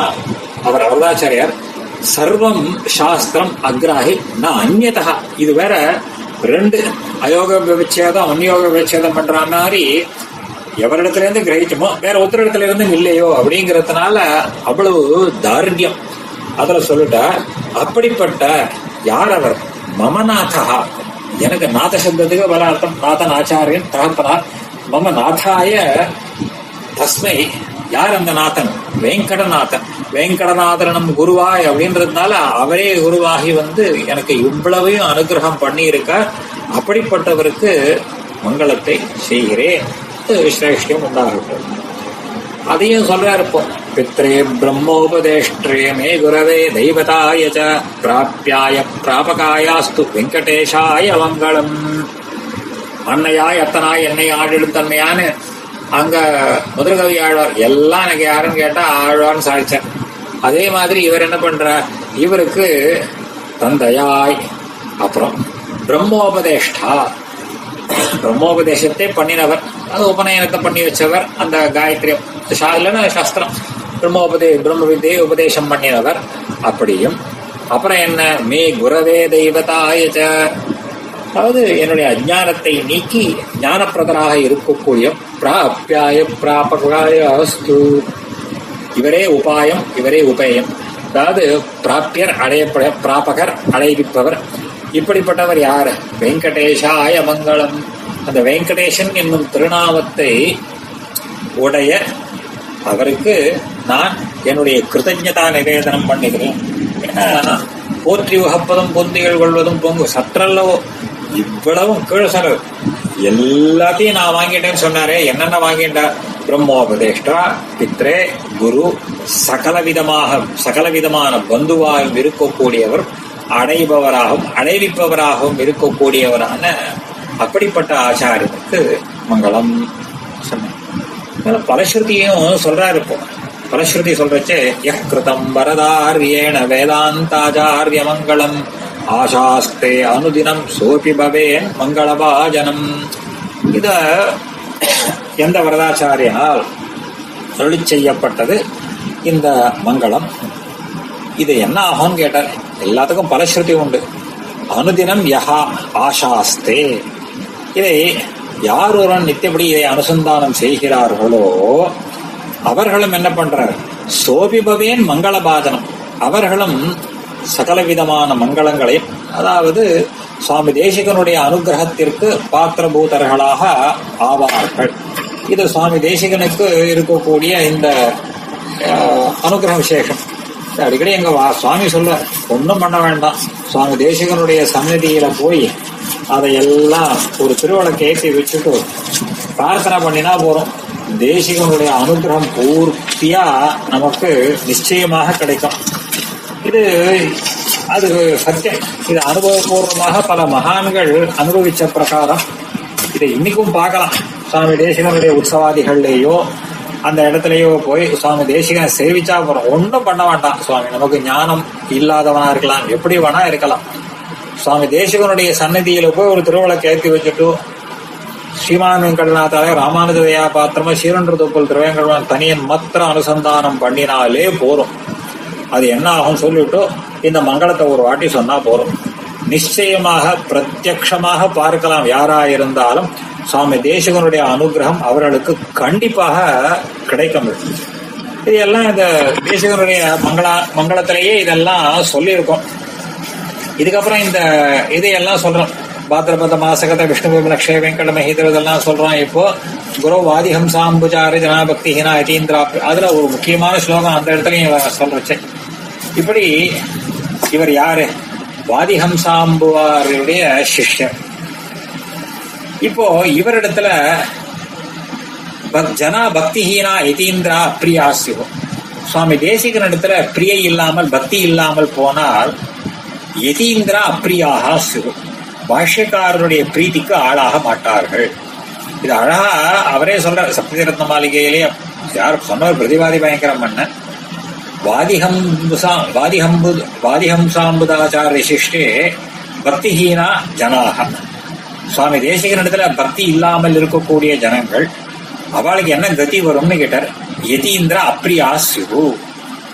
Speaker 2: அவர் வரதாச்சாரியார் சர்வம் சாஸ்திரம் அக்ராஹி நான் அந்நதா இது வேற ரெண்டு அயோக விவச்சேதம் அந்யோக விவச்சேதம் பண்ற மாதிரி எவரிடத்துல இருந்து கிரகிச்சோமோ வேற ஒருத்தரிடத்துல இருந்து இல்லையோ அப்படிங்கறதுனால அவ்வளவு தார்ண்யம் அதுல சொல்லிட்டா அப்படிப்பட்ட யார் அவர் மமநாதா. எனக்கு நாத சப்தத்துக்கு பல அர்த்தம். நாதன் ஆச்சாரியன் தகப்பனார். மம நாதாய தஸ்மை. யார் அந்த நாதன் வெங்கடநாதன். வெங்கடநாதனம் குருவாய் அப்படின்றதுனால அவரே குருவாகி வந்து எனக்கு இவ்வளவையும் அனுகிரகம் பண்ணியிருக்க அப்படிப்பட்டவருக்கு மங்களத்தை செய்கிறேன். விசேஷம் உண்டாகட்டும். அதையும் சொல்றாரு இப்போ பித்ரே பிரம்மோபதேஷ்டே மே குரவே தெய்வதாய ச பிராபகாயாஸ்து வெங்கடேஷாய மங்களம். அன்னையாய் அத்தனாய் என்னை ஆடிடும் தன்மையான அங்க முதற்கவி ஆழ்வார் எல்லாம் எனக்கு யாருன்னு கேட்டா ஆழ்வார்னு சாதிச்சார் அதே மாதிரி இவர் என்ன பண்றார் இவருக்கு தந்தையாய் அப்புறம் பிரம்மோபதேஷ்டா. பிரம்மோபதேசத்தை பண்ணினவர். அது உபநயனத்தை பண்ணி வச்சவர் அந்த காயத்ரி இல்லைன்னா சாஸ்திரம். பிரம்மோபதே பிரம்ம வித்தியை உபதேசம் பண்ணினவர். அப்படியும் அப்புறம் என்ன? மே குரவே தெய்வதாய ச. அதாவது என்னுடைய அஜானத்தை நீக்கி ஞானப்பிரதராக இருக்கக்கூடிய பிராப்யாய பிராபகாய அஸ்து. இவரே உபாயம் இவரே உபயம். அதாவது பிராப்பியர் அடையப்பட பிராபகர் அடைவிப்பவர். இப்படிப்பட்டவர் யார்? வெங்கடேஷாய மங்களம். அந்த வெங்கடேசன் என்னும் திருநாமத்தை உடைய அவருக்கு நான் என்னுடைய கிருதஜதா நிவேதனம் பண்ணுகிறேன். ஏன்னா, போற்றி உகப்பதும் பொந்திகள் கொள்வதும் பொங்கு சற்றல்லவோ இவ்வளவும் கீழே சொல்ற எல்லாத்தையும் நான் வாங்கிட்டேன்னு சொன்னாரே என்னென்ன வாங்கிட்டார் பிரம்மோபதேஷ்டா பித்ரே குரு சகலவிதமாக சகலவிதமான சகல விதமான பந்துவாயும் இருக்கக்கூடியவர் அடைபவராகவும் அடைவிப்பவராகவும் இருக்கக்கூடியவரான அப்படிப்பட்ட ஆச்சாரியனுக்கு மங்களம் சொன்னேன் பலஸ்ருதியும் சொல்றாரு இப்போ. பலஸ்ருதி சொல்றச்சே யக் கிருதம் வரதாரியேண வேதாந்தாச்சாரிய மங்களம் ஆசாஸ்தே அனுதினம் சோபி பவேன் மங்களபாஜனம் இத எந்த வரதாச்சாரியால் சொல்லி செய்யப்பட்டது இந்த மங்களம் இது என்ன ஆகும்னு கேட்டார் எல்லாத்துக்கும் பலஸ்ருதி உண்டு அனுதினம் யஹா ஆசாஸ்தே இதை யார் ஒருவன் நித்தியபடி இதை அனுசந்தானம் செய்கிறார்களோ அவர்களும் என்ன பண்றார் சோபிபவேன் மங்களபாதனம் அவர்களும் சகலவிதமான மங்களங்களையும் அதாவது சுவாமி தேசிகனுடைய அனுகிரகத்திற்கு பாத்திரபூதர்களாக ஆவார்கள். இது சுவாமி தேசிகனுக்கு இருக்கக்கூடிய இந்த அனுகிரக விசேஷம். அடிக்கடி எங்க வா சுவாமி சொல்ல ஒன்றும் பண்ண வேண்டாம். சுவாமி தேசிகனுடைய சன்னதியில போய் அதையெல்லாம் ஒரு திருவிளக்கு ஏற்றி வச்சுட்டு பிரார்த்தனை பண்ணினா போறோம் தேசிகனுடைய அனுகிரகம் பூர்த்தியா நமக்கு நிச்சயமாக கிடைக்கும். இது அது சத்தியம். இது அனுபவபூர்வமாக பல மகான்கள் அனுபவிச்ச பிரகாரம். இதை இன்னைக்கும் பார்க்கலாம். சுவாமி தேசிகனுடைய உற்சவாதிகள்லேயோ அந்த இடத்துலயோ போய் சுவாமி தேசிகனை சேவிச்சா போறோம். ஒன்றும் பண்ண வேண்டாம் சுவாமி நமக்கு ஞானம் இல்லாதவனா இருக்கலாம். எப்படி வேணா இருக்கலாம். சுவாமி தேசிகனுடைய சன்னதியில போய் ஒரு திருவிளக்கு ஏற்றி வச்சுட்டு ஸ்ரீமான் வெங்கடநாத்தாலே ராமானுஜதயா பாத்திரமா ஸ்ரீரன்ற தொப்புள் திருவேங்கடவன் தனியன் மாத்திர அனுசந்தானம் பண்ணினாலே போறோம். அது என்ன ஆகும் சொல்லிட்டு இந்த மங்களத்தை ஒரு வாட்டி சொன்னா போறோம் நிச்சயமாக பிரத்யக்ஷமாக பார்க்கலாம் யாரா இருந்தாலும் சுவாமி தேசிகனுடைய அனுகிரகம் அவர்களுக்கு கண்டிப்பாக கிடைக்கும். இது எல்லாம் இந்த தேசிகனுடைய மங்களா மங்களத்திலேயே இதெல்லாம் சொல்லியிருக்கோம். இதுக்கப்புறம் இந்த இதையெல்லாம் சொல்றோம். பாத்திரபத மாசகத விஷ்ணு விமலக்ஷய வெங்கட மஹிதர் இதெல்லாம் சொல்றோம் இப்போ. குரு வாதிஹம்சாம்புஜாரி ஜனாபக்தி ஹினா யதீந்திரா அதுல ஒரு முக்கியமான ஸ்லோகம் அந்த இடத்துலயும் சொல்றச்சேன் இப்படி இவர் யாரு? வாதிஹம்சாம்புவாருடைய சிஷ்யர். இப்போ இவரிடத்துல பக்- ஜனா பக்திஹீனா யதீந்திரா அப்பிரியா சுவாமி தேசிகன் இடத்துல பிரியை இல்லாமல் பக்தி இல்லாமல் போனால் யதீந்திரா அப்ரியாக சிவோ பாஷ்யக்காரருடைய பிரீதிக்கு ஆளாக மாட்டார்கள். இது அழகா அவரே சொல்ற சப்தரத்ன மாளிகையிலே யார் சொன்னவர் பிரதிவாதி பயங்கரம் பண்ண. வாதிஹம்சா வாதிஹம்பு வாதிஹம்சாம்புதாச்சாரிய பக்திஹீனா ஜனாக சுவாமி தேசிகனிடத்துல பக்தி இல்லாமல் இருக்கக்கூடிய ஜனங்கள் அவளுக்கு என்ன கதி வரும்னு கேட்டார். யதீந்திர அப்ரியா சிவு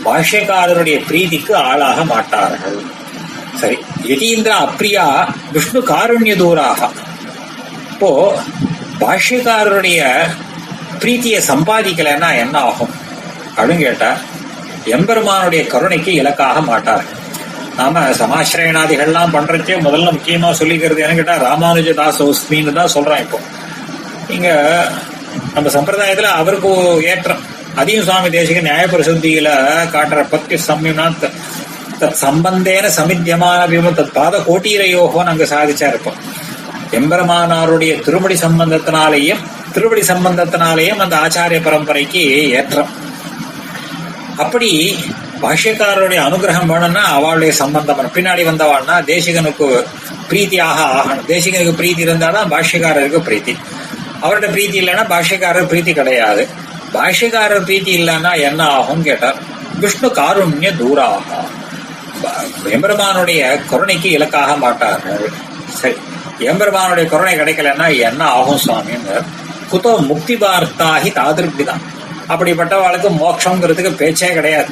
Speaker 2: பாஷ்யக்காரருடைய பிரீதிக்கு ஆளாக மாட்டார்கள். சரி யதீந்திர அப்ரியா விஷ்ணு காருண்ய தூராக இப்போ பாஷ்யக்காரருடைய பிரீத்தியை சம்பாதிக்கலைன்னா என்ன ஆகும்? அப்படின்னு கேட்டா எம்பெருமானுடைய கருணைக்கு இலக்காக மாட்டார்கள் நாம சமாசிரயணாதிகள்லாம் பண்றதே முதல்ல முக்கியமா சொல்லிக்கிறது என்ன கேட்டா ராமானுஜ தாசோஸ்மின்னு தான் சொல்றோம் இப்போ. இங்க நம்ம சம்பிரதாயத்துல அவருக்கு ஏற்றம். அதையும் சுவாமி தேசிக நியாயபிரசுத்தியில காட்டுற பக்தி சம்யம்னா தத் சம்பந்தேன சமித்தியமான விம தத் பாத கோட்டீரையோகோன்னு அங்க சாதிச்சா இருப்போம் எம்பெருமானாருடைய திருமடி சம்பந்தத்தினாலேயும் திருவடி சம்பந்தத்தினாலேயும் அந்த ஆச்சாரிய பரம்பரைக்கு ஏற்றம். அப்படி பாஷ்யக்காரருடைய அனுகிரகம் வேணும்னா அவளுடைய சம்பந்தம் பின்னாடி வந்தவாள்னா தேசிகனுக்கு பிரீத்தியாக ஆகணும். தேசிகனுக்கு பிரீத்தி இருந்தாதான் பாஷ்யக்காரருக்கு பிரீத்தி. அவரோட பிரீத்தி இல்லைன்னா பாஷ்யக்காரர் பிரீத்தி கிடையாது. பாஷ்யக்காரர் பிரீத்தி இல்லைன்னா என்ன ஆகும் கேட்டார். விஷ்ணு காருண்ய தூராக. எம்பெருமானுடைய கருணைக்கு இலக்காக மாட்டார்கள் சரி எம்பெருமானுடைய கருணை கிடைக்கலன்னா என்ன ஆகும் சுவாமின்னு குதோ முக்தி பார்த்தாகி தாதிருப்திதான் அப்படிப்பட்டவாளுக்கு மோட்சங்கிறதுக்கு பேச்சே கிடையாது.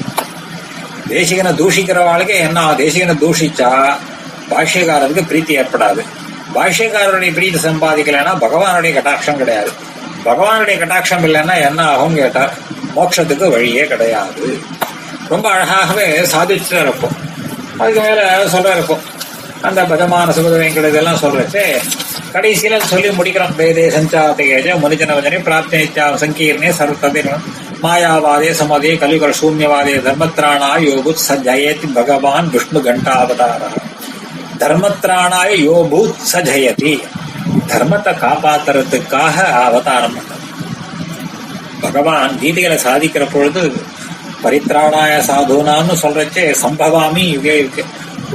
Speaker 2: தேசிகனை தூஷிக்கிறவாளுக்கு என்ன? தேசிகனை தூஷிச்சா பாஷ்யக்காரருக்கு பிரீத்தி ஏற்படாது. பாஷ்யக்காரருடைய பிரீத்தி சம்பாதிக்கலைன்னா பகவானுடைய கட்டாட்சம் கிடையாது. பகவானுடைய கட்டாட்சம் இல்லைன்னா என்ன ஆகும் கேட்டா மோட்சத்துக்கு வழியே கிடையாது. ரொம்ப அழகாகவே சாதிச்சுட்டு இருப்போம். அதுக்கு மேல சொல்ற இருப்போம். அந்த பதமான சுகதவைங்கள் இதெல்லாம் சொல்றச்சு கடைசியில சொல்லி முடிக்கிறோம். வேதே சஞ்சாத்தேஜ மனுஜன வஜனே சங்கீர்ணே சர்வதே மாயாவாதே சமதே கலிகர சூன்யவாதே தர்மத்ராணா யோபுத் ச பகவான் விஷ்ணு கண்டாவதார. தர்மத்ராணாய யோபூத் சஜயதி தர்மத்தை காப்பாத்துறதுக்காக அவதாரம் பகவான் கீதைகளை சாதிக்கிற பொழுது பரித்ராணாய சாதுனான்னு சொல்றச்சே சம்பவாமி யுகே இருக்கு.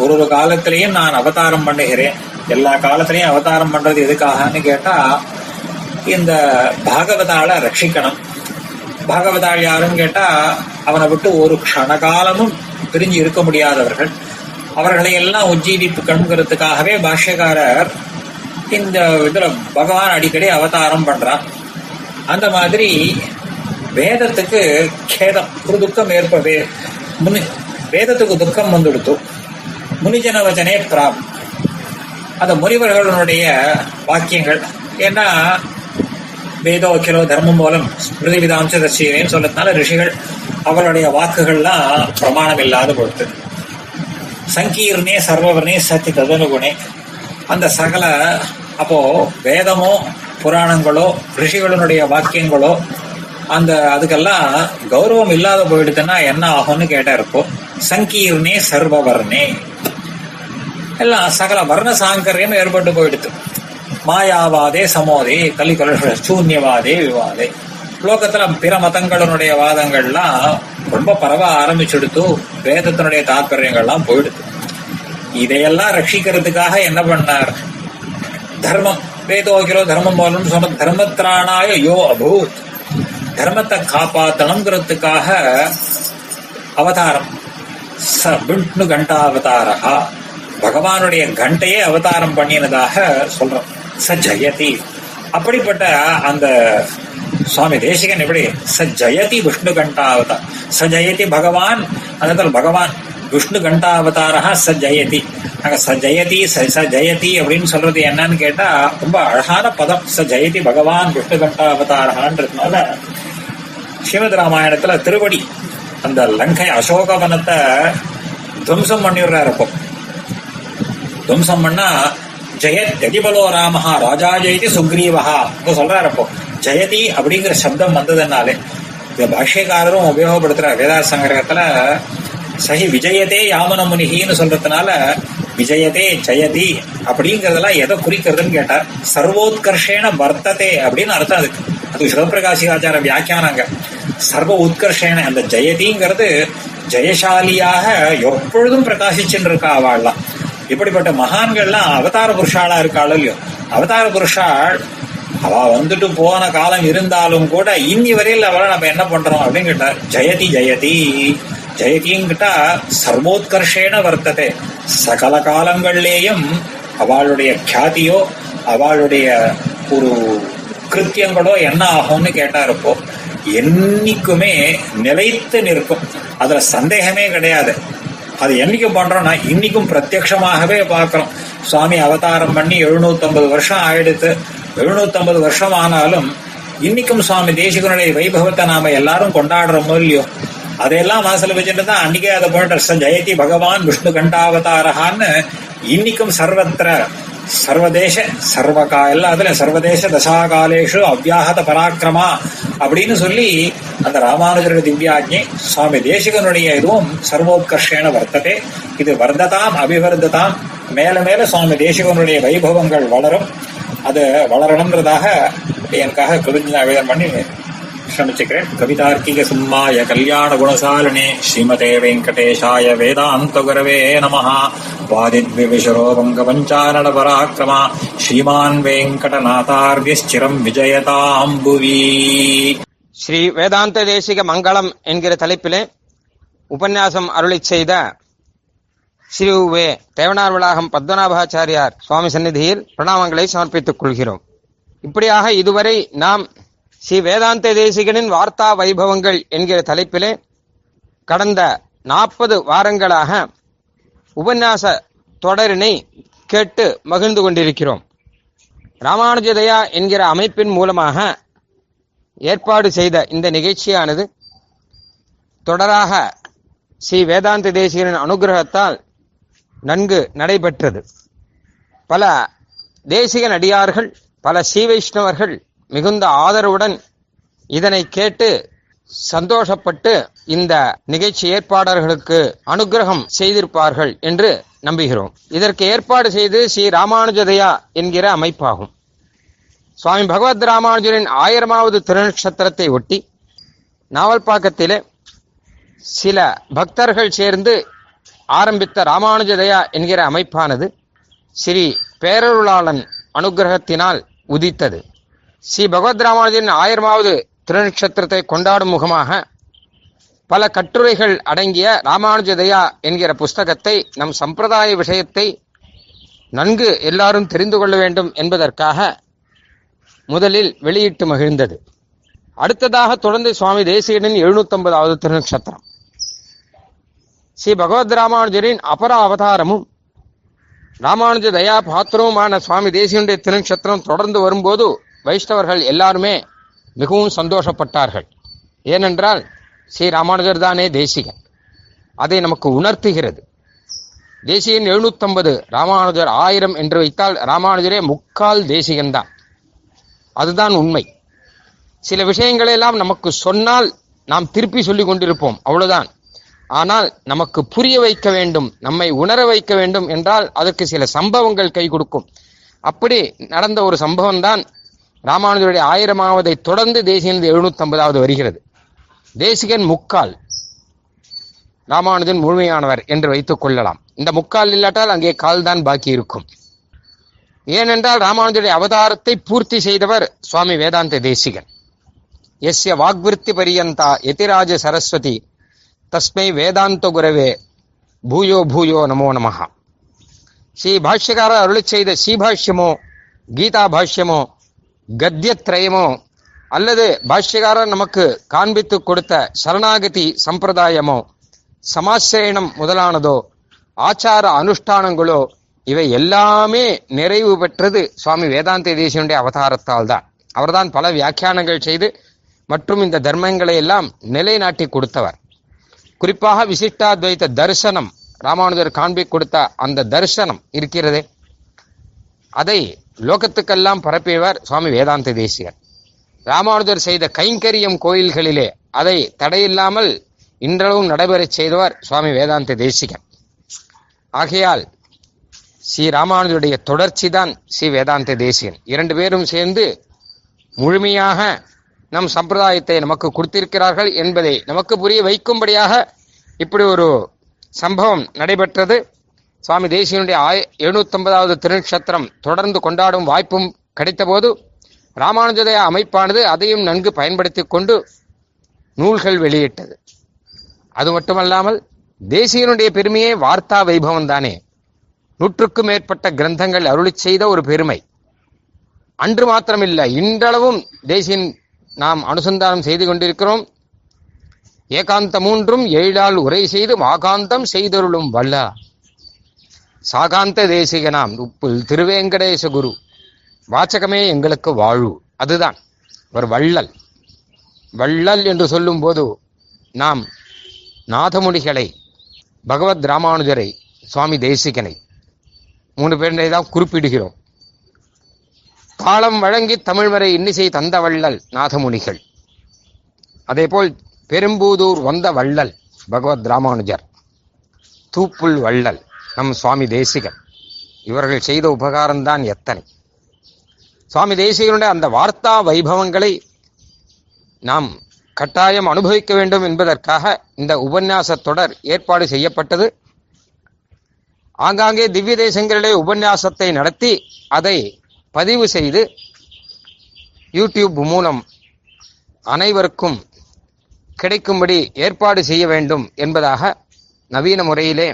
Speaker 2: ஒரு ஒரு காலத்திலையும் நான் அவதாரம் பண்ணுகிறேன். எல்லா காலத்திலையும் அவதாரம் பண்றது எதுக்காகன்னு கேட்டா இந்த பாகவதாளை ரட்சிக்கணும். பாகவதாள் யாருன்னு கேட்டா அவனை விட்டு ஒரு க்ஷணகாலமும் பிரிஞ்சு இருக்க முடியாதவர்கள். அவர்களை எல்லாம் உஜ்ஜீவிப்புக்கணுங்கிறதுக்காகவே பாஷ்யக்காரர் இந்த இதுல பகவான் அடிக்கடி அவதாரம் பண்றான் அந்த மாதிரி வேதத்துக்கு கேதம் ஒரு துக்கம் ஏற்பவே முன் வேதத்துக்கு துக்கம் வந்துடுத்து. முனிஜன வச்சனே பிராப். அந்த முனிவர்களுடைய வாக்கியங்கள். ஏன்னா வேதோ கிலோ தர்மம் மூலம் ஸ்மிருதி விதாம்ச தர்ஷியேன்னு சொல்லதுனால ரிஷிகள் அவருடைய வாக்குகள்லாம் பிரமாணம் இல்லாத பொறுத்து சங்கீர்ணே சர்வவர்ணே சத்தி ததனுகுணே. அந்த சகல அப்போ வேதமோ புராணங்களோ ரிஷிகளுடைய வாக்கியங்களோ அந்த அதுக்கெல்லாம் கௌரவம் இல்லாத போயிடுதுன்னா என்ன ஆகும்னு கேட்டா இருக்கும். சங்கீர்ணே சர்வவர்ணே. எல்லாம் சகல வர்ண சாங்கரியம் ஏற்பட்டு போயிடுது மாயாவாதே சமோதே கலிகலுஷ சூன்யவாதே விவாதே. லோகத்துல பிற மதங்களுடைய வாதங்கள்லாம் ரொம்ப பரவ ஆரம்பிச்சுடுத்து வேதத்தினுடைய தாற்பயங்கள்லாம் போயிடுது இதையெல்லாம் ரட்சிக்கிறதுக்காக என்ன பண்ணார்? தர்மம். வேதோகிரோ தர்மம் போலன்னு சொன்ன தர்மத்திராணாய யோ அபூத். தர்மத்தை காப்பாத்தணுங்கிறதுக்காக அவதாரம். ச விஷ்ணு கண்டாவதாரா பகவானுடைய கண்டையே அவதாரம் பண்ணினதாக சொல்றோம். ச ஜெயதி அப்படிப்பட்ட அந்த சுவாமி தேசிகன் எப்படி? ச ஜெயதி விஷ்ணு கண்டாவதார் ச ஜெயதி பகவான் அந்த பகவான் விஷ்ணு கண்டாவதாரா ச ஜெயதி நாங்க ச ஜெயதி ச ச ஜெயதி அப்படின்னு சொல்றது என்னன்னு கேட்டா ரொம்ப அழகான பதம். ச ஜெயதி பகவான் விஷ்ணு கண்டாவதாரான்றதுனால ஸ்ரீமத் ராமாயணத்துல திருவடி அந்த லங்கை அசோகவனத்தை துவம்சம் பண்ணிடுறாரு இப்போ துவம்சம் பண்ணா ஜெயத் ஜதிபலோ ராமஹா ராஜா ஜெயதி சுக்ரீவஹா. சொல்றாரு அப்போ. ஜெயதி அப்படிங்கிற சப்தம் வந்ததுனாலே இந்த பாஷ்யக்காரரும் உபயோகப்படுத்துறார். வேதாஸ் சங்கிரகத்துல சஹி விஜயதே யாமன முனிகின்னு சொல்றதுனால விஜயதே ஜெயதி அப்படிங்கறதெல்லாம் எதை குறிக்கிறதுன்னு கேட்டார். சர்வோத்கர்ஷேன வர்த்ததே அப்படின்னு அர்த்தம் அதுக்கு. அது சிவபிரகாசிகாச்சார வியாக்கியானாங்க. சர்வ உத்கர்ஷேன அந்த ஜெயதிங்கிறது ஜெயசாலியாக எப்பொழுதும் பிரகாசிச்சுட்டு இருக்கா அவள்லாம். இப்படிப்பட்ட மகான்கள்லாம் அவதார புருஷாளா இருக்காளோ இல்லையோ? அவதார புருஷாள் அவ வந்துட்டு போன காலம் இருந்தாலும் கூட இன்னி வரையில் அவளை நம்ம என்ன பண்றோம் அப்படின்னு கேட்டார் ஜெயதி ஜெயதி ஜெயதிங்கிட்டா சர்வோத்கர்ஷேன வர்த்ததே. சகல காலங்கள்லேயும் அவளுடைய கியாதியோ அவளுடைய ஒரு கிருத்தியங்களோ என்ன ஆகும்னு கேட்டா இருப்போ என்னைக்குமே நிலைத்து நிற்கும். அதுல சந்தேகமே கிடையாது. அது என்னைக்கு பண்றோம்னா இன்னைக்கும் பிரத்யட்சமாகவே பார்க்கிறோம். சுவாமி அவதாரம் பண்ணி எழுநூத்தம்பது வருஷம் ஆயிடுத்து. எழுநூத்தம்பது வருஷம் ஆனாலும் இன்னைக்கும் சுவாமி தேசிகனுடைய வைபவத்தை நாம எல்லாரும் கொண்டாடுறோமோ இல்லையோ? அதையெல்லாம் மனசுல வச்சுட்டு தான் அன்னைக்கே அதை போன்ற ஜெயதி பகவான் விஷ்ணு கண்டாவதாரகான்னு இன்னைக்கும் சர்வத்திர சர்வதேச சர்வகா எல்லா அதுல சர்வதேச தசாகாலேஷு அவ்யாகத பராக்கிரமா அப்படின்னு சொல்லி அந்த ராமானுஜருடைய திவ்யாஜை சுவாமி தேசிகனுடைய இதுவும் சர்வோத்கர்ஷேன வர்த்ததே. இது வர்த்ததாம் அபிவர்த்ததாம் மேல மேல சுவாமி தேசிகனுடைய வைபவங்கள் வளரும். அது வளரணுன்றதாக எனக்காக கிருதஞாவேதம் பண்ணி ಕ್ಷಮಿಸಿಕ್ರೆ ಕವಿತಾರ್ಕಿಗೆ ಸುಮ್ಮಾಯ ಕಲ್ಯಾಣ ಗುಣಸಾಲಿನಿ ಶ್ರೀಮತೆ ವೆಂಕಟೇಶಾಯ ವೇದಾಂತ ಗುರವೇ ನಮಃ ವಾದಿದ್ವಿವಿಶರೋ ಪಂಕಪಂಚಾನಡ ಪರಾಕ್ರಮ ಶ್ರೀಮಾನ್ ವೆಂಕಟನಾಥಾರ್ಗಿಶ್ಚಿರಂ ವಿಜಯತಾಂಬುವಿ
Speaker 1: ஸ்ரீ வேதாந்த தேசிக மங்களம் என்கிற தலைப்பிலே உபன்யாசம் அருளி செய்த ஸ்ரீ வே தேவனார் வளாகம் பத்மநாபாச்சாரியார் சுவாமி சந்நிதியில் பிரணாமங்களை சமர்ப்பித்துக் கொள்கிறோம். இப்படியாக இதுவரை நாம் ஸ்ரீ வேதாந்த தேசிகனின் வார்த்தா வைபவங்கள் என்கிற தலைப்பிலே கடந்த நாற்பது வாரங்களாக உபன்யாச தொடரினை கேட்டு மகிழ்ந்து கொண்டிருக்கிறோம். ராமானுஜதயா என்கிற அமைப்பின் மூலமாக ஏற்பாடு செய்த இந்த நிகழ்ச்சியானது தொடராக ஸ்ரீ வேதாந்த தேசிகரின் அனுகிரகத்தால் நன்கு நடைபெற்றது. பல தேசிக நடிகார்கள் பல ஸ்ரீ வைஷ்ணவர்கள் மிகுந்த ஆதரவுடன் இதனை கேட்டு சந்தோஷப்பட்டு இந்த நிகழ்ச்சி ஏற்பாடர்களுக்கு அனுகிரகம் செய்திருப்பார்கள் என்று நம்புகிறோம். இதற்கு ஏற்பாடு செய்து ஸ்ரீ ராமானுஜதயா என்கிற அமைப்பாகும். சுவாமி பகவத் ராமானுஜரின் ஆயிரமாவது திருநட்சத்திரத்தை ஒட்டி நாவல்பாக்கத்திலே சில பக்தர்கள் சேர்ந்து ஆரம்பித்த ராமானுஜதயா என்கிற அமைப்பானது ஸ்ரீ பேரருளாளன் அனுகிரகத்தினால் உதித்தது. ஸ்ரீ பகவத் ராமானுஜரின் ஆயிரமாவது திருநட்சத்திரத்தை கொண்டாடும் முகமாக பல கட்டுரைகள் அடங்கிய ராமானுஜதயா என்கிற புஸ்தகத்தை நம் சம்பிரதாய விஷயத்தை நன்கு எல்லாரும் தெரிந்து கொள்ள வேண்டும் என்பதற்காக முதலில் வெளியிட்டு மகிழ்ந்தது. அடுத்ததாக தொடர்ந்து சுவாமி தேசியனின் எழுநூத்தொன்பதாவது திருநட்சத்திரம். ஸ்ரீ பகவத் ராமானுஜரின் அபர அவதாரமும் ராமானுஜ தயா பாத்திரவுமான சுவாமி தேசியனுடைய திருநட்சத்திரம் தொடர்ந்து வரும்போது வைஷ்ணவர்கள் எல்லாருமே மிகவும் சந்தோஷப்பட்டார்கள். ஏனென்றால் ஸ்ரீ ராமானுஜர் தானே தேசிகன். அதை நமக்கு உணர்த்துகிறது. தேசிகன் எழுநூத்தம்பது ராமானுஜர் ஆயிரம் என்று வைத்தால் ராமானுஜரே முக்கால் தேசிகன் தான். அதுதான் உண்மை. சில விஷயங்களை எல்லாம் நமக்கு சொன்னால் நாம் திருப்பி சொல்லி கொண்டிருப்போம் அவ்வளவுதான். ஆனால் நமக்கு புரிய வைக்க வேண்டும் நம்மை உணர வைக்க வேண்டும் என்றால் அதற்கு சில சம்பவங்கள் கை கொடுக்கும். அப்படி நடந்த ஒரு சம்பவம் தான் ராமானுஜருடைய ஆயிரமாவதை தொடர்ந்து தேசிகன் எழுநூத்தி ஐம்பதாவது வருகிறது. தேசிகன் முக்கால் ராமானுஜன் முழுமையானவர் என்று வைத்துக் கொள்ளலாம். இந்த முக்கால் இல்லாட்டால் அங்கே கால் தான் பாக்கி இருக்கும். ஏனென்றால் ராமானுஜருடைய அவதாரத்தை பூர்த்தி செய்தவர் சுவாமி வேதாந்த தேசிகன். எஸ்ய வாக்விருத்தி பரியந்தா எதிராஜ சரஸ்வதி தஸ்மை வேதாந்த குரவே பூயோ பூயோ நமோ நமஹா. ஸ்ரீ பாஷ்யக்காரர் அருளி செய்த ஸ்ரீபாஷ்யமோ கீதா பாஷ்யமோ கத்தியத்ரயமோ அல்லது பாஷ்யகாரன் நமக்கு காண்பித்து கொடுத்த சரணாகதி சம்பிரதாயமோ சமாசிரயணம் முதலானதோ ஆச்சார அனுஷ்டானங்களோ இவை எல்லாமே நிறைவு பெற்றது சுவாமி வேதாந்த தேசியனுடைய அவதாரத்தால் தான் அவர்தான் பல வியாக்கியானங்கள் செய்து மற்றும் இந்த தர்மங்களை எல்லாம் நிலைநாட்டி கொடுத்தவர். குறிப்பாக விசிஷ்டாத்வைத்த தரிசனம் ராமானுஜர் காண்பி கொடுத்த அந்த தரிசனம் இருக்கிறதே. அதை லோகத்துக்கெல்லாம் பரப்பியவர் சுவாமி வேதாந்த தேசிகர். ராமானுஜர் செய்த கைங்கரியம் கோயில்களிலே அதை தடையில்லாமல் இன்றளவும் நடைபெறச் செய்தவர் சுவாமி வேதாந்த தேசிகன் ஆகையால் ஸ்ரீ ராமானுஜருடைய தொடர்ச்சி தான் ஸ்ரீ வேதாந்த தேசிகன் இரண்டு பேரும் சேர்ந்து முழுமையாக நம் சம்பிரதாயத்தை நமக்கு கொடுத்திருக்கிறார்கள் என்பதை நமக்கு புரிய வைக்கும்படியாக இப்படி ஒரு சம்பவம் நடைபெற்றது. சுவாமி தேசியனுடைய ஆய எழுநூத்தொன்பதாவது திருநக்ஷத்திரம் தொடர்ந்து கொண்டாடும் வாய்ப்பும் கிடைத்தபோது ராமானுஜதய அமைப்பானது அதையும் நன்கு பயன்படுத்தி கொண்டு நூல்கள் வெளியிட்டது. அது மட்டுமல்லாமல் தேசியனுடைய பெருமையே வார்த்தா வைபவம் தானே. நூற்றுக்கும் மேற்பட்ட கிரந்தங்கள் அருளி செய்த ஒரு பெருமை. அன்று மாத்திரமில்லை இன்றளவும் தேசியன் நாம் அனுசந்தானம் செய்து கொண்டிருக்கிறோம். ஏகாந்த மூன்றும் ஏழால் உரை செய்து மாகாந்தம் செய்தருளும் வல்ல. சாகாந்த தேசிகனாம். உப்புல் திருவேங்கடேச குரு. வாச்சகமே எங்களுக்கு வாழு அதுதான். ஒரு வள்ளல். வள்ளல் என்று சொல்லும்போது நாம் நாதமுனிகளை பகவத் ராமானுஜரை சுவாமி தேசிகனை மூணு பேரை தான் குறிப்பிடுகிறோம். தாளம் வழங்கி தமிழ் வரை இன்னிசை தந்த வள்ளல் நாதமுனிகள். அதேபோல் பெரும்பூதூர் வந்த வள்ளல் பகவத் ராமானுஜர். தூப்புல் வள்ளல். நம் சுவாமி தேசிகன். இவர்கள் செய்த உபகாரம்தான் எத்தனை. சுவாமி தேசிகனுடைய அந்த வார்த்தா வைபவங்களை நாம் கட்டாயம் அனுபவிக்க வேண்டும் என்பதற்காக இந்த உபன்யாச தொடர் ஏற்பாடு செய்யப்பட்டது. ஆங்காங்கே திவ்ய தேசங்களிலே உபன்யாசத்தை நடத்தி அதை பதிவு செய்து யூடியூப் மூலம் அனைவருக்கும் கிடைக்கும்படி ஏற்பாடு செய்ய வேண்டும் என்பதாக நவீன முறையிலே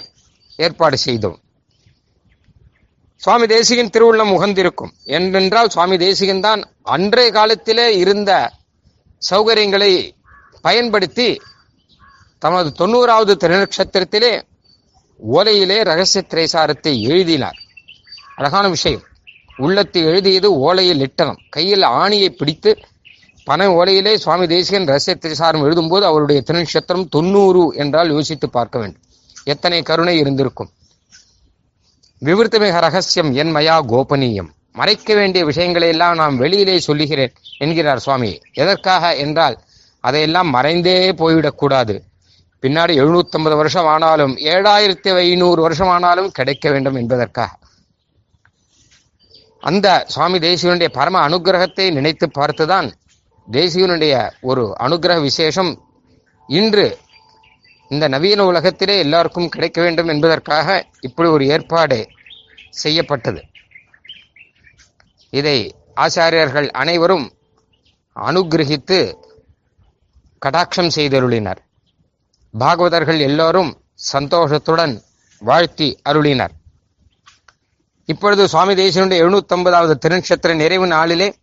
Speaker 1: ஏற்பாடு செய்தோம். சுவாமி தேசிகன் திருவுள்ளம் உகந்திருக்கும். என்றென்றால் சுவாமி தேசிகன் தான் அன்றைய காலத்திலே இருந்த சௌகரியங்களை பயன்படுத்தி தமது தொண்ணூறாவது திருநட்சத்திரத்திலே ஓலையிலே ரகசிய திரைசாரத்தை எழுதினார். அழகான விஷயம். உள்ளத்தை எழுதியது ஓலையில் இட்டனம் கையில் ஆணியை பிடித்து பனை ஓலையிலே சுவாமி தேசிகன் ரகசிய திரைசாரம் எழுதும்போது அவருடைய திருநட்சத்திரம் தொண்ணூறு என்றால் யோசித்து பார்க்க வேண்டும். எத்தனை கருணை இருந்திருக்கும்? விவருத்தமிக ரகசியம் என் மயா கோபனீயம். மறைக்க வேண்டிய விஷயங்களை எல்லாம் நான் வெளியிலே சொல்லுகிறேன் என்கிறார் சுவாமி. எதற்காக என்றால் அதையெல்லாம் மறைந்தே போய்விடக்கூடாது பின்னாடி எழுநூத்தம்பது வருஷம் ஆனாலும் ஏழாயிரத்தி ஐநூறு வருஷம் ஆனாலும் கிடைக்க வேண்டும் என்பதற்காக. அந்த சுவாமி தேசியனுடைய பரம அனுகிரகத்தை நினைத்து பார்த்துதான் தேசியனுடைய ஒரு அனுகிரக விசேஷம் இன்று இந்த நவீன உலகத்திலே எல்லாருக்கும் கிடைக்க வேண்டும் என்பதற்காக இப்படி ஒரு ஏற்பாடு செய்யப்பட்டது. இதை ஆச்சாரியர்கள் அனைவரும் அனுகிரகித்து கடாட்சம் செய்தருளினர். பாகவதர்கள் எல்லோரும் சந்தோஷத்துடன் வாழ்த்தி அருளினர். இப்பொழுது சுவாமி தேசியனுடைய எழுநூத்தம்பதாவது திருநட்சத்திர நிறைவு நாளிலே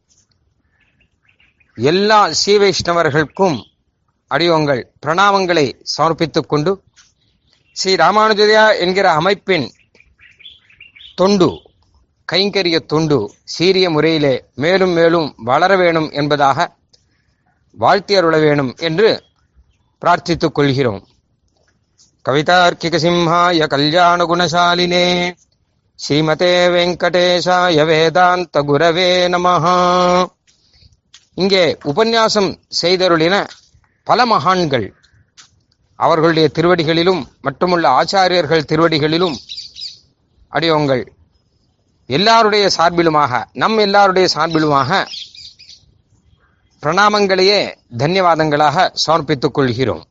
Speaker 1: எல்லா ஸ்ரீ வைஷ்ணவர்களுக்கும் அடியோங்கள் பிரணாமங்களை சமர்ப்பித்துக் கொண்டு ஸ்ரீ ராமானுஜரியா என்கிற அமைப்பின் தொண்டு கைங்கரிய தொண்டு சீரிய முறையிலே மேலும் மேலும் வளர வேணும் என்பதாக வாழ்த்தி அருள வேணும் என்று பிரார்த்தித்துக் கொள்கிறோம். கவிதார்க்கிக சிம்ஹாய கல்யாண குணசாலினே ஸ்ரீமதே வெங்கடேஷாய வேதாந்த குரவே நமஹா. இங்கே உபன்யாசம் செய்தருளின பல மகான்கள். அவர்களுடைய திருவடிகளிலும் மட்டுமுள்ள ஆச்சாரியர்கள் திருவடிகளிலும் அடியோங்கள் எல்லாருடைய சார்பிலுமாக நம் எல்லாருடைய சார்பிலுமாக பிரணாமங்களையே தன்யவாதங்களாக சமர்ப்பித்துக் கொள்கிறோம்.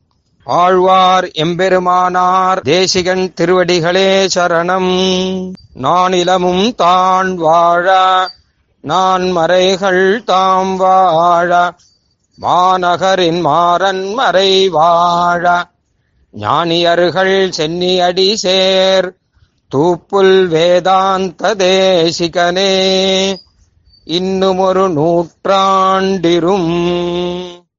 Speaker 1: ஆழ்வார் எம்பெருமானார் தேசிகன் திருவடிகளே சரணம். நானிலமும் தான் வாழ நான் மறைகள் தாம் வாழ மாநகரின் மாறன் மறை வாழ. ஞானியர்கள் சென்னியடி சேர். தூப்புல் வேதாந்த தேசிகனே. இன்னுமொரு நூற்றாண்டிரும்